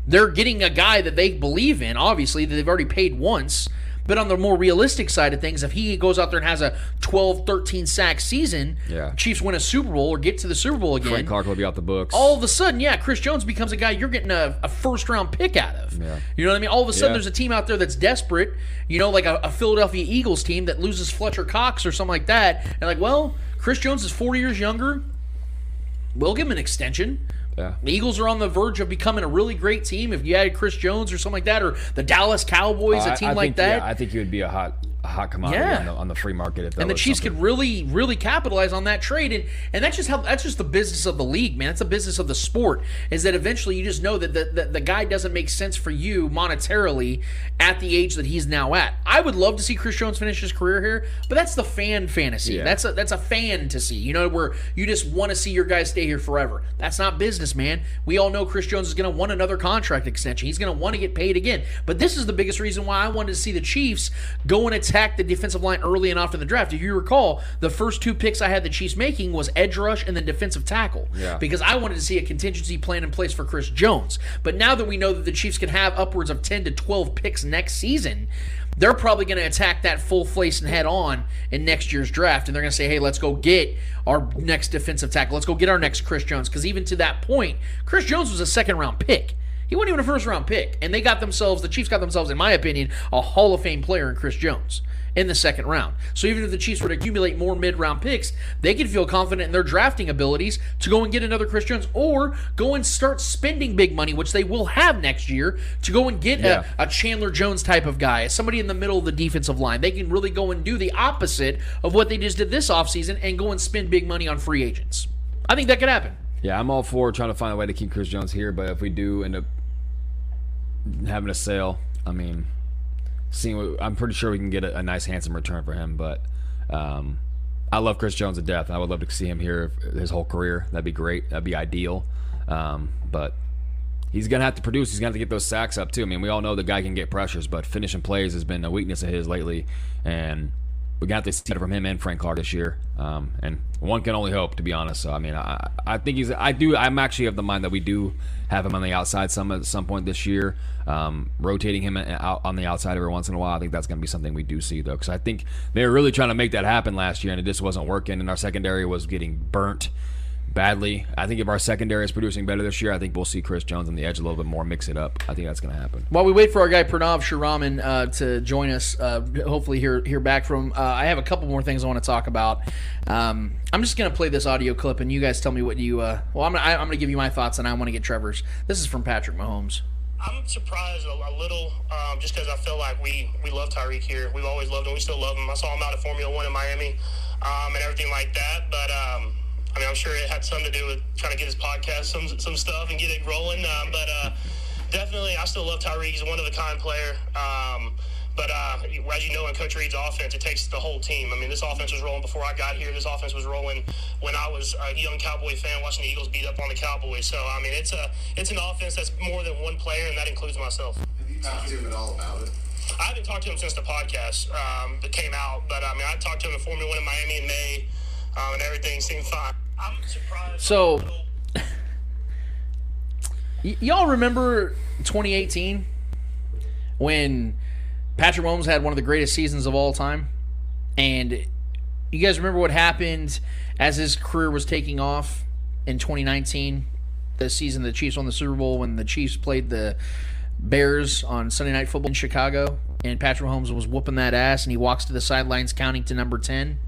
they're getting a guy that they believe in. Obviously, that they've already paid once. But on the more realistic side of things, if he goes out there and has a 12, 13 sack season, Yeah. Chiefs win a Super Bowl or get to the Super Bowl again, Frank Clark will be out the books. all of a sudden, yeah, Chris Jones becomes a guy you're getting a, a first round pick out of. Yeah. You know what I mean? All of a sudden, Yeah. there's a team out there that's desperate, you know, like a, a Philadelphia Eagles team that loses Fletcher Cox or something like that. And like, well, Chris Jones is 40 years younger. We'll give him an extension. Yeah. The Eagles are on the verge of becoming a really great team. If you added Chris Jones or something like that, or the Dallas Cowboys, oh, a team I like think, that. Yeah, I think he would be a hot, hot commodity Yeah. on, the, on the free market. If and the Chiefs something. could really, really capitalize on that trade, and and that's just how that's just the business of the league, man. That's the business of the sport. Is that eventually you just know that the, the, the guy doesn't make sense for you monetarily at the age that he's now at. I would love to see Chris Jones finish his career here, but that's the fan fantasy. Yeah. That's a that's a fan to see. You know where you just want to see your guys stay here forever. That's not business, man. We all know Chris Jones is going to want another contract extension. He's going to want to get paid again. But this is the biggest reason why I wanted to see the Chiefs go and attack the defensive line early and often in the draft. If you recall, the first two picks I had the Chiefs making was edge rush and then defensive tackle. Yeah. Because I wanted to see a contingency plan in place for Chris Jones. But now that we know that the Chiefs can have upwards of 10 to 12 picks next season, they're probably going to attack that full face and head on in next year's draft. And they're going to say, hey, let's go get our next defensive tackle. Let's go get our next Chris Jones. Because even to that point, Chris Jones was a second round pick. He wasn't even a first round pick. And they got themselves, the Chiefs got themselves, in my opinion, a Hall of Fame player in Chris Jones in the second round. So even if the Chiefs were to accumulate more mid round picks, they could feel confident in their drafting abilities to go and get another Chris Jones or go and start spending big money, which they will have next year, to go and get Yeah. a, a Chandler Jones type of guy, somebody in the middle of the defensive line. They can really go and do the opposite of what they just did this offseason and go and spend big money on free agents. I think that could happen. Yeah, I'm all for trying to find a way to keep Chris Jones here, but if we do end up having a sale, I mean, seeing what, I'm pretty sure we can get a, a nice, handsome return for him. But um, I love Chris Jones to death. I would love to see him here his whole career. That'd be great. That'd be ideal. Um, but he's gonna have to produce. He's gonna have to get those sacks up too. I mean, we all know the guy can get pressures, but finishing plays has been a weakness of his lately, and have to see it from him and Frank Clark this year. Um, and one can only hope, to be honest. So I mean, I, I think he's. I do. I'm actually of the mind that we do have him on the outside some at some point this year. Um, rotating him out on the outside every once in a while. I think that's going to be something we do see though, because I think they were really trying to make that happen last year, and it just wasn't working. And our secondary was getting burnt badly. I think if our secondary is producing better this year, I think we'll see Chris Jones on the edge a little bit more, mix it up. I think that's going to happen. While we wait for our guy Pranav Sharaman uh, to join us, uh, hopefully hear hear back from. Uh, I have a couple more things I want to talk about. Um, I'm just gonna play this audio clip, and you guys tell me what you. Uh, well, I'm gonna, I, I'm gonna give you my thoughts, and I want to get Trevor's. This is from Patrick Mahomes. I'm surprised a, a little, um, just because I feel like we we love Tyreek here. We've always loved him. We still love him. I saw him out at Formula One in Miami, um, and everything like that. But um, I mean, I'm sure it had something to do with trying to get his podcast some some stuff and get it rolling. Um, but uh, definitely, I still love Tyreek. He's a one of a kind player. Um, But uh, as you know, in Coach Reid's offense, it takes the whole team. I mean, this offense was rolling before I got here. This offense was rolling when I was a young Cowboy fan watching the Eagles beat up on the Cowboys. So I mean, it's a it's an offense that's more than one player, and that includes myself. Have you talked to him at all about it? I haven't talked to him since the podcast um, that came out, but I mean, I talked to him in Formula One in Miami in May, um, and everything seemed fine. I'm surprised. So, y- y'all remember 2018 when Patrick Mahomes had one of the greatest seasons of all time? And you guys remember what happened as his career was taking off in 2019? The season the Chiefs won the Super Bowl when the Chiefs played the Bears on Sunday Night Football in Chicago, and Patrick Mahomes was whooping that ass, and he walks to the sidelines counting to number 10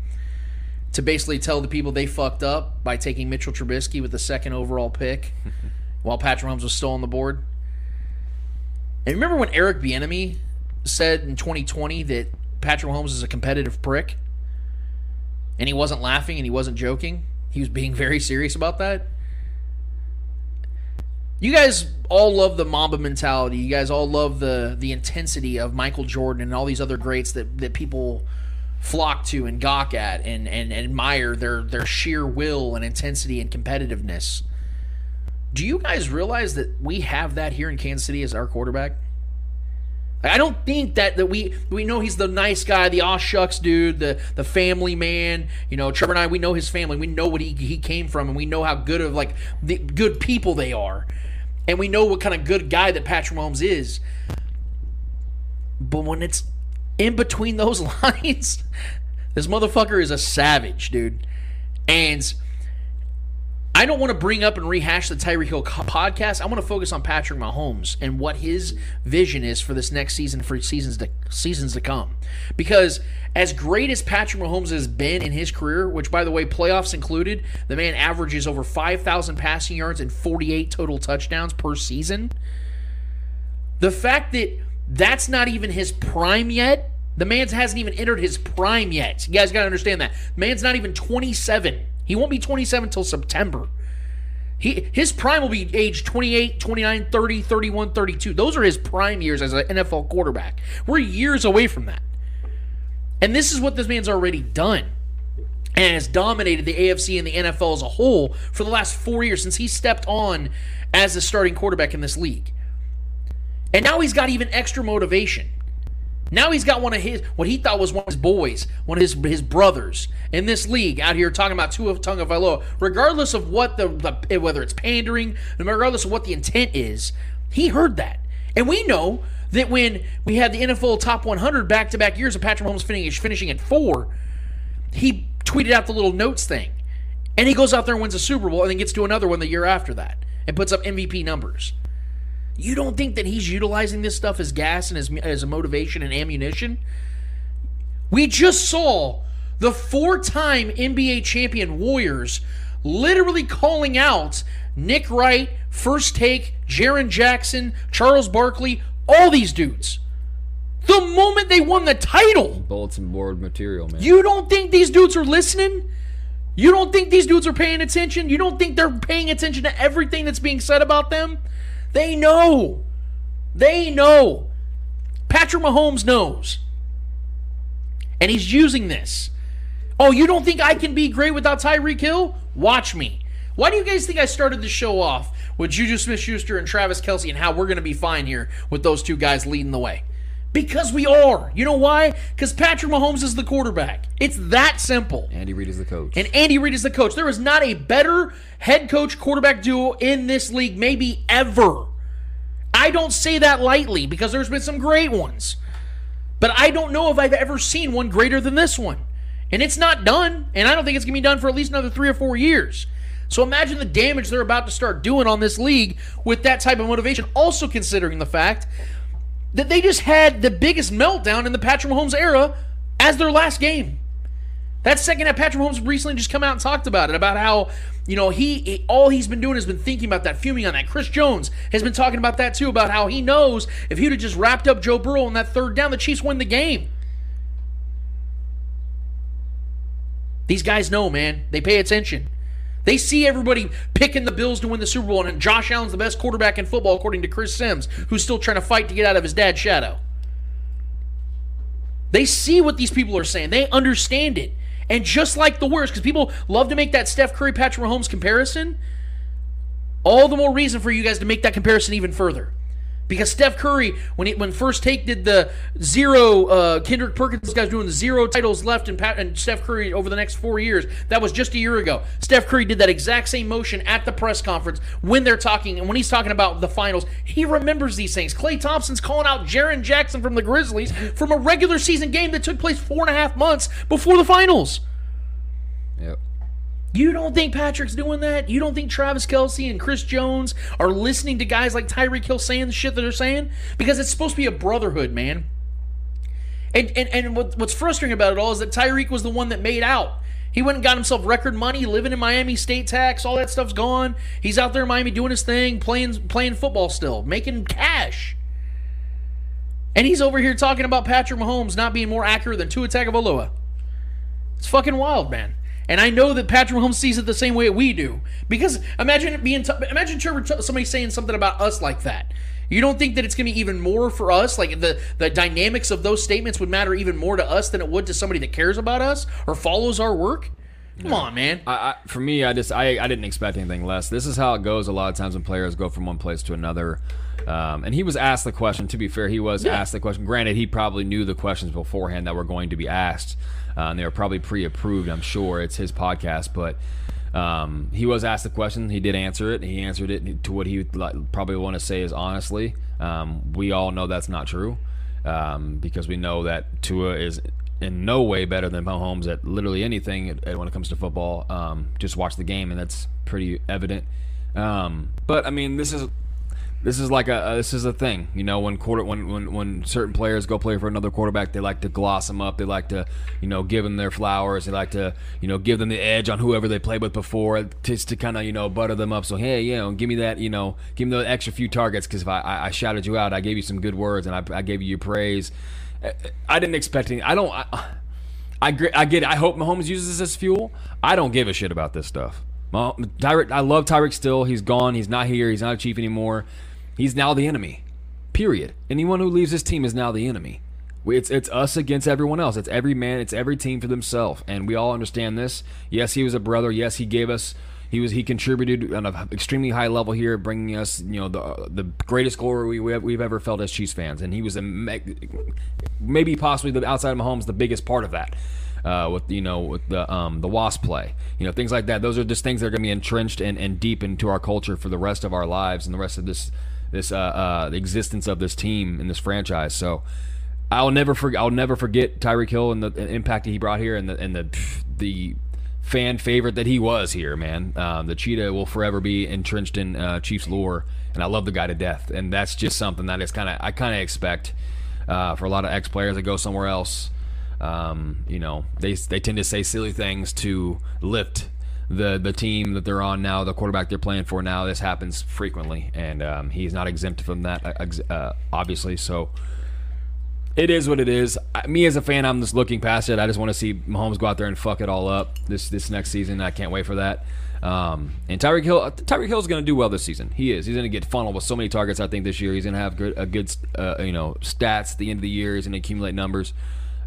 to basically tell the people they fucked up by taking Mitchell Trubisky with the second overall pick while Patrick Mahomes was still on the board. And remember when Eric Bieniemy said in 2020 that Patrick Mahomes is a competitive prick? And he wasn't laughing and he wasn't joking. He was being very serious about that. You guys all love the Mamba mentality. You guys all love the the intensity of Michael Jordan and all these other greats that, that people flock to and gawk at and, and, admire their their sheer will and intensity and competitiveness. Do you guys realize that we have that here in Kansas City as our quarterback? I don't think that that we we know he's the nice guy, the aw shucks dude, the the family man. You know, Trevor and I, we know his family. We know what he he came from, and we know how good of like the good people they are, and we know what kind of good guy that Patrick Mahomes is. But when it's in between those lines, this motherfucker is a savage, dude. And I don't want to bring up and rehash the Tyreek Hill podcast. I want to focus on Patrick Mahomes and what his vision is for this next season, for seasons to seasons to come. Because as great as Patrick Mahomes has been in his career, which by the way, playoffs included, the man averages over 5,000 passing yards and 48 total touchdowns per season. The fact that that's not even his prime yet. The man's hasn't even entered his prime yet. You guys got to understand that. man's not even 27. He won't be 27 until September. He his prime will be age 28, 29, 30, 31, 32. Those are his prime years as an NFL quarterback. We're years away from that. And this is what this man's already done. And has dominated the AFC and the NFL as a whole for the last 4 years since he stepped on as the starting quarterback in this league. And now he's got even extra motivation. Now he's got one of his what he thought was one of his boys, one of his his brothers in this league out here talking about Tua Tagovailoa. Regardless of what the, the eh, whether it's pandering, regardless of what the intent is, he heard that, and we know that when we had the NFL top 100 back to back years of Patrick Mahomes finishing finishing at four, he tweeted out the little notes thing, and he goes out there and wins a Super Bowl, and then gets to another one the year after that, and puts up MVP numbers. You don't think that he's utilizing this stuff as gas and as, as a motivation and ammunition? We just saw the four time NBA champion Warriors literally calling out Nick Wright, First Take, Jaren Jackson, Charles Barkley, all these dudes. The moment they won the title. Bulletin board material, man. You don't think these dudes are listening? You don't think these dudes are paying attention? You don't think they're paying attention to everything that's being said about them? They know. They know. Patrick Mahomes knows. And he's using this. Oh, you don't think I can be great without Tyreek Hill? Watch me. Why do you guys think I started the show off with Juju Smith Schuster and Travis Kelce and how we're going to be fine here with those two guys leading the way? Because we are. You know why? Because Patrick Mahomes is the quarterback. It's that simple. Andy Reid is the coach. And Andy Reid is the coach. There is not a better head coach quarterback duo in this league, maybe ever. I don't say that lightly because there's been some great ones. But I don't know if I've ever seen one greater than this one. And it's not done. And I don't think it's going to be done for at least another three or four years. So imagine the damage they're about to start doing on this league with that type of motivation. Also considering the fact that they just had the biggest meltdown in the Patrick Mahomes era as their last game. That second half, Patrick Mahomes recently just come out and talked about it, about how, you know, he, he, all he's been doing has been thinking about that, fuming on that. Chris Jones has been talking about that too, about how he knows if he would have just wrapped up Joe Burrow on that third down, the Chiefs win the game. These guys know, man. They pay attention. They see everybody picking the Bills to win the Super Bowl, and Josh Allen's the best quarterback in football, according to Chris Sims, who's still trying to fight to get out of his dad's shadow. They see what these people are saying. They understand it. And just like the worst, because people love to make that Steph Curry, Patrick Mahomes comparison, all the more reason for you guys to make that comparison even further. Because Steph Curry, when he, when First Take did the zero, uh, Kendrick Perkins guys doing zero titles left, and Pat and Steph Curry over the next four years, that was just a year ago. Steph Curry did that exact same motion at the press conference when they're talking, and when he's talking about the finals, he remembers these things. Klay Thompson's calling out Jaren Jackson from the Grizzlies from a regular season game that took place four and a half months before the finals. You don't think Patrick's doing that? You don't think Travis Kelce and Chris Jones are listening to guys like Tyreek Hill saying the shit that they're saying? Because it's supposed to be a brotherhood, man. And and, and what, what's frustrating about it all is that Tyreek was the one that made out. He went and got himself record money, living in Miami, state tax, all that stuff's gone. He's out there in Miami doing his thing, playing playing football still, making cash. And he's over here talking about Patrick Mahomes not being more accurate than Tua Tagovailoa. It's fucking wild, man. And I know that Patrick Mahomes sees it the same way we do. Because imagine it being, t- imagine somebody saying something about us like that. You don't think that it's going to be even more for us? Like the the dynamics of those statements would matter even more to us than it would to somebody that cares about us or follows our work? Come on, man. I, I, for me, I just I, I didn't expect anything less. This is how it goes a lot of times when players go from one place to another. Um, and he was asked the question. To be fair, he was Yeah. asked the question. Granted, he probably knew the questions beforehand that were going to be asked, uh, and they were probably pre-approved. I'm sure it's his podcast, but um, he was asked the question. He did answer it. He answered it to what he like, probably want to say is honestly. Um, we all know that's not true um, because we know that Tua is in no way better than Mahomes at literally anything when it comes to football. Um, just watch the game, and that's pretty evident. Um, but I mean, this is this is like a uh, this is a thing, you know. When quarter when, when when certain players go play for another quarterback, they like to gloss them up. They like to you know give them their flowers. They like to you know give them the edge on whoever they played with before, just to kind of you know butter them up. So hey, you know, give me that you know give me the extra few targets because if I, I I shouted you out, I gave you some good words and I, I gave you your praise. I- didn't expect any. I don't. I, I, I get it. I hope Mahomes uses this as fuel. I don't give a shit about this stuff. Well, Tyreek, I love Tyreek still. He's gone. He's not here. He's not a chief anymore. He's now the enemy. Period. Anyone who leaves his team is now the enemy. It's it's us against everyone else. It's every man. It's every team for themselves, and we all understand this. Yes, he was a brother. Yes, he gave us. He was he contributed on an extremely high level here, bringing us you know the the greatest glory we, have, we've ever felt as Chiefs fans, and he was a maybe possibly the outside of Mahomes the biggest part of that. Uh, with you know with the um, the wasp play, you know things like that. Those are just things that are going to be entrenched and, and deep into our culture for the rest of our lives and the rest of this this uh, uh, the existence of this team and this franchise. So I'll never forget. I'll never forget Tyreek Hill and the impact that he brought here and the and the the fan favorite that he was here. Man, um, the cheetah will forever be entrenched in uh, Chiefs lore, and I love the guy to death. And that's just something that is kind of I kind of expect uh, for a lot of ex players that go somewhere else. Um, you know, they they tend to say silly things to lift the the team that they're on now, the quarterback they're playing for now. This happens frequently, and um, he's not exempt from that, uh, uh, obviously. So it is what it is. I, me as a fan, I'm just looking past it. I just want to see Mahomes go out there and fuck it all up this this next season. I can't wait for that. Um, and Tyreek Hill, Tyreek Hill is going to do well this season. He is. He's going to get funneled with so many targets. I think this year he's going to have good a good uh, you know stats at the end of the year. He's going to accumulate numbers.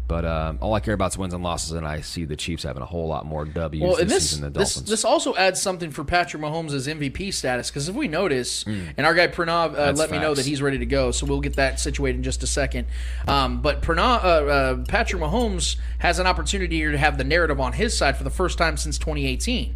But um, all I care about is wins and losses, and I see the Chiefs having a whole lot more W's Well, this, this season than the this, Dolphins. this also adds something for Patrick Mahomes' MVP status because if we notice, and our guy Pranav uh, let me know that he's ready to go, so we'll get that situated in just a second. Um, but Pranav, uh, uh, Patrick Mahomes has an opportunity here to have the narrative on his side for the first time since 2018.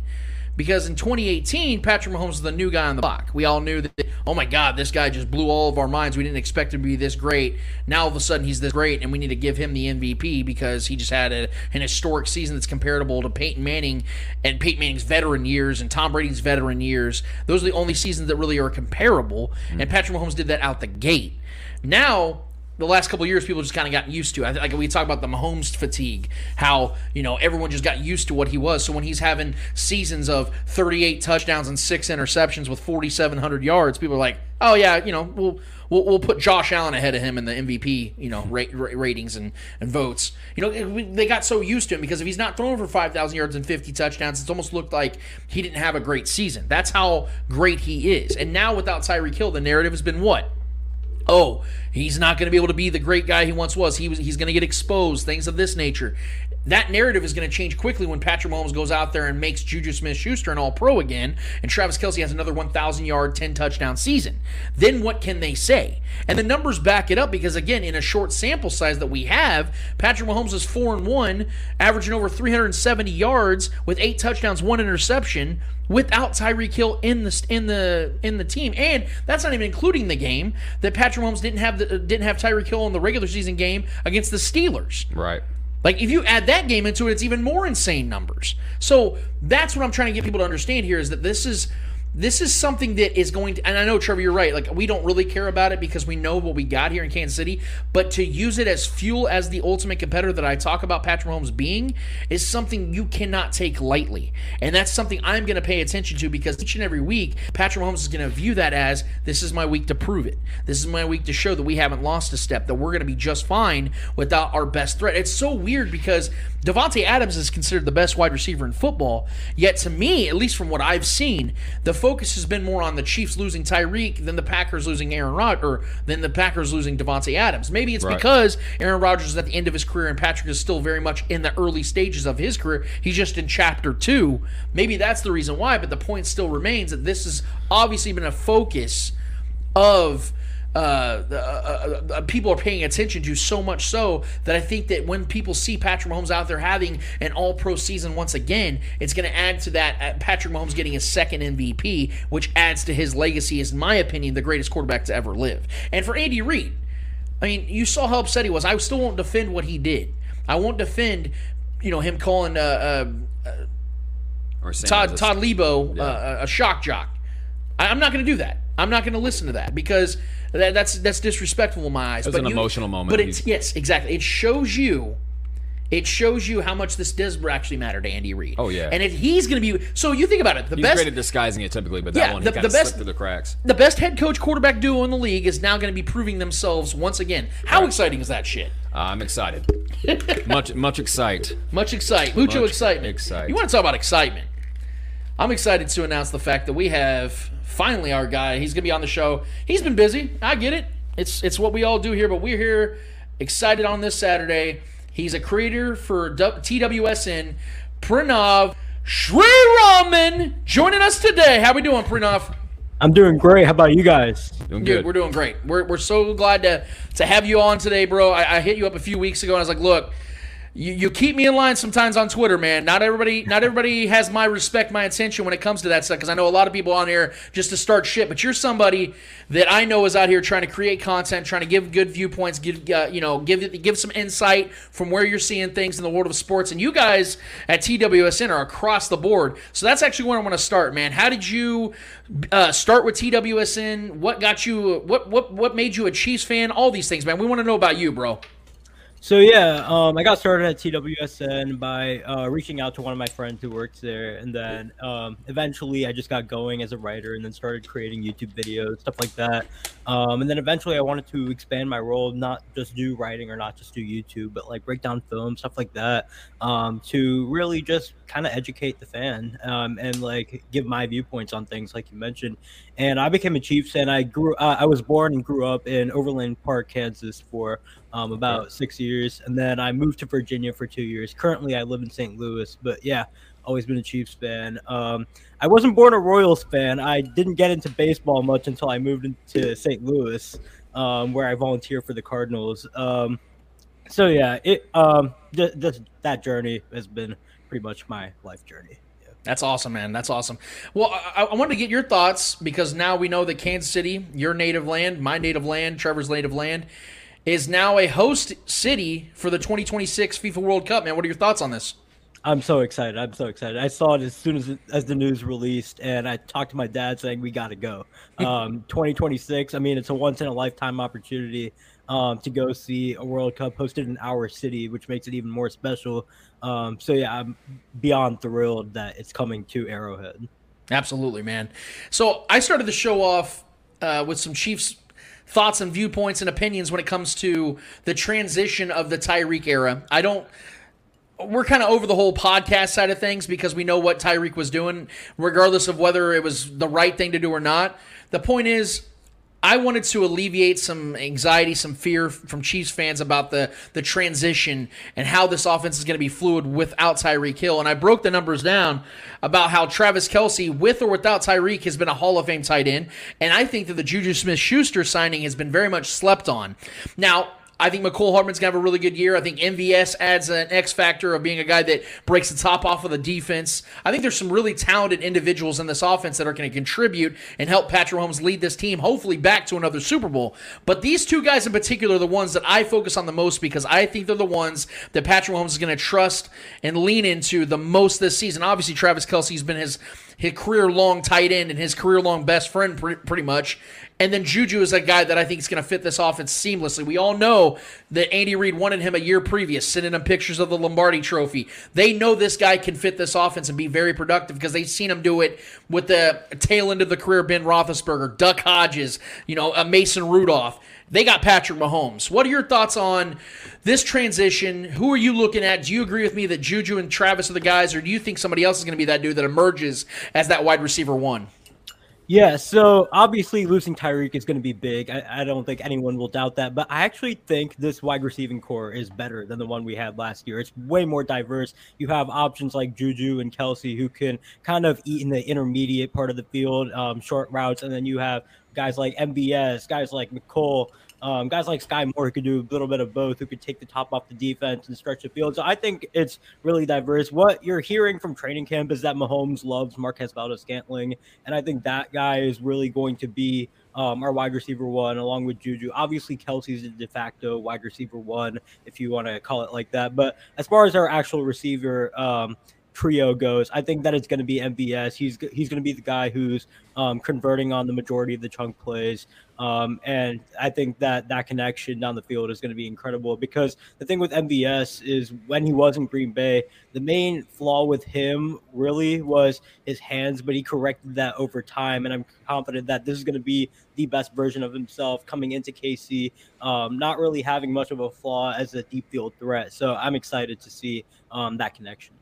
Because in 2018, Patrick Mahomes was the new guy on the block. We all knew that, oh my God, this guy just blew all of our minds. We didn't expect him to be this great. Now all of a sudden he's this great, and we need to give him the MVP because he just had a, an historic season that's comparable to Peyton Manning and Peyton Manning's veteran years and Tom Brady's veteran years. Those are the only seasons that really are comparable, and mm. Patrick Mahomes did that out the gate. Now, the last couple years, people just kind of gotten used to. I like we talk about the Mahomes fatigue, how you know everyone just got used to what he was. So when he's having seasons of 38 touchdowns and six interceptions with 4,700 yards, people are like, "Oh yeah, you know, we'll we'll, we'll put Josh Allen ahead of him in the MVP, you know, rate, ra- ratings and, and votes." You know, they got so used to him because if he's not throwing for 5,000 yards and 50 touchdowns, it's almost looked like he didn't have a great season. That's how great he is. And now without Tyreek Hill, the narrative has been what? Oh, he's not going to be able to be the great guy he once was. He was he's going to get exposed, things of this nature. That narrative is going to change quickly when Patrick Mahomes goes out there and makes Juju Smith-Schuster an All-Pro again, and Travis Kelce has another 1,000-yard, 10-touchdown season. Then what can they say? And the numbers back it up because again, in a short sample size that we have, Patrick Mahomes is four and one, averaging over 370 yards with eight touchdowns, one interception without Tyreek Hill in the in the in the team, and that's not even including the game that Patrick Mahomes didn't have the, didn't have Tyreek Hill in the regular season game against the Steelers. Right. Like if you add that game into it, it's even more insane numbers. So that's what I'm trying to get people to understand here is that this is this is something that is going to and i know trevor you're right. Like we don't really care about it because we know what we got here in kansas city but to use it as fuel as the ultimate competitor that i talk about patrick mahomes being is something you cannot take lightly. And that's something i'm going to pay attention to because each and every week patrick mahomes is going to view that as this is my week to prove it. This is my week to show that we haven't lost a step that we're going to be just fine without our best threat. It's so weird because Davante Adams is considered the best wide receiver in football. Yet to me, at least from what I've seen, the focus has been more on the Chiefs losing Tyreek than the Packers losing Aaron Rod or than the Packers losing Davante Adams. Maybe it's Right. because Aaron Rodgers is at the end of his career and Patrick is still very much in the early stages of his career. He's just in chapter two. Maybe that's the reason why, but the point still remains that this has obviously been a focus of uh, uh, uh, uh, people are paying attention to so much so that I think that when people see Patrick Mahomes out there having an All Pro season once again, it's going to add to that uh, Patrick Mahomes getting his second MVP, which adds to his legacy Is in my opinion, the greatest quarterback to ever live. And for Andy Reid, I mean, you saw how upset he was. I still won't defend what he did. I won't defend, you know, him calling uh, uh, Or Todd Todd Leabo Yeah. uh, a shock jock. I, I'm not going to do that. I'm not going to listen to that because that, that's that's disrespectful in my eyes. It was an emotional moment. But it's yes, exactly. It shows you. It shows you how much this does actually matter to Andy Reid. Oh, yeah. and if he's going to be so, you think about it. The He's best great at disguising it typically, but that Yeah, one the- he the best- slipped through the cracks. the best head coach quarterback duo in the league is now going to be proving themselves once again. How exciting is that shit? Uh, I'm excited. much, much excite. Much excite, mucho Much excitement. excite. You want to talk about excitement? I'm excited to announce the fact that we have finally our guy. He's gonna be on the show. He's been busy. I get it. It's it's what we all do here, but we're here excited on this Saturday. He's a creator for TWSN, Pranav Shri Raman, joining us today. How we doing, Pranav? I'm doing great. How about you guys? Doing Dude, good. we're doing great. We're, we're so glad to to have you on today, bro. I, I hit you up a few weeks ago and I was like, look, you, you keep me in line sometimes on Twitter, man. Not everybody not everybody has my respect, my attention when it comes to that stuff because I know a lot of people on here just to start shit. But you're somebody that I know is out here trying to create content, trying to give good viewpoints, give uh, you know give give some insight from where you're seeing things in the world of sports. And you guys at TWSN are across the board. So that's actually where I want to start, man. How did you uh, start with TWSN? What got you? What what what made you a Chiefs fan? All these things, man. We want to know about you, bro. So yeah, um, I got started at TWSN by uh, reaching out to one of my friends who works there, and then um, eventually I just got going as a writer, and then started creating YouTube videos, stuff like that. Um, and then eventually I wanted to expand my role, not just do writing or not just do YouTube, but like break down film, stuff like that, um, to really just kind of educate the fan um, and like give my viewpoints on things, like you mentioned. And I became a Chiefs fan. I grew, uh, I was born and grew up in Overland Park, Kansas, for um, about six years, and then I moved to Virginia for two years. Currently, I live in St. Louis, but yeah, always been a Chiefs fan. Um, I wasn't born a Royals fan. I didn't get into baseball much until I moved into St. Louis, um, where I volunteer for the Cardinals. Um, so yeah, it um, th- th- that journey has been pretty much my life journey. That's awesome, man. That's awesome. Well, I, I wanted to get your thoughts because now we know that Kansas City, your native land, my native land, Trevor's native land, is now a host city for the 2026 FIFA World Cup. Man, what are your thoughts on this? I'm so excited. I'm so excited. I saw it as soon as as the news released, and I talked to my dad saying we got to go. Um, 2026. I mean, it's a once in a lifetime opportunity um, to go see a World Cup hosted in our city, which makes it even more special. Um, so yeah, I'm beyond thrilled that it's coming to Arrowhead. Absolutely, man. So I started the show off uh, with some Chiefs thoughts and viewpoints and opinions when it comes to the transition of the Tyreek era. I don't. We're kind of over the whole podcast side of things because we know what Tyreek was doing, regardless of whether it was the right thing to do or not. The point is, I wanted to alleviate some anxiety, some fear from Chiefs fans about the the transition and how this offense is going to be fluid without Tyreek Hill. And I broke the numbers down about how Travis Kelce, with or without Tyreek, has been a Hall of Fame tight end. And I think that the Juju Smith Schuster signing has been very much slept on. Now, I think Mecole Hardman's going to have a really good year. I think MVS adds an X factor of being a guy that breaks the top off of the defense. I think there's some really talented individuals in this offense that are going to contribute and help Patrick Mahomes lead this team, hopefully back to another Super Bowl. But these two guys in particular are the ones that I focus on the most because I think they're the ones that Patrick Mahomes is going to trust and lean into the most this season. Obviously, Travis Kelce's been his his career long tight end and his career long best friend, pretty much. And then Juju is a guy that I think is going to fit this offense seamlessly. We all know that Andy Reid wanted him a year previous, sending him pictures of the Lombardi Trophy. They know this guy can fit this offense and be very productive because they've seen him do it with the tail end of the career Ben Roethlisberger, Duck Hodges, you know, a Mason Rudolph. They got Patrick Mahomes. What are your thoughts on this transition? Who are you looking at? Do you agree with me that Juju and Travis are the guys, or do you think somebody else is going to be that dude that emerges as that wide receiver one? Yeah, so obviously losing Tyreek is going to be big. I, I, don't think anyone will doubt that. But I actually think this wide receiving core is better than the one we had last year. It's way more diverse. You have options like Juju and Kelce who can kind of eat in the intermediate part of the field, um, short routes, and then you have guys like MVS, guys like Mecole, um, guys like Skyy Moore who could do a little bit of both, who could take the top off the defense and stretch the field. So I think it's really diverse. What you're hearing from training camp is that Mahomes loves Marquez Valdes-Scantling, and I think that guy is really going to be um, our wide receiver one, along with Juju. Obviously, Kelce's the de facto wide receiver one, if you want to call it like that. But as far as our actual receiver, um, trio goes, I think that it's going to be MVS. He's he's going to be the guy who's um, converting on the majority of the chunk plays, um, and I think that that connection down the field is going to be incredible. Because the thing with MVS is when he was in Green Bay, the main flaw with him really was his hands, but he corrected that over time, and I'm confident that this is going to be the best version of himself coming into KC, um, not really having much of a flaw as a deep field threat. So I'm excited to see um, that connection.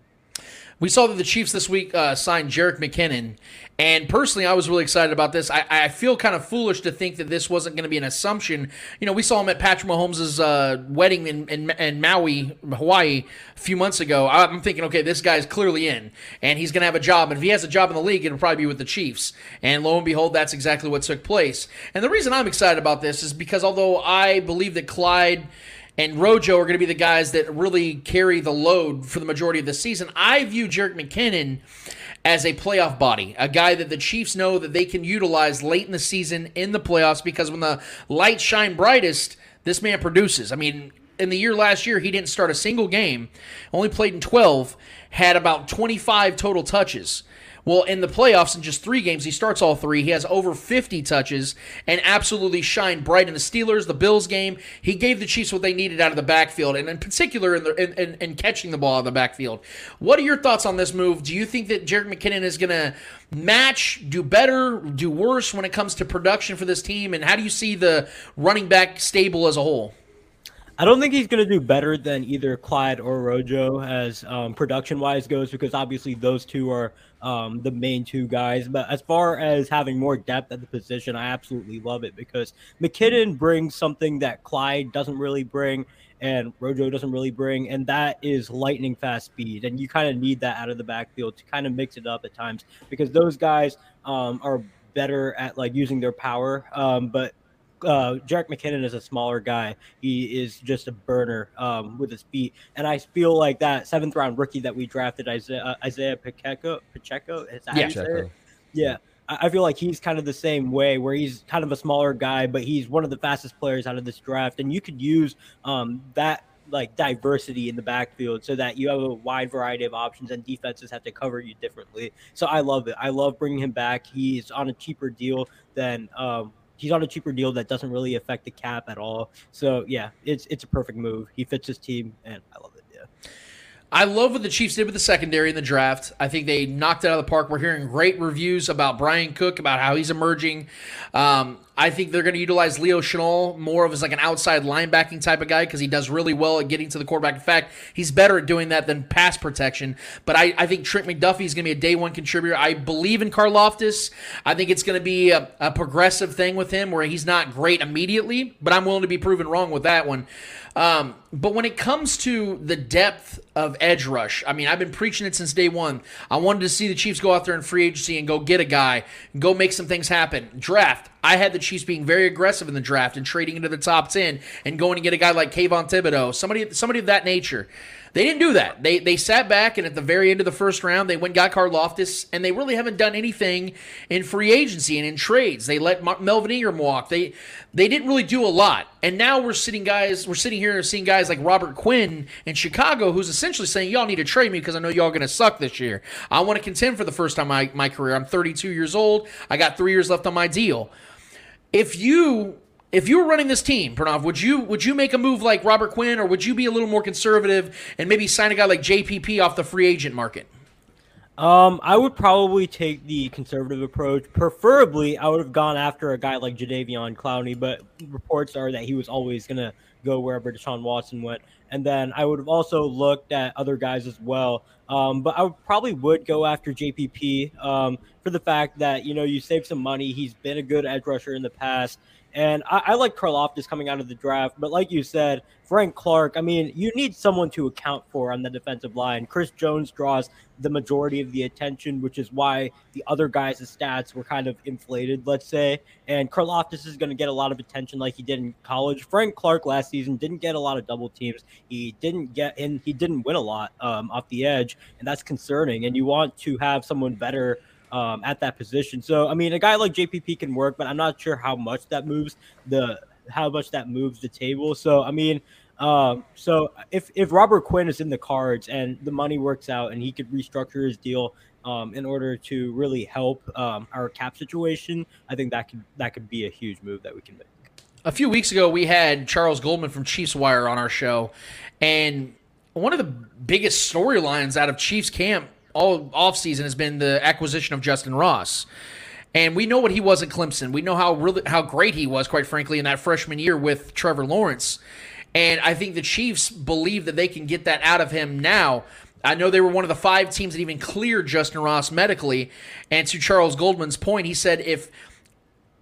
We saw that the Chiefs this week uh, signed Jerick McKinnon, and personally, I was really excited about this. I, I feel kind of foolish to think that this wasn't going to be an assumption. You know, we saw him at Patrick Mahomes' uh, wedding in, in, in, Maui, Hawaii, a few months ago. I'm thinking, okay, this guy's clearly in, and he's going to have a job. And if he has a job in the league, it'll probably be with the Chiefs. And lo and behold, that's exactly what took place. And the reason I'm excited about this is because although I believe that Clyde – and Rojo are going to be the guys that really carry the load for the majority of the season. I view Jerick McKinnon as a playoff body, a guy that the Chiefs know that they can utilize late in the season in the playoffs because when the lights shine brightest, this man produces. I mean, in the year last year, he didn't start a single game, only played in 12, had about 25 total touches. Well, in the playoffs, in just three games, he starts all three. He has over 50 touches and absolutely shined bright in the Steelers, the Bills game. He gave the Chiefs what they needed out of the backfield, and in particular in, the, in, in, in catching the ball out of the backfield. What are your thoughts on this move? Do you think that Jerick McKinnon is going to match, do better, do worse when it comes to production for this team? And how do you see the running back stable as a whole? I don't think he's going to do better than either Clyde or Rojo as um, production wise goes, because obviously those two are um, the main two guys. But as far as having more depth at the position, I absolutely love it because McKinnon brings something that Clyde doesn't really bring and Rojo doesn't really bring, and that is lightning fast speed. And you kind of need that out of the backfield to kind of mix it up at times because those guys um, are better at like using their power. Um, but uh, Jerick McKinnon is a smaller guy. He is just a burner um, with his feet, and I feel like that seventh round rookie that we drafted, Isaiah, uh, Isaiah Pacheco, Pacheco, is that yeah, Pacheco. yeah. I feel like he's kind of the same way, where he's kind of a smaller guy, but he's one of the fastest players out of this draft, and you could use um, that like diversity in the backfield so that you have a wide variety of options and defenses have to cover you differently. So I love it. I love bringing him back. He's on a cheaper deal than um, he's on a cheaper deal that doesn't really affect the cap at all. So yeah, it's it's a perfect move. He fits his team, and I love it. Yeah. I love what the Chiefs did with the secondary in the draft. I think they knocked it out of the park. We're hearing great reviews about Bryan Cook, about how he's emerging. Um, I think they're going to utilize Leo Chenal more of as like an outside linebacking type of guy because he does really well at getting to the quarterback. In fact, he's better at doing that than pass protection. But I, I think Trent McDuffie is going to be a day one contributor. I believe in Karlaftis. I think it's going to be a, a progressive thing with him where he's not great immediately, but I'm willing to be proven wrong with that one. Um, but when it comes to the depth of edge rush, I mean, I've been preaching it since day one. I wanted to see the Chiefs go out there in free agency and go get a guy, go make some things happen. Draft. I had the Chiefs being very aggressive in the draft and trading into the top ten and going to get a guy like Kayvon Thibodeaux, somebody, somebody of that nature. They didn't do that. They they sat back and at the very end of the first round, they went got Karlaftis, and they really haven't done anything in free agency and in trades. They let Mar- Melvin Ingram walk. They they didn't really do a lot. And now we're sitting guys, we're sitting here and seeing guys like Robert Quinn in Chicago, who's essentially saying, "Y'all need to trade me because I know y'all going to suck this year. I want to contend for the first time in my my career. I'm 32 years old. I got three years left on my deal. If you if you were running this team, Pranav, would you would you make a move like Robert Quinn, or would you be a little more conservative and maybe sign a guy like JPP off the free agent market? Um, I would probably take the conservative approach. Preferably, I would have gone after a guy like Jadeveon Clowney, but reports are that he was always going to go wherever Deshaun Watson went. And then I would have also looked at other guys as well. Um, but I would probably would go after JPP um, for the fact that you know you save some money. He's been a good edge rusher in the past. And I, I like Karlaftis coming out of the draft, but like you said, Frank Clark, I mean, you need someone to account for on the defensive line. Chris Jones draws the majority of the attention, which is why the other guys' stats were kind of inflated, let's say. And Karlaftis is going to get a lot of attention like he did in college. Frank Clark last season didn't get a lot of double teams. He didn't get and he didn't win a lot um, off the edge, and that's concerning. And you want to have someone better um, at that position. So I mean, a guy like JPP can work, but I'm not sure how much that moves the how much that moves the table. So I mean, um, so if if Robert Quinn is in the cards and the money works out and he could restructure his deal um, in order to really help um, our cap situation, I think that could that could be a huge move that we can make. A few weeks ago, we had Charles Goldman from Chiefs Wire on our show, and one of the biggest storylines out of Chiefs camp all offseason has been the acquisition of Justin Ross. And we know what he was at Clemson. We know how really how great he was, quite frankly, in that freshman year with Trevor Lawrence. And I think the Chiefs believe that they can get that out of him now. I know they were one of the five teams that even cleared Justin Ross medically. And to Charles Goldman's point, he said if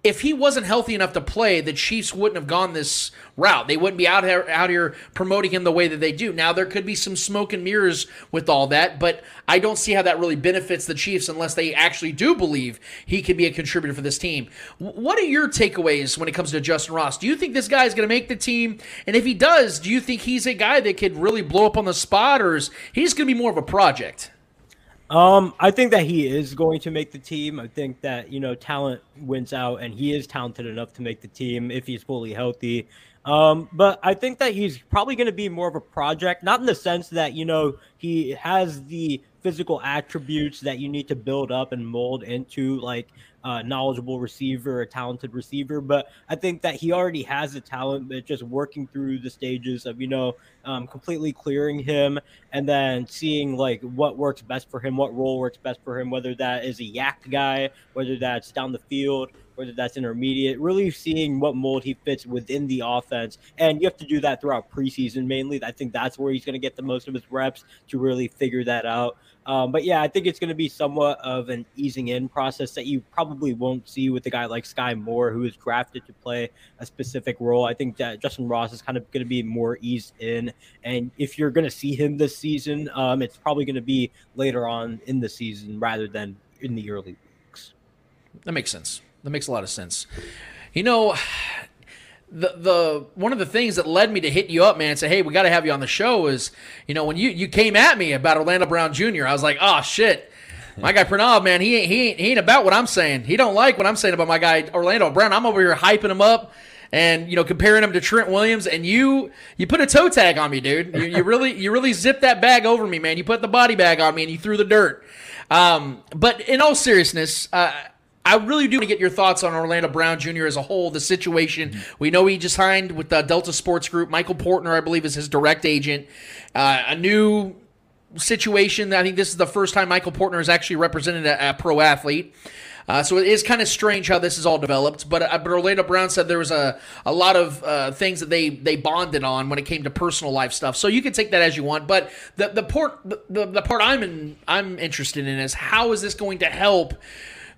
if he wasn't healthy enough to play, the Chiefs wouldn't have gone this route. They wouldn't be out here out here promoting him the way that they do. Now there could be some smoke and mirrors with all that, but I don't see how that really benefits the Chiefs unless they actually do believe he can be a contributor for this team. What are your takeaways when it comes to Justin Ross? Do you think this guy is going to make the team? And if he does, do you think he's a guy that could really blow up on the spot, or is he's going to be more of a project? Um, I think that he is going to make the team. I think that you know talent wins out, and he is talented enough to make the team if he's fully healthy. Um, but I think that he's probably going to be more of a project, not in the sense that you know he has the physical attributes that you need to build up and mold into like a knowledgeable receiver, a talented receiver. But I think that he already has the talent, but just working through the stages of, you know, um, completely clearing him and then seeing like what works best for him, what role works best for him, whether that is a YAC guy, whether that's down the field, whether that's intermediate, really seeing what mold he fits within the offense. And you have to do that throughout preseason mainly. I think that's where he's going to get the most of his reps to really figure that out. Um, but yeah, I think it's going to be somewhat of an easing in process that you probably won't see with a guy like Skyy Moore, who is drafted to play a specific role. I think that Justin Ross is kind of going to be more eased in. And if you're going to see him this season, um, it's probably going to be later on in the season rather than in the early weeks. That makes sense. That makes a lot of sense. You know, the the one of the things that led me to hit you up, man, and say, hey, we got to have you on the show is, you know, when you you came at me about Orlando Brown Jr., I was like, oh shit. My guy Pranav, man, he ain't, he ain't he ain't about what I'm saying. He don't like what I'm saying about my guy Orlando Brown. I'm over here hyping him up and you know comparing him to Trent Williams, and you you put a toe tag on me, dude. You, you really you really zipped that bag over me, man. You put the body bag on me, and you threw the dirt. Um, but in all seriousness, uh, I really do want to get your thoughts on Orlando Brown Jr. as a whole, the situation. Mm-hmm. We know he just signed with the Delta Sports Group. Michael Portnoy, I believe, is his direct agent. Uh, a new situation. I think this is the first time Michael Portnoy has actually represented a, a pro athlete. Uh, so it is kind of strange how this is all developed. But, uh, but Orlando Brown said there was a, a lot of uh, things that they, they bonded on when it came to personal life stuff. So you can take that as you want. But the the part the, the part I'm in I'm interested in is how is this going to help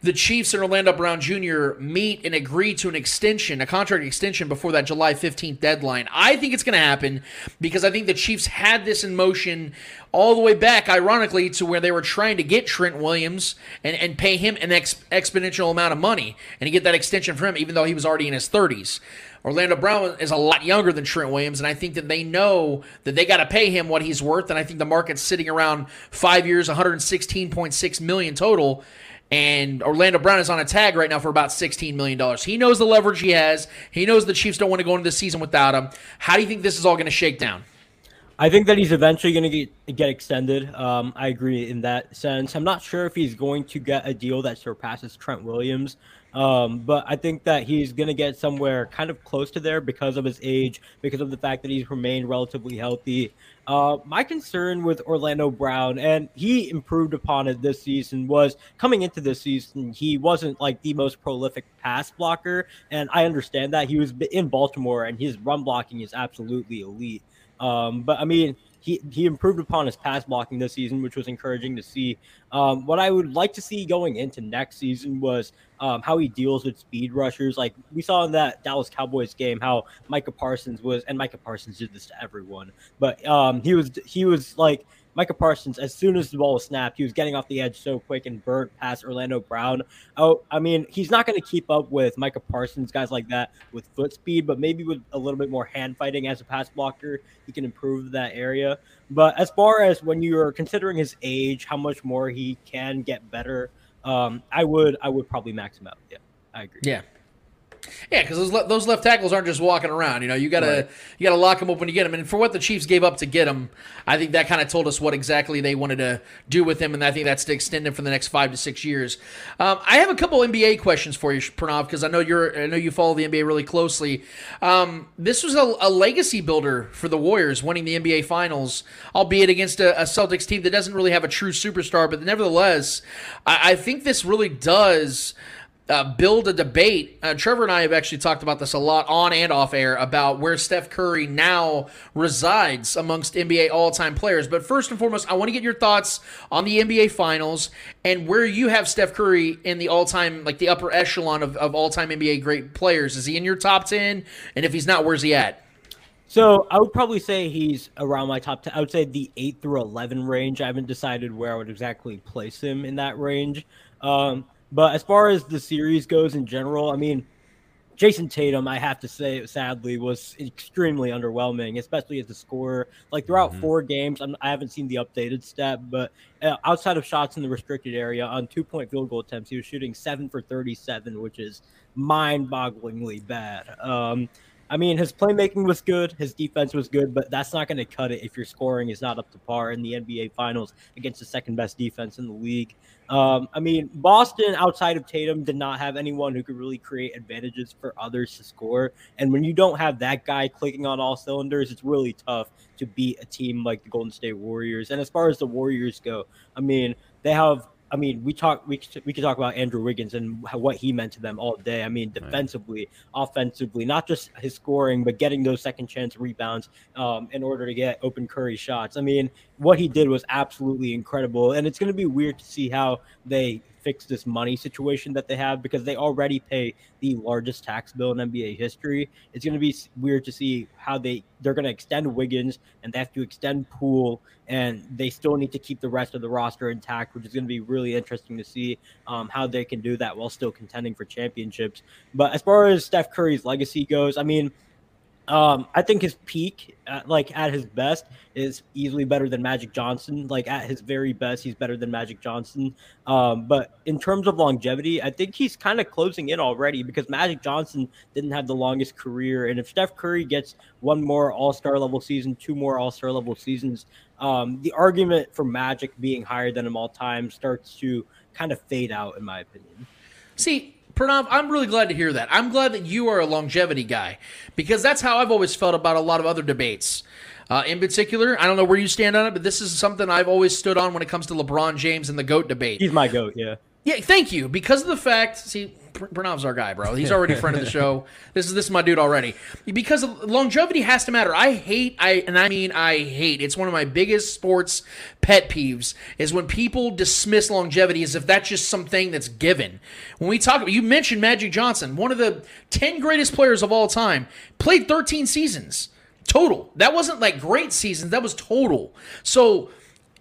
the Chiefs and Orlando Brown Jr. meet and agree to an extension, a contract extension before that July 15th deadline. I think it's going to happen because I think the Chiefs had this in motion all the way back, ironically, to where they were trying to get Trent Williams and, and pay him an ex- exponential amount of money and to get that extension for him, even though he was already in his 30s. Orlando Brown is a lot younger than Trent Williams, and I think that they know that they got to pay him what he's worth. And I think the market's sitting around five years, 116.6 million total. And Orlando Brown is on a tag right now for about $16 million. He knows the leverage he has. He knows the Chiefs don't want to go into the season without him. How do you think this is all going to shake down? I think that he's eventually going to get, get extended. Um, I agree in that sense. I'm not sure if he's going to get a deal that surpasses Trent Williams. Um, but I think that he's going to get somewhere kind of close to there because of his age, because of the fact that he's remained relatively healthy. Uh, my concern with Orlando Brown, and he improved upon it this season, was coming into this season, he wasn't like the most prolific pass blocker. And I understand that. He was in Baltimore, and his run blocking is absolutely elite. Um, but I mean, he, he improved upon his pass blocking this season, which was encouraging to see. Um, what I would like to see going into next season was um, how he deals with speed rushers. Like we saw in that Dallas Cowboys game, how Micah Parsons was, and Micah Parsons did this to everyone, but um, he was he was like Micah Parsons, as soon as the ball was snapped, he was getting off the edge so quick and burnt past Orlando Brown. Oh, I mean, he's not going to keep up with Micah Parsons, guys like that, with foot speed, but maybe with a little bit more hand fighting as a pass blocker, he can improve that area. But as far as when you're considering his age, how much more he can get better, um, I would I would probably max him out. Yeah, I agree. Yeah, yeah, because those, le- those left tackles aren't just walking around. You know, you gotta right. you gotta lock them up when you get them. And for what the Chiefs gave up to get him, I think that kind of told us what exactly they wanted to do with him, and I think that's to extend him for the next five to six years. Um, I have a couple NBA questions for you, Pranav, because I know you're I know you follow the NBA really closely. Um, this was a, a, legacy builder for the Warriors, winning the NBA Finals, albeit against a, a, Celtics team that doesn't really have a true superstar, but nevertheless, I, I think this really does uh, build a debate. Uh, Trevor and I have actually talked about this a lot on and off air about where Steph Curry now resides amongst NBA all time players. But first and foremost, I want to get your thoughts on the NBA Finals and where you have Steph Curry in the all time, like the upper echelon of, of all time NBA great players. Is he in your top 10? And if he's not, where's he at? So I would probably say he's around my top 10. I would say the 8 through 11 range. I haven't decided where I would exactly place him in that range. Um, but as far as the series goes in general, I mean, Jayson Tatum, I have to say, sadly, was extremely underwhelming, especially as a scorer. Like throughout mm-hmm. four games, I'm, I have not seen the updated stat, but uh, outside of shots in the restricted area on two point field goal attempts, he was shooting seven for 37, which is mind bogglingly bad. Um, I mean, his playmaking was good, his defense was good, but that's not going to cut it if your scoring is not up to par in the NBA Finals against the second best defense in the league. Um, I mean, Boston outside of Tatum did not have anyone who could really create advantages for others to score. And when you don't have that guy clicking on all cylinders, it's really tough to beat a team like the Golden State Warriors. And as far as the Warriors go, I mean, they have I mean, we talk we we could talk about Andrew Wiggins and what he meant to them all day. I mean, defensively, right. offensively, not just his scoring, but getting those second chance rebounds um, in order to get open Curry shots. I mean, what he did was absolutely incredible, and it's going to be weird to see how they fix this money situation that they have because they already pay the largest tax bill in NBA history. It's going to be weird to see how they they're going to extend Wiggins and they have to extend Poole and they still need to keep the rest of the roster intact, which is going to be really interesting to see um, how they can do that while still contending for championships. But as far as Steph Curry's legacy goes, I mean um, I think his peak, at, like at his best, is easily better than Magic Johnson. Like at his very best, he's better than Magic Johnson. Um, but in terms of longevity, I think he's kind of closing in already because Magic Johnson didn't have the longest career. And if Steph Curry gets one more All Star level season, two more All Star level seasons, um, the argument for Magic being higher than him all time starts to kind of fade out, in my opinion. See, Pranav, I'm really glad to hear that. I'm glad that you are a longevity guy because that's how I've always felt about a lot of other debates. Uh, in particular, I don't know where you stand on it, but this is something I've always stood on when it comes to LeBron James and the GOAT debate. He's my goat, yeah. Yeah, thank you. Because of the fact, see, Pr- Pranav's our guy, bro. He's already a friend of the show. This is this is my dude already. Because longevity has to matter. I hate, I and I mean I hate. It's one of my biggest sports pet peeves is when people dismiss longevity as if that's just something that's given. When we talk, about you mentioned Magic Johnson, one of the ten greatest players of all time, played 13 seasons total. That wasn't like great seasons. That was total. So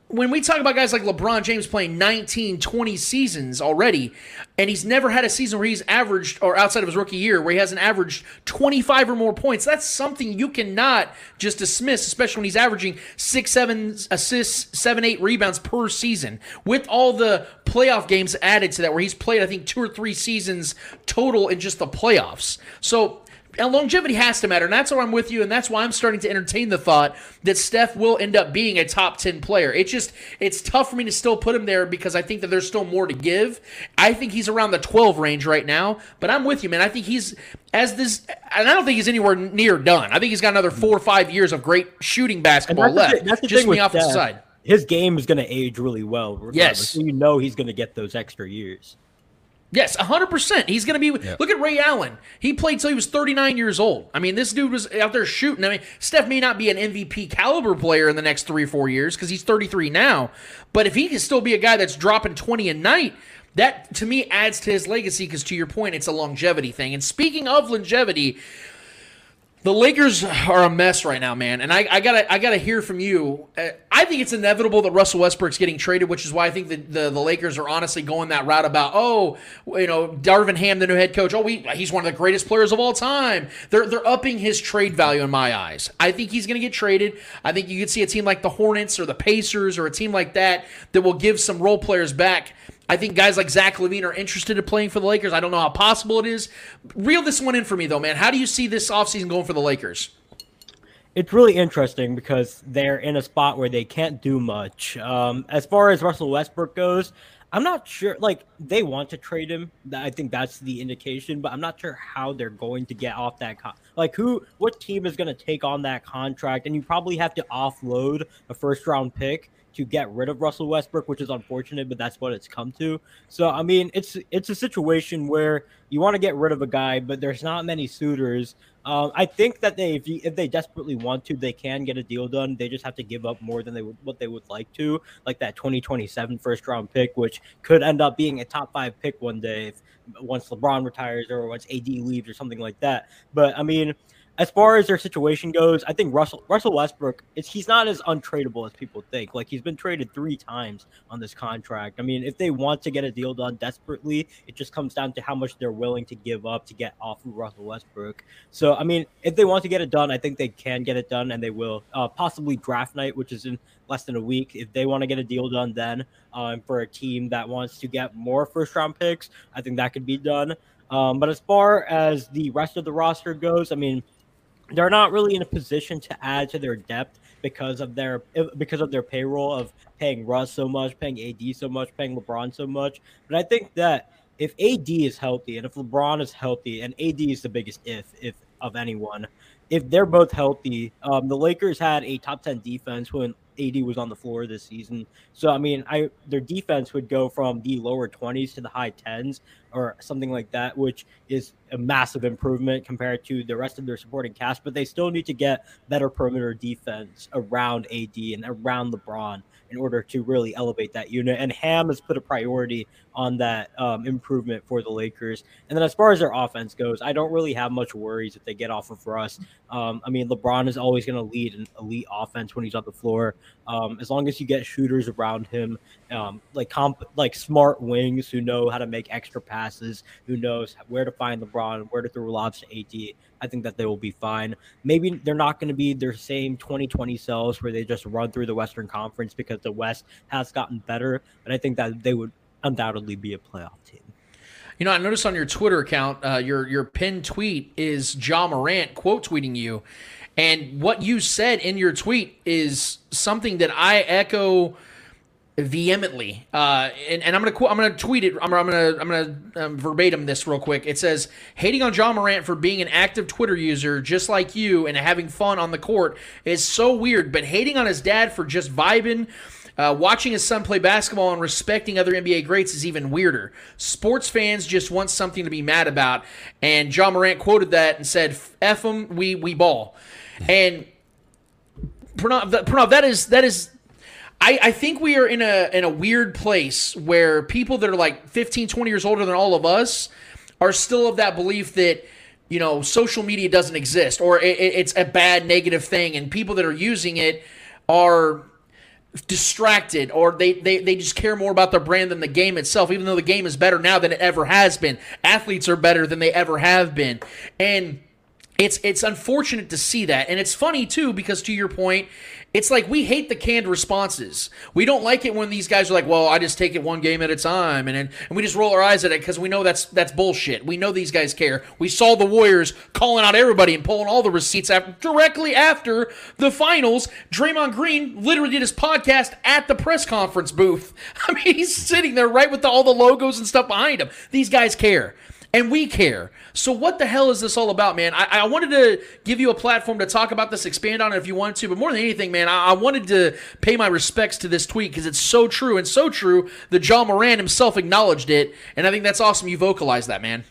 when we talk about guys like LeBron James playing 19, 20 seasons already, and he's never had a season where he's averaged, or outside of his rookie year, where he hasn't averaged 25 or more points, that's something you cannot just dismiss, especially when he's averaging six, seven assists, seven, eight rebounds per season, with all the playoff games added to that, where he's played, I think, two or three seasons total in just the playoffs. So longevity has to matter, and that's why I'm with you, and that's why I'm starting to entertain the thought that Steph will end up being a top 10 player. It's just, it's tough for me to still put him there because I think that there's still more to give. I think he's around the 12 range right now, but I'm with you, man. I think he's, as this, and I don't think he's anywhere near done. I think he's got another four or five years of great shooting basketball left. The, just from the side. His game is going to age really well. Regardless. Yes. So you know he's going to get those extra years. Yes, 100%. He's going to be. Look at Ray Allen. He played till he was 39 years old. I mean, this dude was out there shooting. I mean, Steph may not be an MVP caliber player in the next three or four years because he's 33 now. But if he can still be a guy that's dropping 20 a night, that to me adds to his legacy because to your point, it's a longevity thing. And speaking of longevity, the Lakers are a mess right now, man, and I, I, gotta I gotta hear from you. Uh, I think it's inevitable that Russell Westbrook's getting traded, which is why I think that the, the Lakers are honestly going that route about oh you know Darvin Ham, the new head coach. Oh, we, he's one of the greatest players of all time. They're they're upping his trade value in my eyes. I think he's gonna get traded. I think you could see a team like the Hornets or the Pacers or a team like that that will give some role players back I think guys like Zach LaVine are interested in playing for the Lakers. I don't know how possible it is. Reel this one in for me, though, man. How do you see this offseason going for the Lakers? It's really interesting because they're in a spot where they can't do much. Um, as far as Russell Westbrook goes, I'm not sure. Like they want to trade him. I think that's the indication, but I'm not sure how they're going to get off that. Con- like who, what team is going to take on that contract? And you probably have to offload a first round pick to get rid of Russell Westbrook, which is unfortunate, but that's what it's come to. So I mean, it's it's a situation where you want to get rid of a guy, but there's not many suitors. Um, I think that they, if, you, if they desperately want to, they can get a deal done. They just have to give up more than they would what they would like to, like that 2027 first round pick, which could end up being a top five pick one day if once LeBron retires or once AD leaves or something like that. But I mean as far as their situation goes, I think Russell Russell Westbrook it's he's not as untradeable as people think. Like he's been traded three times on this contract. I mean, if they want to get a deal done desperately, it just comes down to how much they're willing to give up to get off of Russell Westbrook. So I mean, if they want to get it done, I think they can get it done, and they will. Uh, possibly draft night, which is in less than a week. If they want to get a deal done, then um, for a team that wants to get more first round picks, I think that could be done. Um, but as far as the rest of the roster goes, I mean they're not really in a position to add to their depth because of their because of their payroll of paying Russ so much, paying AD so much, paying LeBron so much. But I think that if AD is healthy and if LeBron is healthy, and AD is the biggest if if of anyone, if they're both healthy, um, the Lakers had a top ten defense when AD was on the floor this season. So I mean, I their defense would go from the lower 20s to the high 10s or something like that, which is a massive improvement compared to the rest of their supporting cast. But they still need to get better perimeter defense around AD and around LeBron in order to really elevate that unit. And Ham has put a priority on that um, improvement for the Lakers. And then as far as their offense goes, I don't really have much worries if they get off of Russ. Um, I mean, LeBron is always going to lead an elite offense when he's on the floor. Um, as long as you get shooters around him, um, like comp, like smart wings who know how to make extra passes, who knows where to find LeBron, where to throw lobs to AD. I think that they will be fine. Maybe they're not going to be their same 2020 selves where they just run through the Western Conference because the West has gotten better. But I think that they would undoubtedly be a playoff team. You know, I noticed on your Twitter account, uh, your your pinned tweet is Ja Morant quote tweeting you, and what you said in your tweet is something that I echo vehemently, uh, and, and I'm gonna I'm gonna tweet it. I'm, I'm gonna I'm gonna um, verbatim this real quick. It says hating on John Morant for being an active Twitter user just like you and having fun on the court is so weird, but hating on his dad for just vibing. Uh, watching his son play basketball and respecting other NBA greats is even weirder. Sports fans just want something to be mad about, and John Morant quoted that and said, "F them, we we ball." And Pranav, that, Pranav, that is that is I, I think we are in a in a weird place where people that are like 15 20 years older than all of us are still of that belief that you know social media doesn't exist or it, it's a bad negative thing. And people that are using it are distracted or they, they they just care more about their brand than the game itself even though the game is better now than it ever has been. Athletes are better than they ever have been. And it's it's unfortunate to see that. And it's funny too because to your point it's like we hate the canned responses. We don't like it when these guys are like, "Well, I just take it one game at a time," and and, and we just roll our eyes at it because we know that's that's bullshit. We know these guys care. We saw the Warriors calling out everybody and pulling all the receipts after, directly after the finals. Draymond Green literally did his podcast at the press conference booth. I mean, he's sitting there right with the, all the logos and stuff behind him. These guys care and we care. So what the hell is this all about, man? I, I, wanted to give you a platform to talk about this, expand on it if you wanted to, but more than anything, man, I, I wanted to pay my respects to this tweet because it's so true and so true that John Moran himself acknowledged it, and I think that's awesome. You vocalized that, man.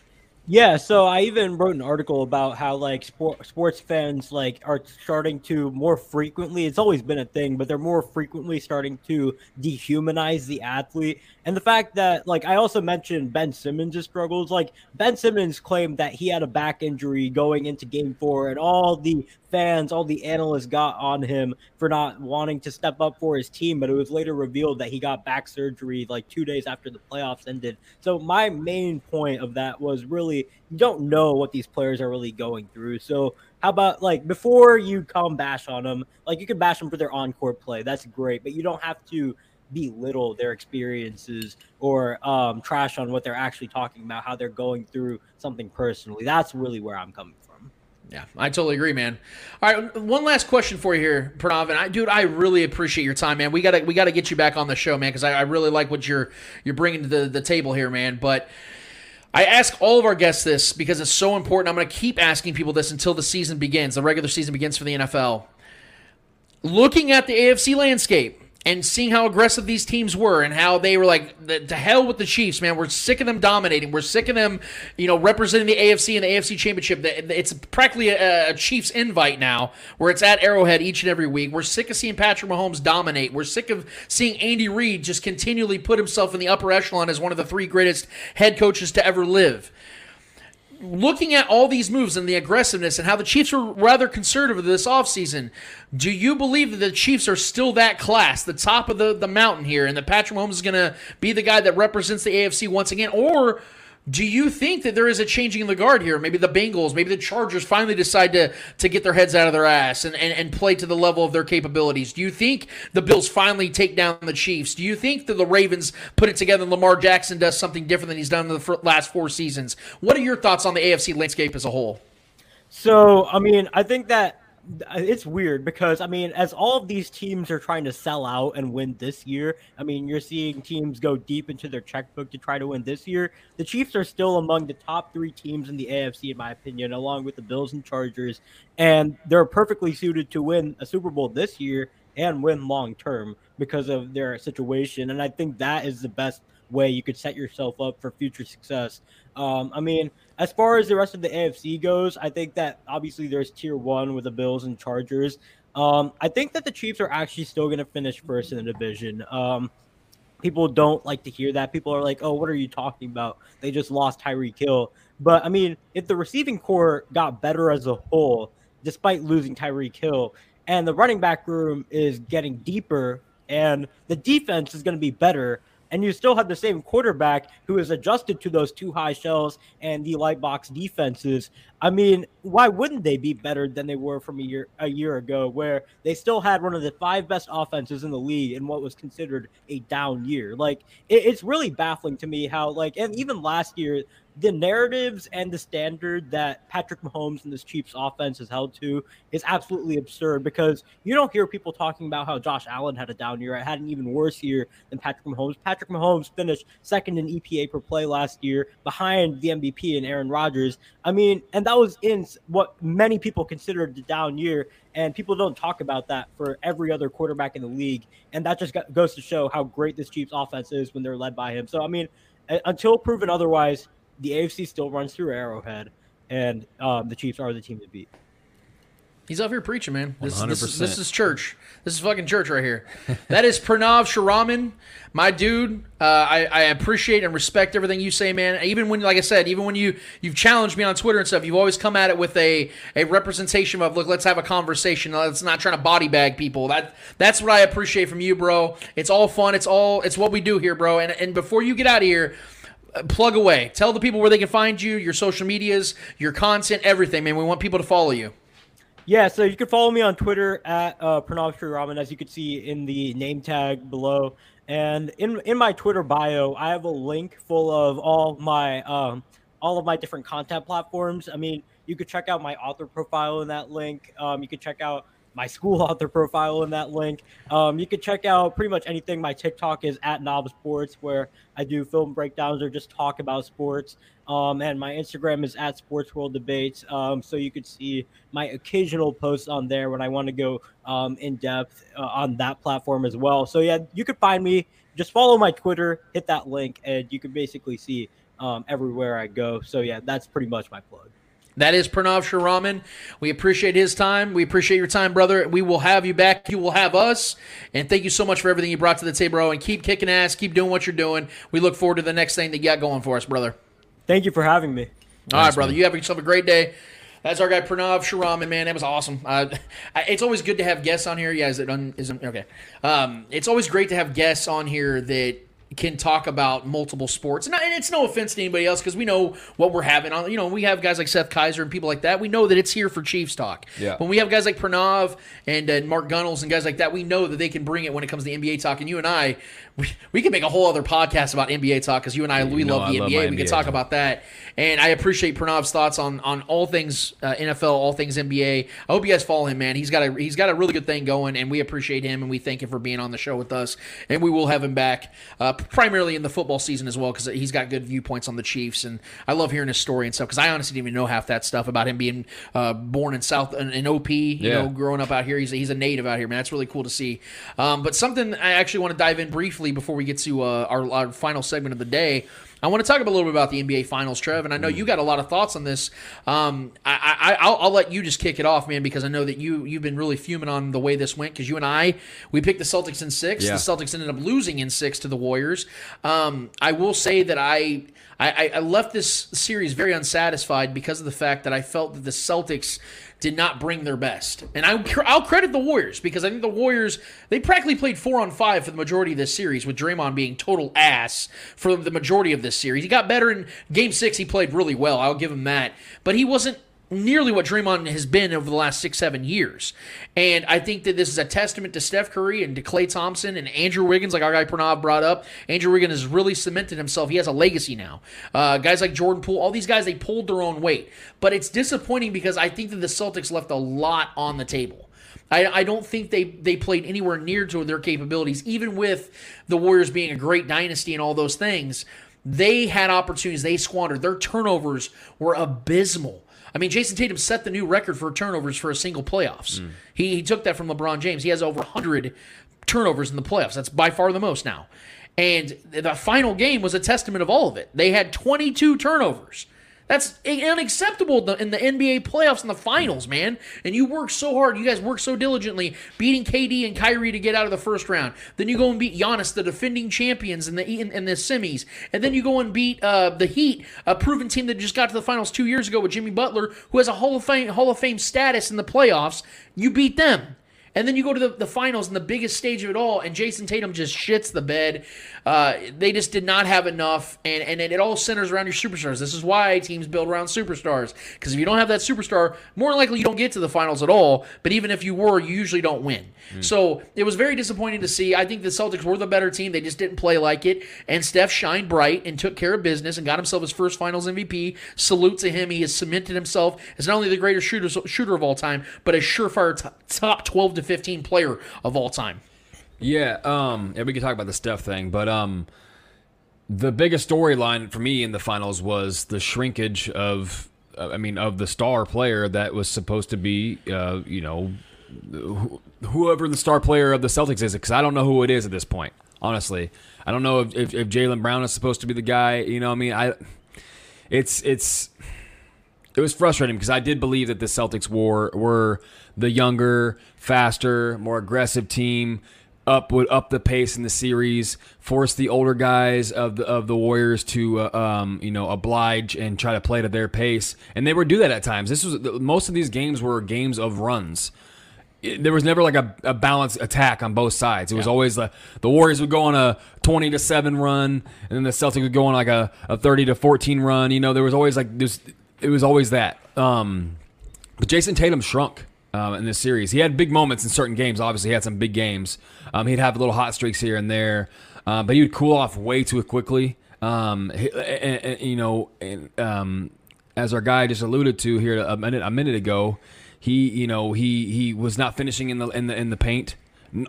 Yeah, so I even wrote an article about how like sport, sports fans like are starting to more frequently. It's always been a thing, but they're more frequently starting to dehumanize the athlete. And the fact that like I also mentioned Ben Simmons' struggles. Like Ben Simmons claimed that he had a back injury going into Game Four, and all the fans, all the analysts got on him for not wanting to step up for his team, but it was later revealed that he got back surgery like two days after the playoffs ended. So my main point of that was really you don't know what these players are really going through. So how about like before you come bash on them, like you can bash them for their encore play. That's great, but you don't have to belittle their experiences or um, trash on what they're actually talking about, how they're going through something personally. That's really where I'm coming from. Yeah, I totally agree, man. All right, one last question for you here, Pranav. And I, dude, I really appreciate your time, man. We gotta we gotta get you back on the show, man, because I, I, really like what you're you're bringing to the, the table here, man. But I ask all of our guests this because it's so important. I'm going to keep asking people this until the season begins, the regular season begins for the NFL. Looking at the AFC landscape, and seeing how aggressive these teams were and how they were like to hell with the Chiefs, man. We're sick of them dominating. We're sick of them, you know, representing the AFC and the AFC Championship. It's practically a, a, Chiefs invite now, where it's at Arrowhead each and every week. We're sick of seeing Patrick Mahomes dominate. We're sick of seeing Andy Reid just continually put himself in the upper echelon as one of the three greatest head coaches to ever live looking at all these moves and the aggressiveness and how the Chiefs were rather conservative this offseason, do you believe that the Chiefs are still that class, the top of the, the mountain here, and that Patrick Mahomes is going to be the guy that represents the AFC once again? Or do you think that there is a changing in the guard here? Maybe the Bengals, maybe the Chargers finally decide to, to get their heads out of their ass and, and, and play to the level of their capabilities. Do you think the Bills finally take down the Chiefs? Do you think that the Ravens put it together and Lamar Jackson does something different than he's done in the last four seasons? What are your thoughts on the AFC landscape as a whole? So, I mean, I think that it's weird because I mean, as all of these teams are trying to sell out and win this year, I mean, you're seeing teams go deep into their checkbook to try to win this year. The Chiefs are still among the top three teams in the AFC, in my opinion, along with the Bills and Chargers, and they're perfectly suited to win a Super Bowl this year and win long term because of their situation. And I think that is the best way you could set yourself up for future success. Um, I mean, as far as the rest of the AFC goes, I think that obviously there's tier one with the Bills and Chargers. Um, I think that the Chiefs are actually still going to finish first in the division. Um, people don't like to hear that. People are like, "Oh, what are you talking about? They just lost Tyreek Hill." But I mean, if the receiving core got better as a whole, despite losing Tyreek Hill, and the running back room is getting deeper, and the defense is going to be better, and you still have the same quarterback who is adjusted to those two high shells and the light box defenses. I mean, why wouldn't they be better than they were from a year a year ago, where they still had one of the five best offenses in the league in what was considered a down year? Like, it, it's really baffling to me how, like, and even last year the narratives and the standard that Patrick Mahomes and this Chiefs offense is held to is absolutely absurd because you don't hear people talking about how Josh Allen had a down year. I had an even worse year than Patrick Mahomes. Patrick Mahomes finished second in EPA per play last year behind the MVP and Aaron Rodgers. I mean, and that was in what many people considered the down year. And people don't talk about that for every other quarterback in the league. And that just goes to show how great this Chiefs offense is when they're led by him. So, I mean, until proven otherwise, the AFC still runs through Arrowhead, and um, the Chiefs are the team to beat. He's up here preaching, man. This, this, is, this is church. This is fucking church right here. that is Pranav Sri Raman, my dude. Uh, I, I appreciate and respect everything you say, man. Even when, like I said, even when you you've challenged me on Twitter and stuff, you've always come at it with a a representation of look, let's have a conversation. Let's not trying to body bag people. That that's what I appreciate from you, bro. It's all fun. It's all it's what we do here, bro. And and before you get out of here plug away. Tell the people where they can find you, your social medias, your content, everything, man. We want people to follow you. Yeah, so you can follow me on Twitter at uh, Pranav Sri Raman, as you can see in the name tag below. And in in my Twitter bio, I have a link full of all my um, all of my different content platforms. I mean, you could check out my author profile in that link. Um, you could check out my school author profile in that link. Um, you can check out pretty much anything. My TikTok is at Knob Sports, where I do film breakdowns or just talk about sports. Um, and my Instagram is at Sports World Debates. Um, so you could see my occasional posts on there when I want to go um, in depth uh, on that platform as well. So yeah, you could find me. Just follow my Twitter, hit that link, and you can basically see um, everywhere I go. So yeah, that's pretty much my plug. That is Pranav Sri Raman. We appreciate his time. We appreciate your time, brother. We will have you back. You will have us. And thank you so much for everything you brought to the table, bro. And keep kicking ass. Keep doing what you're doing. We look forward to the next thing that you got going for us, brother. Thank you for having me. All right, brother. Man. You have yourself a great day. That's our guy Pranav Sri Raman, man. That was awesome. Uh, it's always good to have guests on here. Yeah, is it un, is it, okay? Um, it's always great to have guests on here that can talk about multiple sports. And, it's no offense to anybody else because we know what we're having on. You know, we have guys like Seth Kaiser and people like that. We know that it's here for Chiefs talk. Yeah. When we have guys like Pranav and uh, Mark Gunnels and guys like that, we know that they can bring it when it comes to NBA talk. And you and I, we, we can make a whole other podcast about NBA talk because you and I, we love the NBA. We can talk talk about that. And I appreciate Pranav's thoughts on on all things uh, NFL, all things NBA. I hope you guys follow him, man. He's got a he's got a really good thing going, and we appreciate him and we thank him for being on the show with us. And we will have him back uh, primarily in the football season as well because he's got good viewpoints on the Chiefs. And I love hearing his story and stuff because I honestly didn't even know half that stuff about him being uh, born in South in, in OP. You yeah. know, growing up out here, he's he's a native out here, man. That's really cool to see. Um, but something I actually want to dive in briefly before we get to uh, our, our final segment of the day I want to talk a little bit about the NBA Finals, Trev, and I know you got a lot of thoughts on this. Um, I, I, will let you just kick it off, man, because I know that you you've been really fuming on the way this went. Because you and I, we picked the Celtics in six. Yeah. The Celtics ended up losing in six to the Warriors. Um, I will say that I, I I left this series very unsatisfied because of the fact that I felt that the Celtics did not bring their best. And I, I'll credit the Warriors because I think the Warriors, they practically played four on five for the majority of this series, with Draymond being total ass for the majority of this series. He got better in game six. He played really well. I'll give him that. But he wasn't nearly what Draymond has been over the last six, seven years. And I think that this is a testament to Steph Curry and to Klay Thompson and Andrew Wiggins, like our guy Pranav brought up. Andrew Wiggins has really cemented himself. He has a legacy now. Uh, guys like Jordan Poole, all these guys, they pulled their own weight. But it's disappointing because I think that the Celtics left a lot on the table. I, I don't think they, they played anywhere near to their capabilities, even with the Warriors being a great dynasty and all those things. They had opportunities they squandered. Their turnovers were abysmal. I mean, Jayson Tatum set the new record for turnovers for a single playoffs. Mm. He, he took that from LeBron James. He has over 100 turnovers in the playoffs. That's by far the most now. And the final game was a testament of all of it. They had 22 turnovers. That's unacceptable in the NBA playoffs and the finals, man. And you work so hard. You guys work so diligently, beating KD and Kyrie to get out of the first round. Then you go and beat Giannis, the defending champions in the in, in the semis. And then you go and beat uh, the Heat, a proven team that just got to the finals two years ago with Jimmy Butler, who has a Hall of Fame Hall of Fame status in the playoffs. You beat them. And then you go to the, the finals and the biggest stage of it all, and Jayson Tatum just shits the bed. Uh, they just did not have enough, and, and it all centers around your superstars. This is why teams build around superstars. Because if you don't have that superstar, more likely you don't get to the finals at all. But even if you were, you usually don't win. So it was very disappointing to see. I think the Celtics were the better team. They just didn't play like it. And Steph shined bright and took care of business and got himself his first finals MVP. Salute to him. He has cemented himself as not only the greatest shooter, shooter of all time, but a surefire t- top 12 to 15 player of all time. Yeah, um, yeah, we could talk about the Steph thing, but um, the biggest storyline for me in the finals was the shrinkage of, uh, I mean, of the star player that was supposed to be, uh, you know, wh- whoever the star player of the Celtics is, because I don't know who it is at this point. Honestly, I don't know if, if, if Jaylen Brown is supposed to be the guy. You know, I mean, I, it's it's it was frustrating because I did believe that the Celtics were were the younger, faster, more aggressive team. Up would up the pace in the series, force the older guys of the of the Warriors to uh, um, you know oblige and try to play to their pace, and they would do that at times. This was most of these games were games of runs. It- there was never like a, a balanced attack on both sides. It was always the the Warriors would go on a twenty to seven run, and then the Celtics would go on like a, a thirty to fourteen run. You know, there was always like this. It was always that. Um, but Jayson Tatum shrunk um, in this series. He had big moments in certain games. Obviously, he had some big games. Um, he'd have little hot streaks here and there, uh, but he would cool off way too quickly. Um, and- and, you know, and, um, as our guy just alluded to here a minute a minute ago, he you know he he was not finishing in the in the in the paint.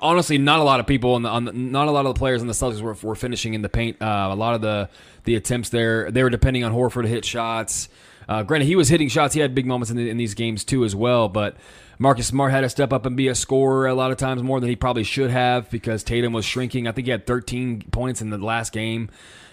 Honestly, not a lot of people on the, on the not a lot of the players in the Celtics were, were finishing in the paint. Uh, a lot of the the attempts there they were depending on Horford to hit shots. Uh, granted, he was hitting shots. He had big moments in, the, in these games too, as well. But Marcus Smart had to step up and be a scorer a lot of times more than he probably should have because Tatum was shrinking. I think he had 13 points in the last game.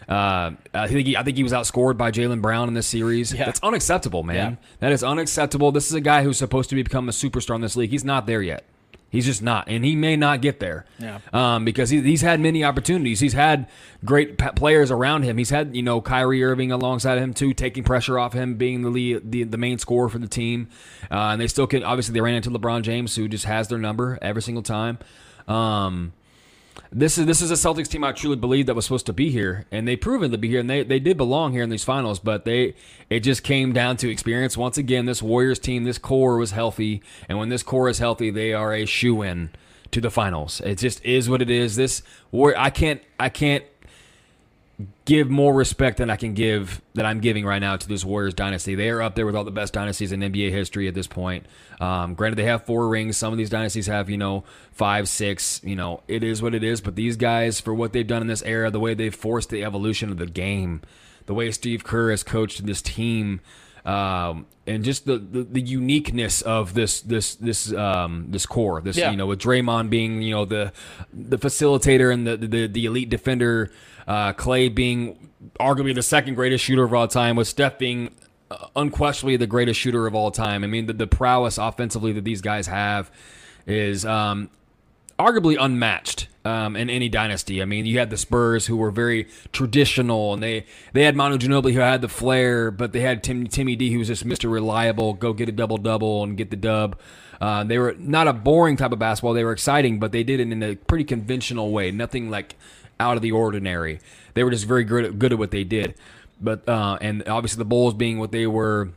Uh, I think he, I think he was outscored by Jaylen Brown in this series. That's unacceptable, man. Yeah. That is unacceptable. This is a guy who's supposed to become a superstar in this league. He's not there yet. He's just not, and he may not get there. Yeah. Um, because he, he's had many opportunities. He's had great players around him. He's had you know Kyrie Irving alongside him too, taking pressure off him, being the lead, the the main scorer for the team. Uh, and they still can. Obviously, they ran into LeBron James, who just has their number every single time. Um, this is this is a Celtics team I truly believe that was supposed to be here, and they proven to be here, and they, they did belong here in these finals. But they it just came down to experience. Once again, this Warriors team, this core was healthy, and when this core is healthy, they are a shoe in to the finals. It just is what it is. This war, I can't I can't give more respect than I can give that I'm giving right now to this Warriors dynasty. They are up there with all the best dynasties in NBA history at this point. Um, granted, they have four rings. Some of these dynasties have you know five, six. You know, it is what it is. But these guys, for what they've done in this era, the way they've forced the evolution of the game, the way Steve Kerr has coached this team. Um, and just the, the, the uniqueness of this this this um, this core, this Yeah. you know, with Draymond being you know the the facilitator and the the, the elite defender, uh, Klay being arguably the second greatest shooter of all time, with Steph being uh, unquestionably the greatest shooter of all time. I mean, the, the prowess offensively that these guys have is um, arguably unmatched um, in any dynasty. I mean, you had the Spurs who were very traditional, and they they had Manu Ginobili who had the flair, but they had Tim, Timmy D who was just Mr. Reliable, go get a double double and get the dub. Uh, they were not a boring type of basketball. They were exciting, but they did it in a pretty conventional way. Nothing like out of the ordinary. They were just very good at, good at what they did. But uh, and obviously the Bulls being what they were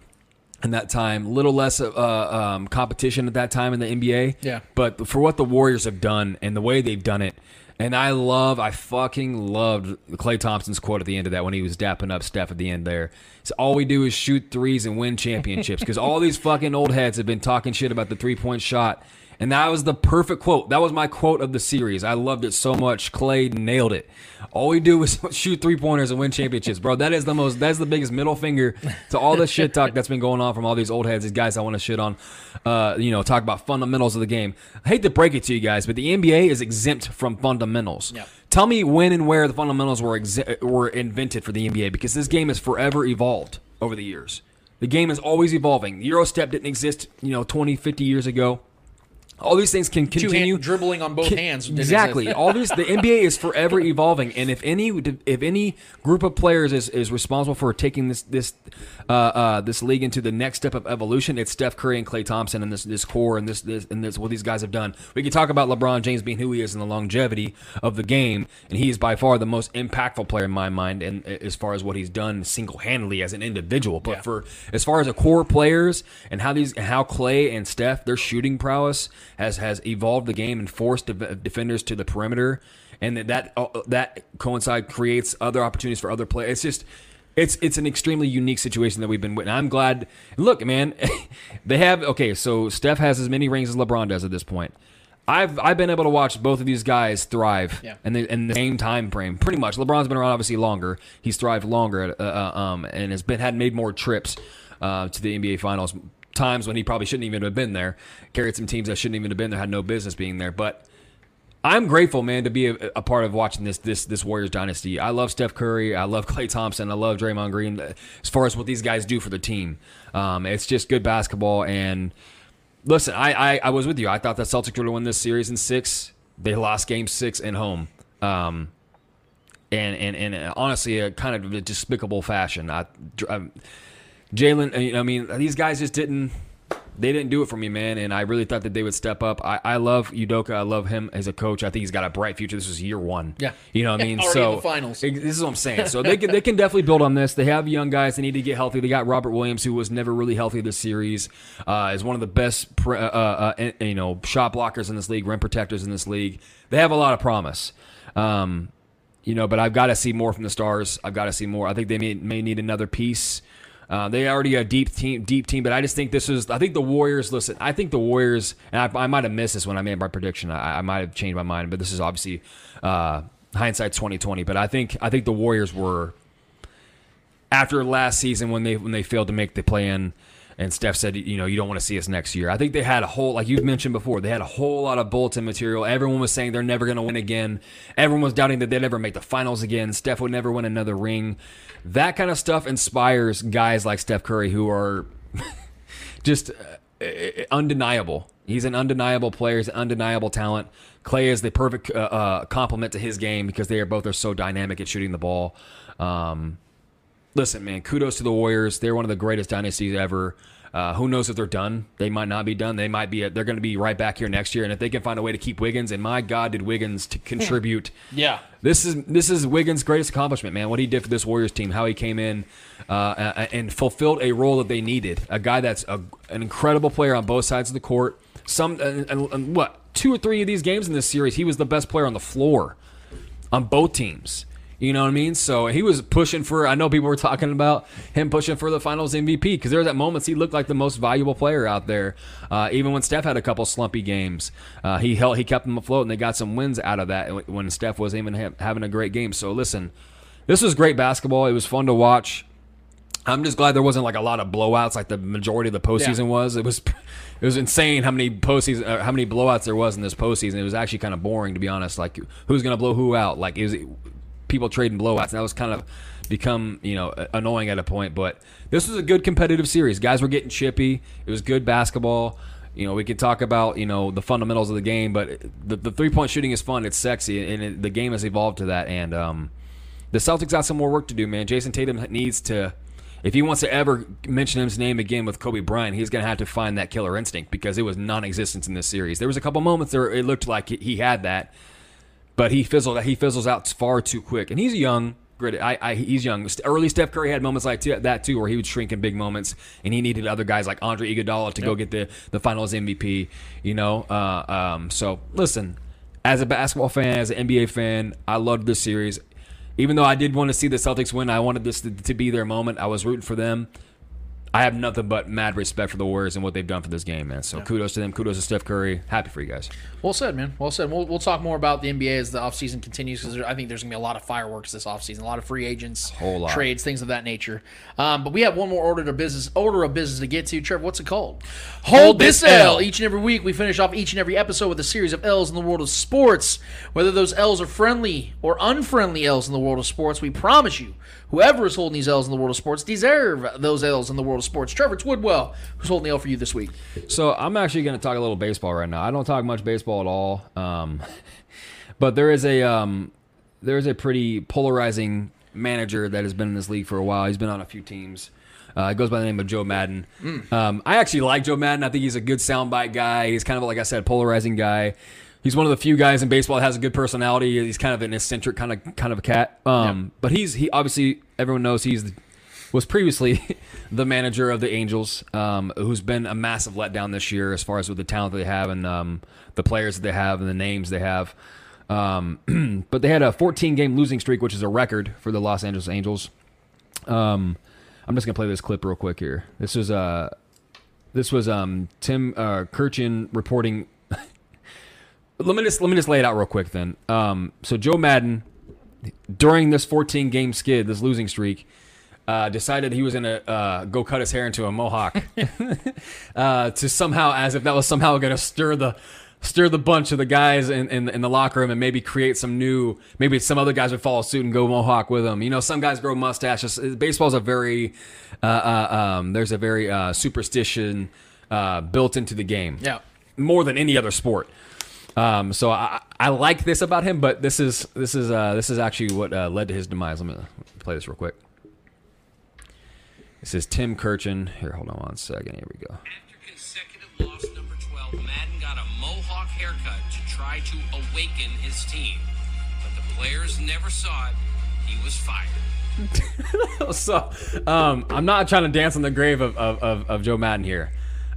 in that time, little less uh, um, competition at that time in the NBA. Yeah. But for what the Warriors have done and the way they've done it, and I love, I fucking loved Klay Thompson's quote at the end of that when he was dapping up Steph at the end there. So all we do is shoot threes and win championships because all these fucking old heads have been talking shit about the three point shot. And that was the perfect quote. That was my quote of the series. I loved it so much. Klay nailed it. All we do is shoot three pointers and win championships, bro. That is the most. That's the biggest middle finger to all the shit talk that's been going on from all these old heads. These guys I want to shit on. Uh, you know, talk about fundamentals of the game. I hate to break it to you guys, but the NBA is exempt from fundamentals. Yeah. Tell me when and where the fundamentals were exe- were invented for the NBA because this game has forever evolved over the years. The game is always evolving. Eurostep didn't exist, you know, 20, 50 years ago. All these things can continue hand, dribbling on both Can- hands. Exactly. All these the NBA is forever evolving, and if any, if any group of players is, is responsible for taking this this uh, uh, this league into the next step of evolution, it's Steph Curry and Klay Thompson and this this core and this this and this what these guys have done. We can talk about LeBron James being who he is and the longevity of the game, and he is by far the most impactful player in my mind, and as far as what he's done single handedly as an individual. But for as far as a core players and how these how Klay and Steph their shooting prowess has has evolved the game and forced def- defenders to the perimeter, and that that, uh, that coincide creates other opportunities for other players. It's just. It's it's an extremely unique situation that we've been witnessing. I'm glad. Look, man, they have okay. So Steph has as many rings as LeBron does at this point. I've I've been able to watch both of these guys thrive Yeah. in, the, in the same time frame, pretty much. LeBron's been around obviously longer. He's thrived longer, uh, uh, um, and has been had made more trips uh, to the NBA Finals. Times when he probably shouldn't even have been there. Carried some teams that shouldn't even have been there, had no business being there. But I'm grateful, man, to be a, a part of watching this this this Warriors dynasty. I love Steph Curry. I love Klay Thompson. I love Draymond Green. As far as what these guys do for the team, um, it's just good basketball. And listen, I, I I was with you. I thought the Celtics were to win this series in six. They lost Game Six at home. Um, and and and honestly, a kind of a despicable fashion. I, um, Jaylen, I mean, these guys just didn't. They didn't do it for me, man, and I really thought that they would step up. I, I love Udoka. I love him as a coach. I think he's got a bright future. This was year one. Yeah. you know what I mean. already so finals. This is what I'm saying. So they can they can definitely build on this. They have young guys. They need to get healthy. They got Robert Williams, who was never really healthy this series. Uh, is one of the best, pr- uh, uh, uh, you know, shot blockers in this league, rim protectors in this league. They have a lot of promise. Um, you know, but I've got to see more from the Stars. I've got to see more. I think they may, may need another piece. Uh, they already a deep team, deep team, but I just think this is. I think the Warriors. Listen, I think the Warriors, and I, I might have missed this when I made my prediction. I, I might have changed my mind, but this is obviously uh, hindsight twenty twenty. But I think I think the Warriors were after last season when they when they failed to make the play in. And Steph said, you know, you don't want to see us next year. I think they had a whole, like you've mentioned before, they had a whole lot of bulletin material. Everyone was saying they're never going to win again. Everyone was doubting that they'd ever make the finals again. Steph would never win another ring. That kind of stuff inspires guys like Steph Curry who are just uh, uh, undeniable. He's an undeniable player. He's an undeniable talent. Klay is the perfect uh, uh, complement to his game because they are both are so dynamic at shooting the ball. Um, listen, man, kudos to the Warriors. They're one of the greatest dynasties ever. Uh, who knows if they're done? They might not be done. They might be. They're going to be right back here next year. And if they can find a way to keep Wiggins, and my God, did Wiggins to contribute? Yeah. This is this is Wiggins' greatest accomplishment, man. What he did for this Warriors team, how he came in uh, and fulfilled a role that they needed. A guy that's a, an incredible player on both sides of the court. Some and, and, and what two or three of these games in this series, he was the best player on the floor on both teams. You know what I mean? So he was pushing for. I know people were talking about him pushing for the Finals MVP because there was at moments he looked like the most valuable player out there. Uh, even when Steph had a couple slumpy games, uh, he held, he kept them afloat, and they got some wins out of that when Steph wasn't even ha- having a great game. So listen, this was great basketball. It was fun to watch. I'm just glad there wasn't like a lot of blowouts like the majority of the postseason Yeah. was. It was it was insane how many postseason uh, how many blowouts there was in this postseason. It was actually kind of boring to be honest. Like who's gonna blow who out? Like is it people trading blowouts. That was kind of become you know annoying at a point. But this was a good competitive series. Guys were getting chippy. It was good basketball. You know, we could talk about you know the fundamentals of the game, but the, the three point shooting is fun. It's sexy, and it, the game has evolved to that. And um, the Celtics got some more work to do, man. Jayson Tatum needs to, if he wants to ever mention his name again with Kobe Bryant, he's going to have to find that killer instinct because it was non-existent in this series. There was a couple moments there it looked like he had that, but he fizzled. He fizzles out far too quick, and he's young. Gritty. I, I, he's young. Early Steph Curry had moments like that too, where he would shrink in big moments, and he needed other guys like Andre Iguodala to go get the the Finals MVP. You know, uh, um, so listen, as a basketball fan, as an NBA fan, I loved this series. Even though I did want to see the Celtics win, I wanted this to, to be their moment. I was rooting for them. I have nothing but mad respect for the Warriors and what they've done for this game, man. So kudos to them. Kudos to Steph Curry. Happy for you guys. Well said, man. Well said. We'll, we'll talk more about the NBA as the offseason continues because I think there's going to be a lot of fireworks this offseason, a lot of free agents, trades, things of that nature. Um, but we have one more order of business, order of business to get to. Trevor, what's it called? Hold this L. Each and every week, we finish off each and every episode with a series of L's in the world of sports. Whether those L's are friendly or unfriendly L's in the world of sports, we promise you, whoever is holding these L's in the world of sports deserve those L's in the world of sports. Trevor, it's Woodwell who's holding the L for you this week. So I'm actually going to talk a little baseball right now. I don't talk much baseball at all, um, but there is a um, there is a pretty polarizing manager that has been in this league for a while. He's been on a few teams. Uh, it goes by the name of Joe Maddon. Um, I actually like Joe Maddon. I think he's a good soundbite guy. He's kind of like I said, polarizing guy. He's one of the few guys in baseball that has a good personality. He's kind of an eccentric kind of kind of a cat. Um, But he's he obviously everyone knows he's the, was previously the manager of the Angels, um, who's been a massive letdown this year as far as with the talent that they have and um, the players that they have and the names they have. Um, but they had a 14 game losing streak, which is a record for the Los Angeles Angels. Um, I'm just gonna play this clip real quick here. This was uh, this was um, Tim uh, Kurkjian reporting. let me just let me just lay it out real quick then. Um, so Joe Madden during this 14 game skid, this losing streak, uh, decided he was gonna uh, go cut his hair into a mohawk uh, to somehow, as if that was somehow gonna stir the stir the bunch of the guys in, in in the locker room and maybe create some new. Maybe some other guys would follow suit and go mohawk with them. You know, some guys grow mustaches. Baseball's a very uh, uh, um, there's a very uh, superstition uh, built into the game. Yeah. more than any other sport. Um, so I, I like this about him, but this is this is uh, this is actually what uh, led to his demise. Let me play this real quick. This is Tim Kurkjian. Here, hold on one second. Here we go. After consecutive loss number 12, Maddon got a mohawk haircut to try to awaken his team. But the players never saw it. He was fired. so um, I'm not trying to dance on the grave of, of, of, of Joe Maddon here,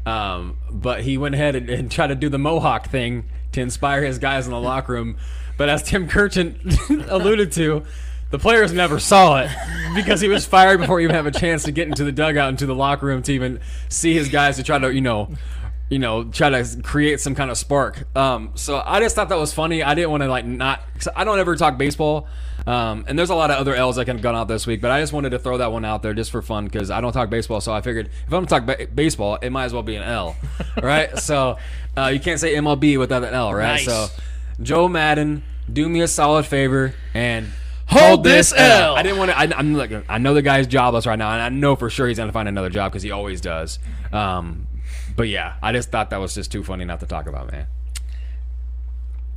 um, but he went ahead and, and tried to do the mohawk thing to inspire his guys in the locker room. But as Tim Kurkjian alluded to, the players never saw it because he was fired before he even have a chance to get into the dugout into the locker room to even see his guys to try to you know you know try to create some kind of spark. Um, so i just thought that was funny. I didn't want to like not 'cause i don't ever talk baseball um, and there's a lot of other l's that can have gone out this week but i just wanted to throw that one out there just for fun because i don't talk baseball so i figured if i'm talking ba- baseball it might as well be an l right? So uh, you can't say mlb without an l right? Nice. so joe maddon do me a solid favor and Hold this L. I didn't want to. I, I'm like, I know the guy's jobless right now, and I know for sure he's gonna find another job because he always does. Um, but yeah, I just thought that was just too funny not to talk about, man.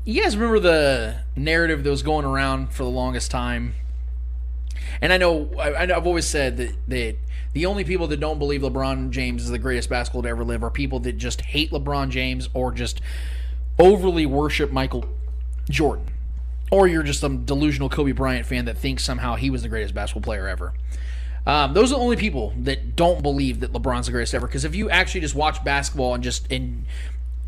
You guys remember the narrative that was going around for the longest time? And I know I, I've always said that, that the only people that don't believe LeBron James is the greatest basketball to ever live are people that just hate LeBron James or just overly worship Michael Jordan. Or you're just some delusional Kobe Bryant fan that thinks somehow he was the greatest basketball player ever. Um, those are the only people that don't believe that LeBron's the greatest ever. Because if you actually just watch basketball and just and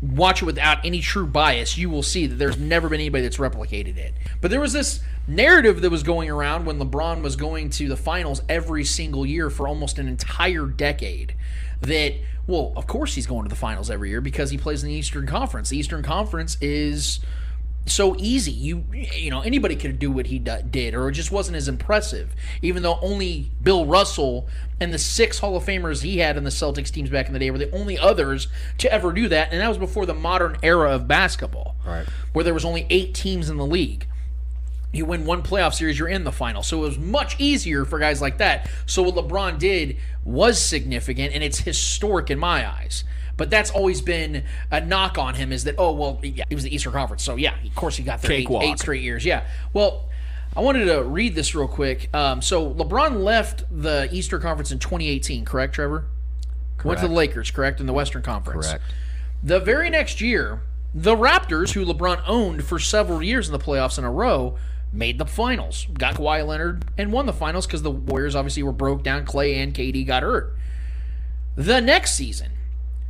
watch it without any true bias, you will see that there's never been anybody that's replicated it. But there was this narrative that was going around when LeBron was going to the finals every single year for almost an entire decade. That well, of course he's going to the finals every year because he plays in the Eastern Conference. The Eastern Conference is so easy. You you know anybody could do what he did, or it just wasn't as impressive. Even though only Bill Russell and the six Hall of Famers he had in the Celtics teams back in the day were the only others to ever do that, and that was before the modern era of basketball, Right. where there was only eight teams in the league. You win one playoff series, you're in the final. So it was much easier for guys like that. So what LeBron did was significant, and it's historic in my eyes. But that's always been a knock on him is that oh well yeah he was the Eastern Conference so yeah of course he got there eight, eight straight years yeah well I wanted to read this real quick um, so LeBron left the Eastern Conference in 2018 correct Trevor Correct. went to the Lakers correct in the Western Conference Correct. the very next year, the Raptors, who LeBron owned for several years in the playoffs in a row, made the finals. Got Kawhi Leonard and won the finals because the Warriors obviously were broke down. Klay and KD got hurt. The next season,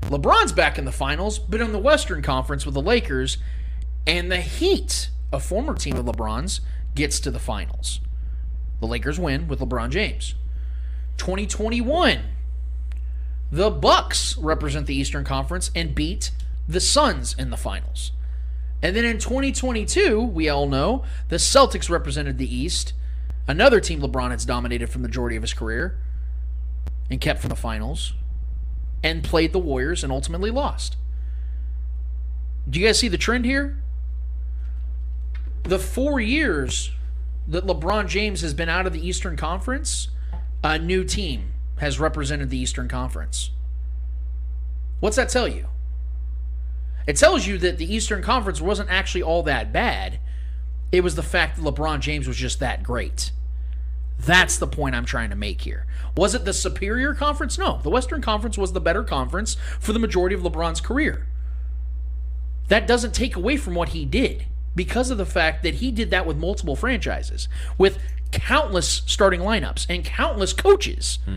LeBron's back in the finals, but in the Western Conference with the Lakers, and the Heat, a former team of LeBron's, gets to the finals. The Lakers win with LeBron James. 2021, the Bucks represent the Eastern Conference and beat the Suns in the finals. And then in 2022, we all know the Celtics represented the East, another team LeBron has dominated for the majority of his career and kept from the finals, and played the Warriors and ultimately lost. Do you guys see the trend here? The four years that LeBron James has been out of the Eastern Conference, a new team has represented the Eastern Conference. What's that tell you? It tells you that the Eastern Conference wasn't actually all that bad. It was the fact that LeBron James was just that great. That's the point I'm trying to make here. Was it the superior conference? No. The Western Conference was the better conference for the majority of LeBron's career. That doesn't take away from what he did because of the fact that he did that with multiple franchises, with countless starting lineups and countless coaches. Hmm.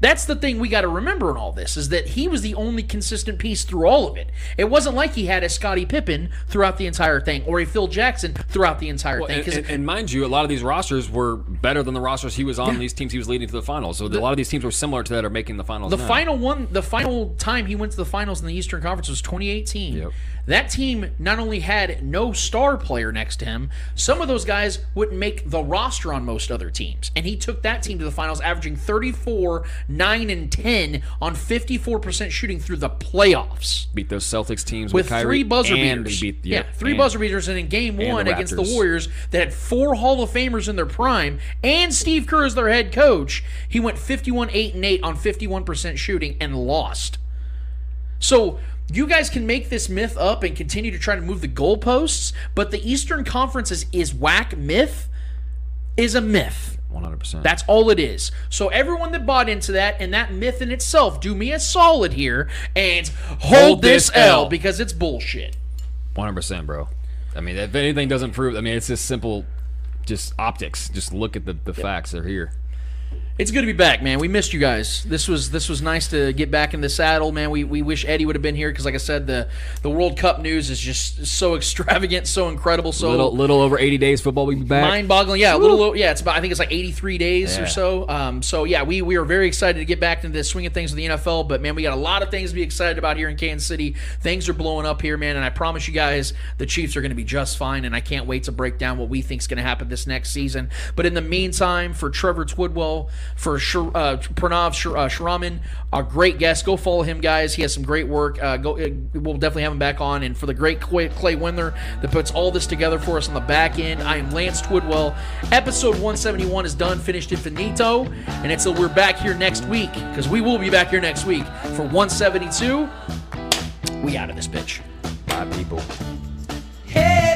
That's the thing we got to remember in all this is that he was the only consistent piece through all of it. It wasn't like he had a Scottie Pippen throughout the entire thing or a Phil Jackson throughout the entire Well, thing. and, and, and mind you, a lot of these rosters were better than the rosters he was on. These teams he was leading to the finals. So a lot of these teams were similar to that are making the finals. The now. final one, the final time he went to the finals in the Eastern Conference was 2018. Yep. That team not only had no star player next to him, some of those guys wouldn't make the roster on most other teams. And he took that team to the finals, averaging 34, 9, and 10 on 54% shooting through the playoffs. beat those Celtics teams With with, three buzzer beaters. Beat, yeah, yep, three and- buzzer beaters. And in game and one the against the Warriors that had four Hall of Famers in their prime and Steve Kerr as their head coach, he went 51, 8, and 8 on 51% shooting and lost. So you guys can make this myth up and continue to try to move the goalposts, but the Eastern Conference is, is whack myth is a myth. 100%. That's all it is. So everyone that bought into that and that myth in itself, do me a solid here and hold, Hold this this L L. because it's bullshit. 100%, bro. I mean, if anything doesn't prove, I mean, it's just simple, just optics. Just look at the, the facts. They're here. It's good to be back, man. We missed you guys. This was this was nice to get back in the saddle, man. We, we wish Eddie would have been here because, like I said, the the World Cup news is just so extravagant, so incredible, so little, little over 80 days football, we be back. mind-boggling. Yeah, a little. Yeah, it's about. I think it's like 83 days or so. Um, so yeah, we we are very excited to get back into the swing of things with the NFL. But man, we got a lot of things to be excited about here in Kansas City. Things are blowing up here, man, and I promise you guys, the Chiefs are going to be just fine. And I can't wait to break down what we think is going to happen this next season. But in the meantime, for Trevor Twidwell, for Shir, uh, Pranav Shir, uh, Shraman, a great guest. Go follow him, guys. He has some great work. Uh, go. uh, We'll definitely have him back on. And for the great Clay, Clay Windler that puts all this together for us on the back end, I am Lance Twidwell. Episode 171 is done, finished in finito, and until we're back here next week, because we will be back here next week for 172. We out of this bitch. Bye, people. Hey,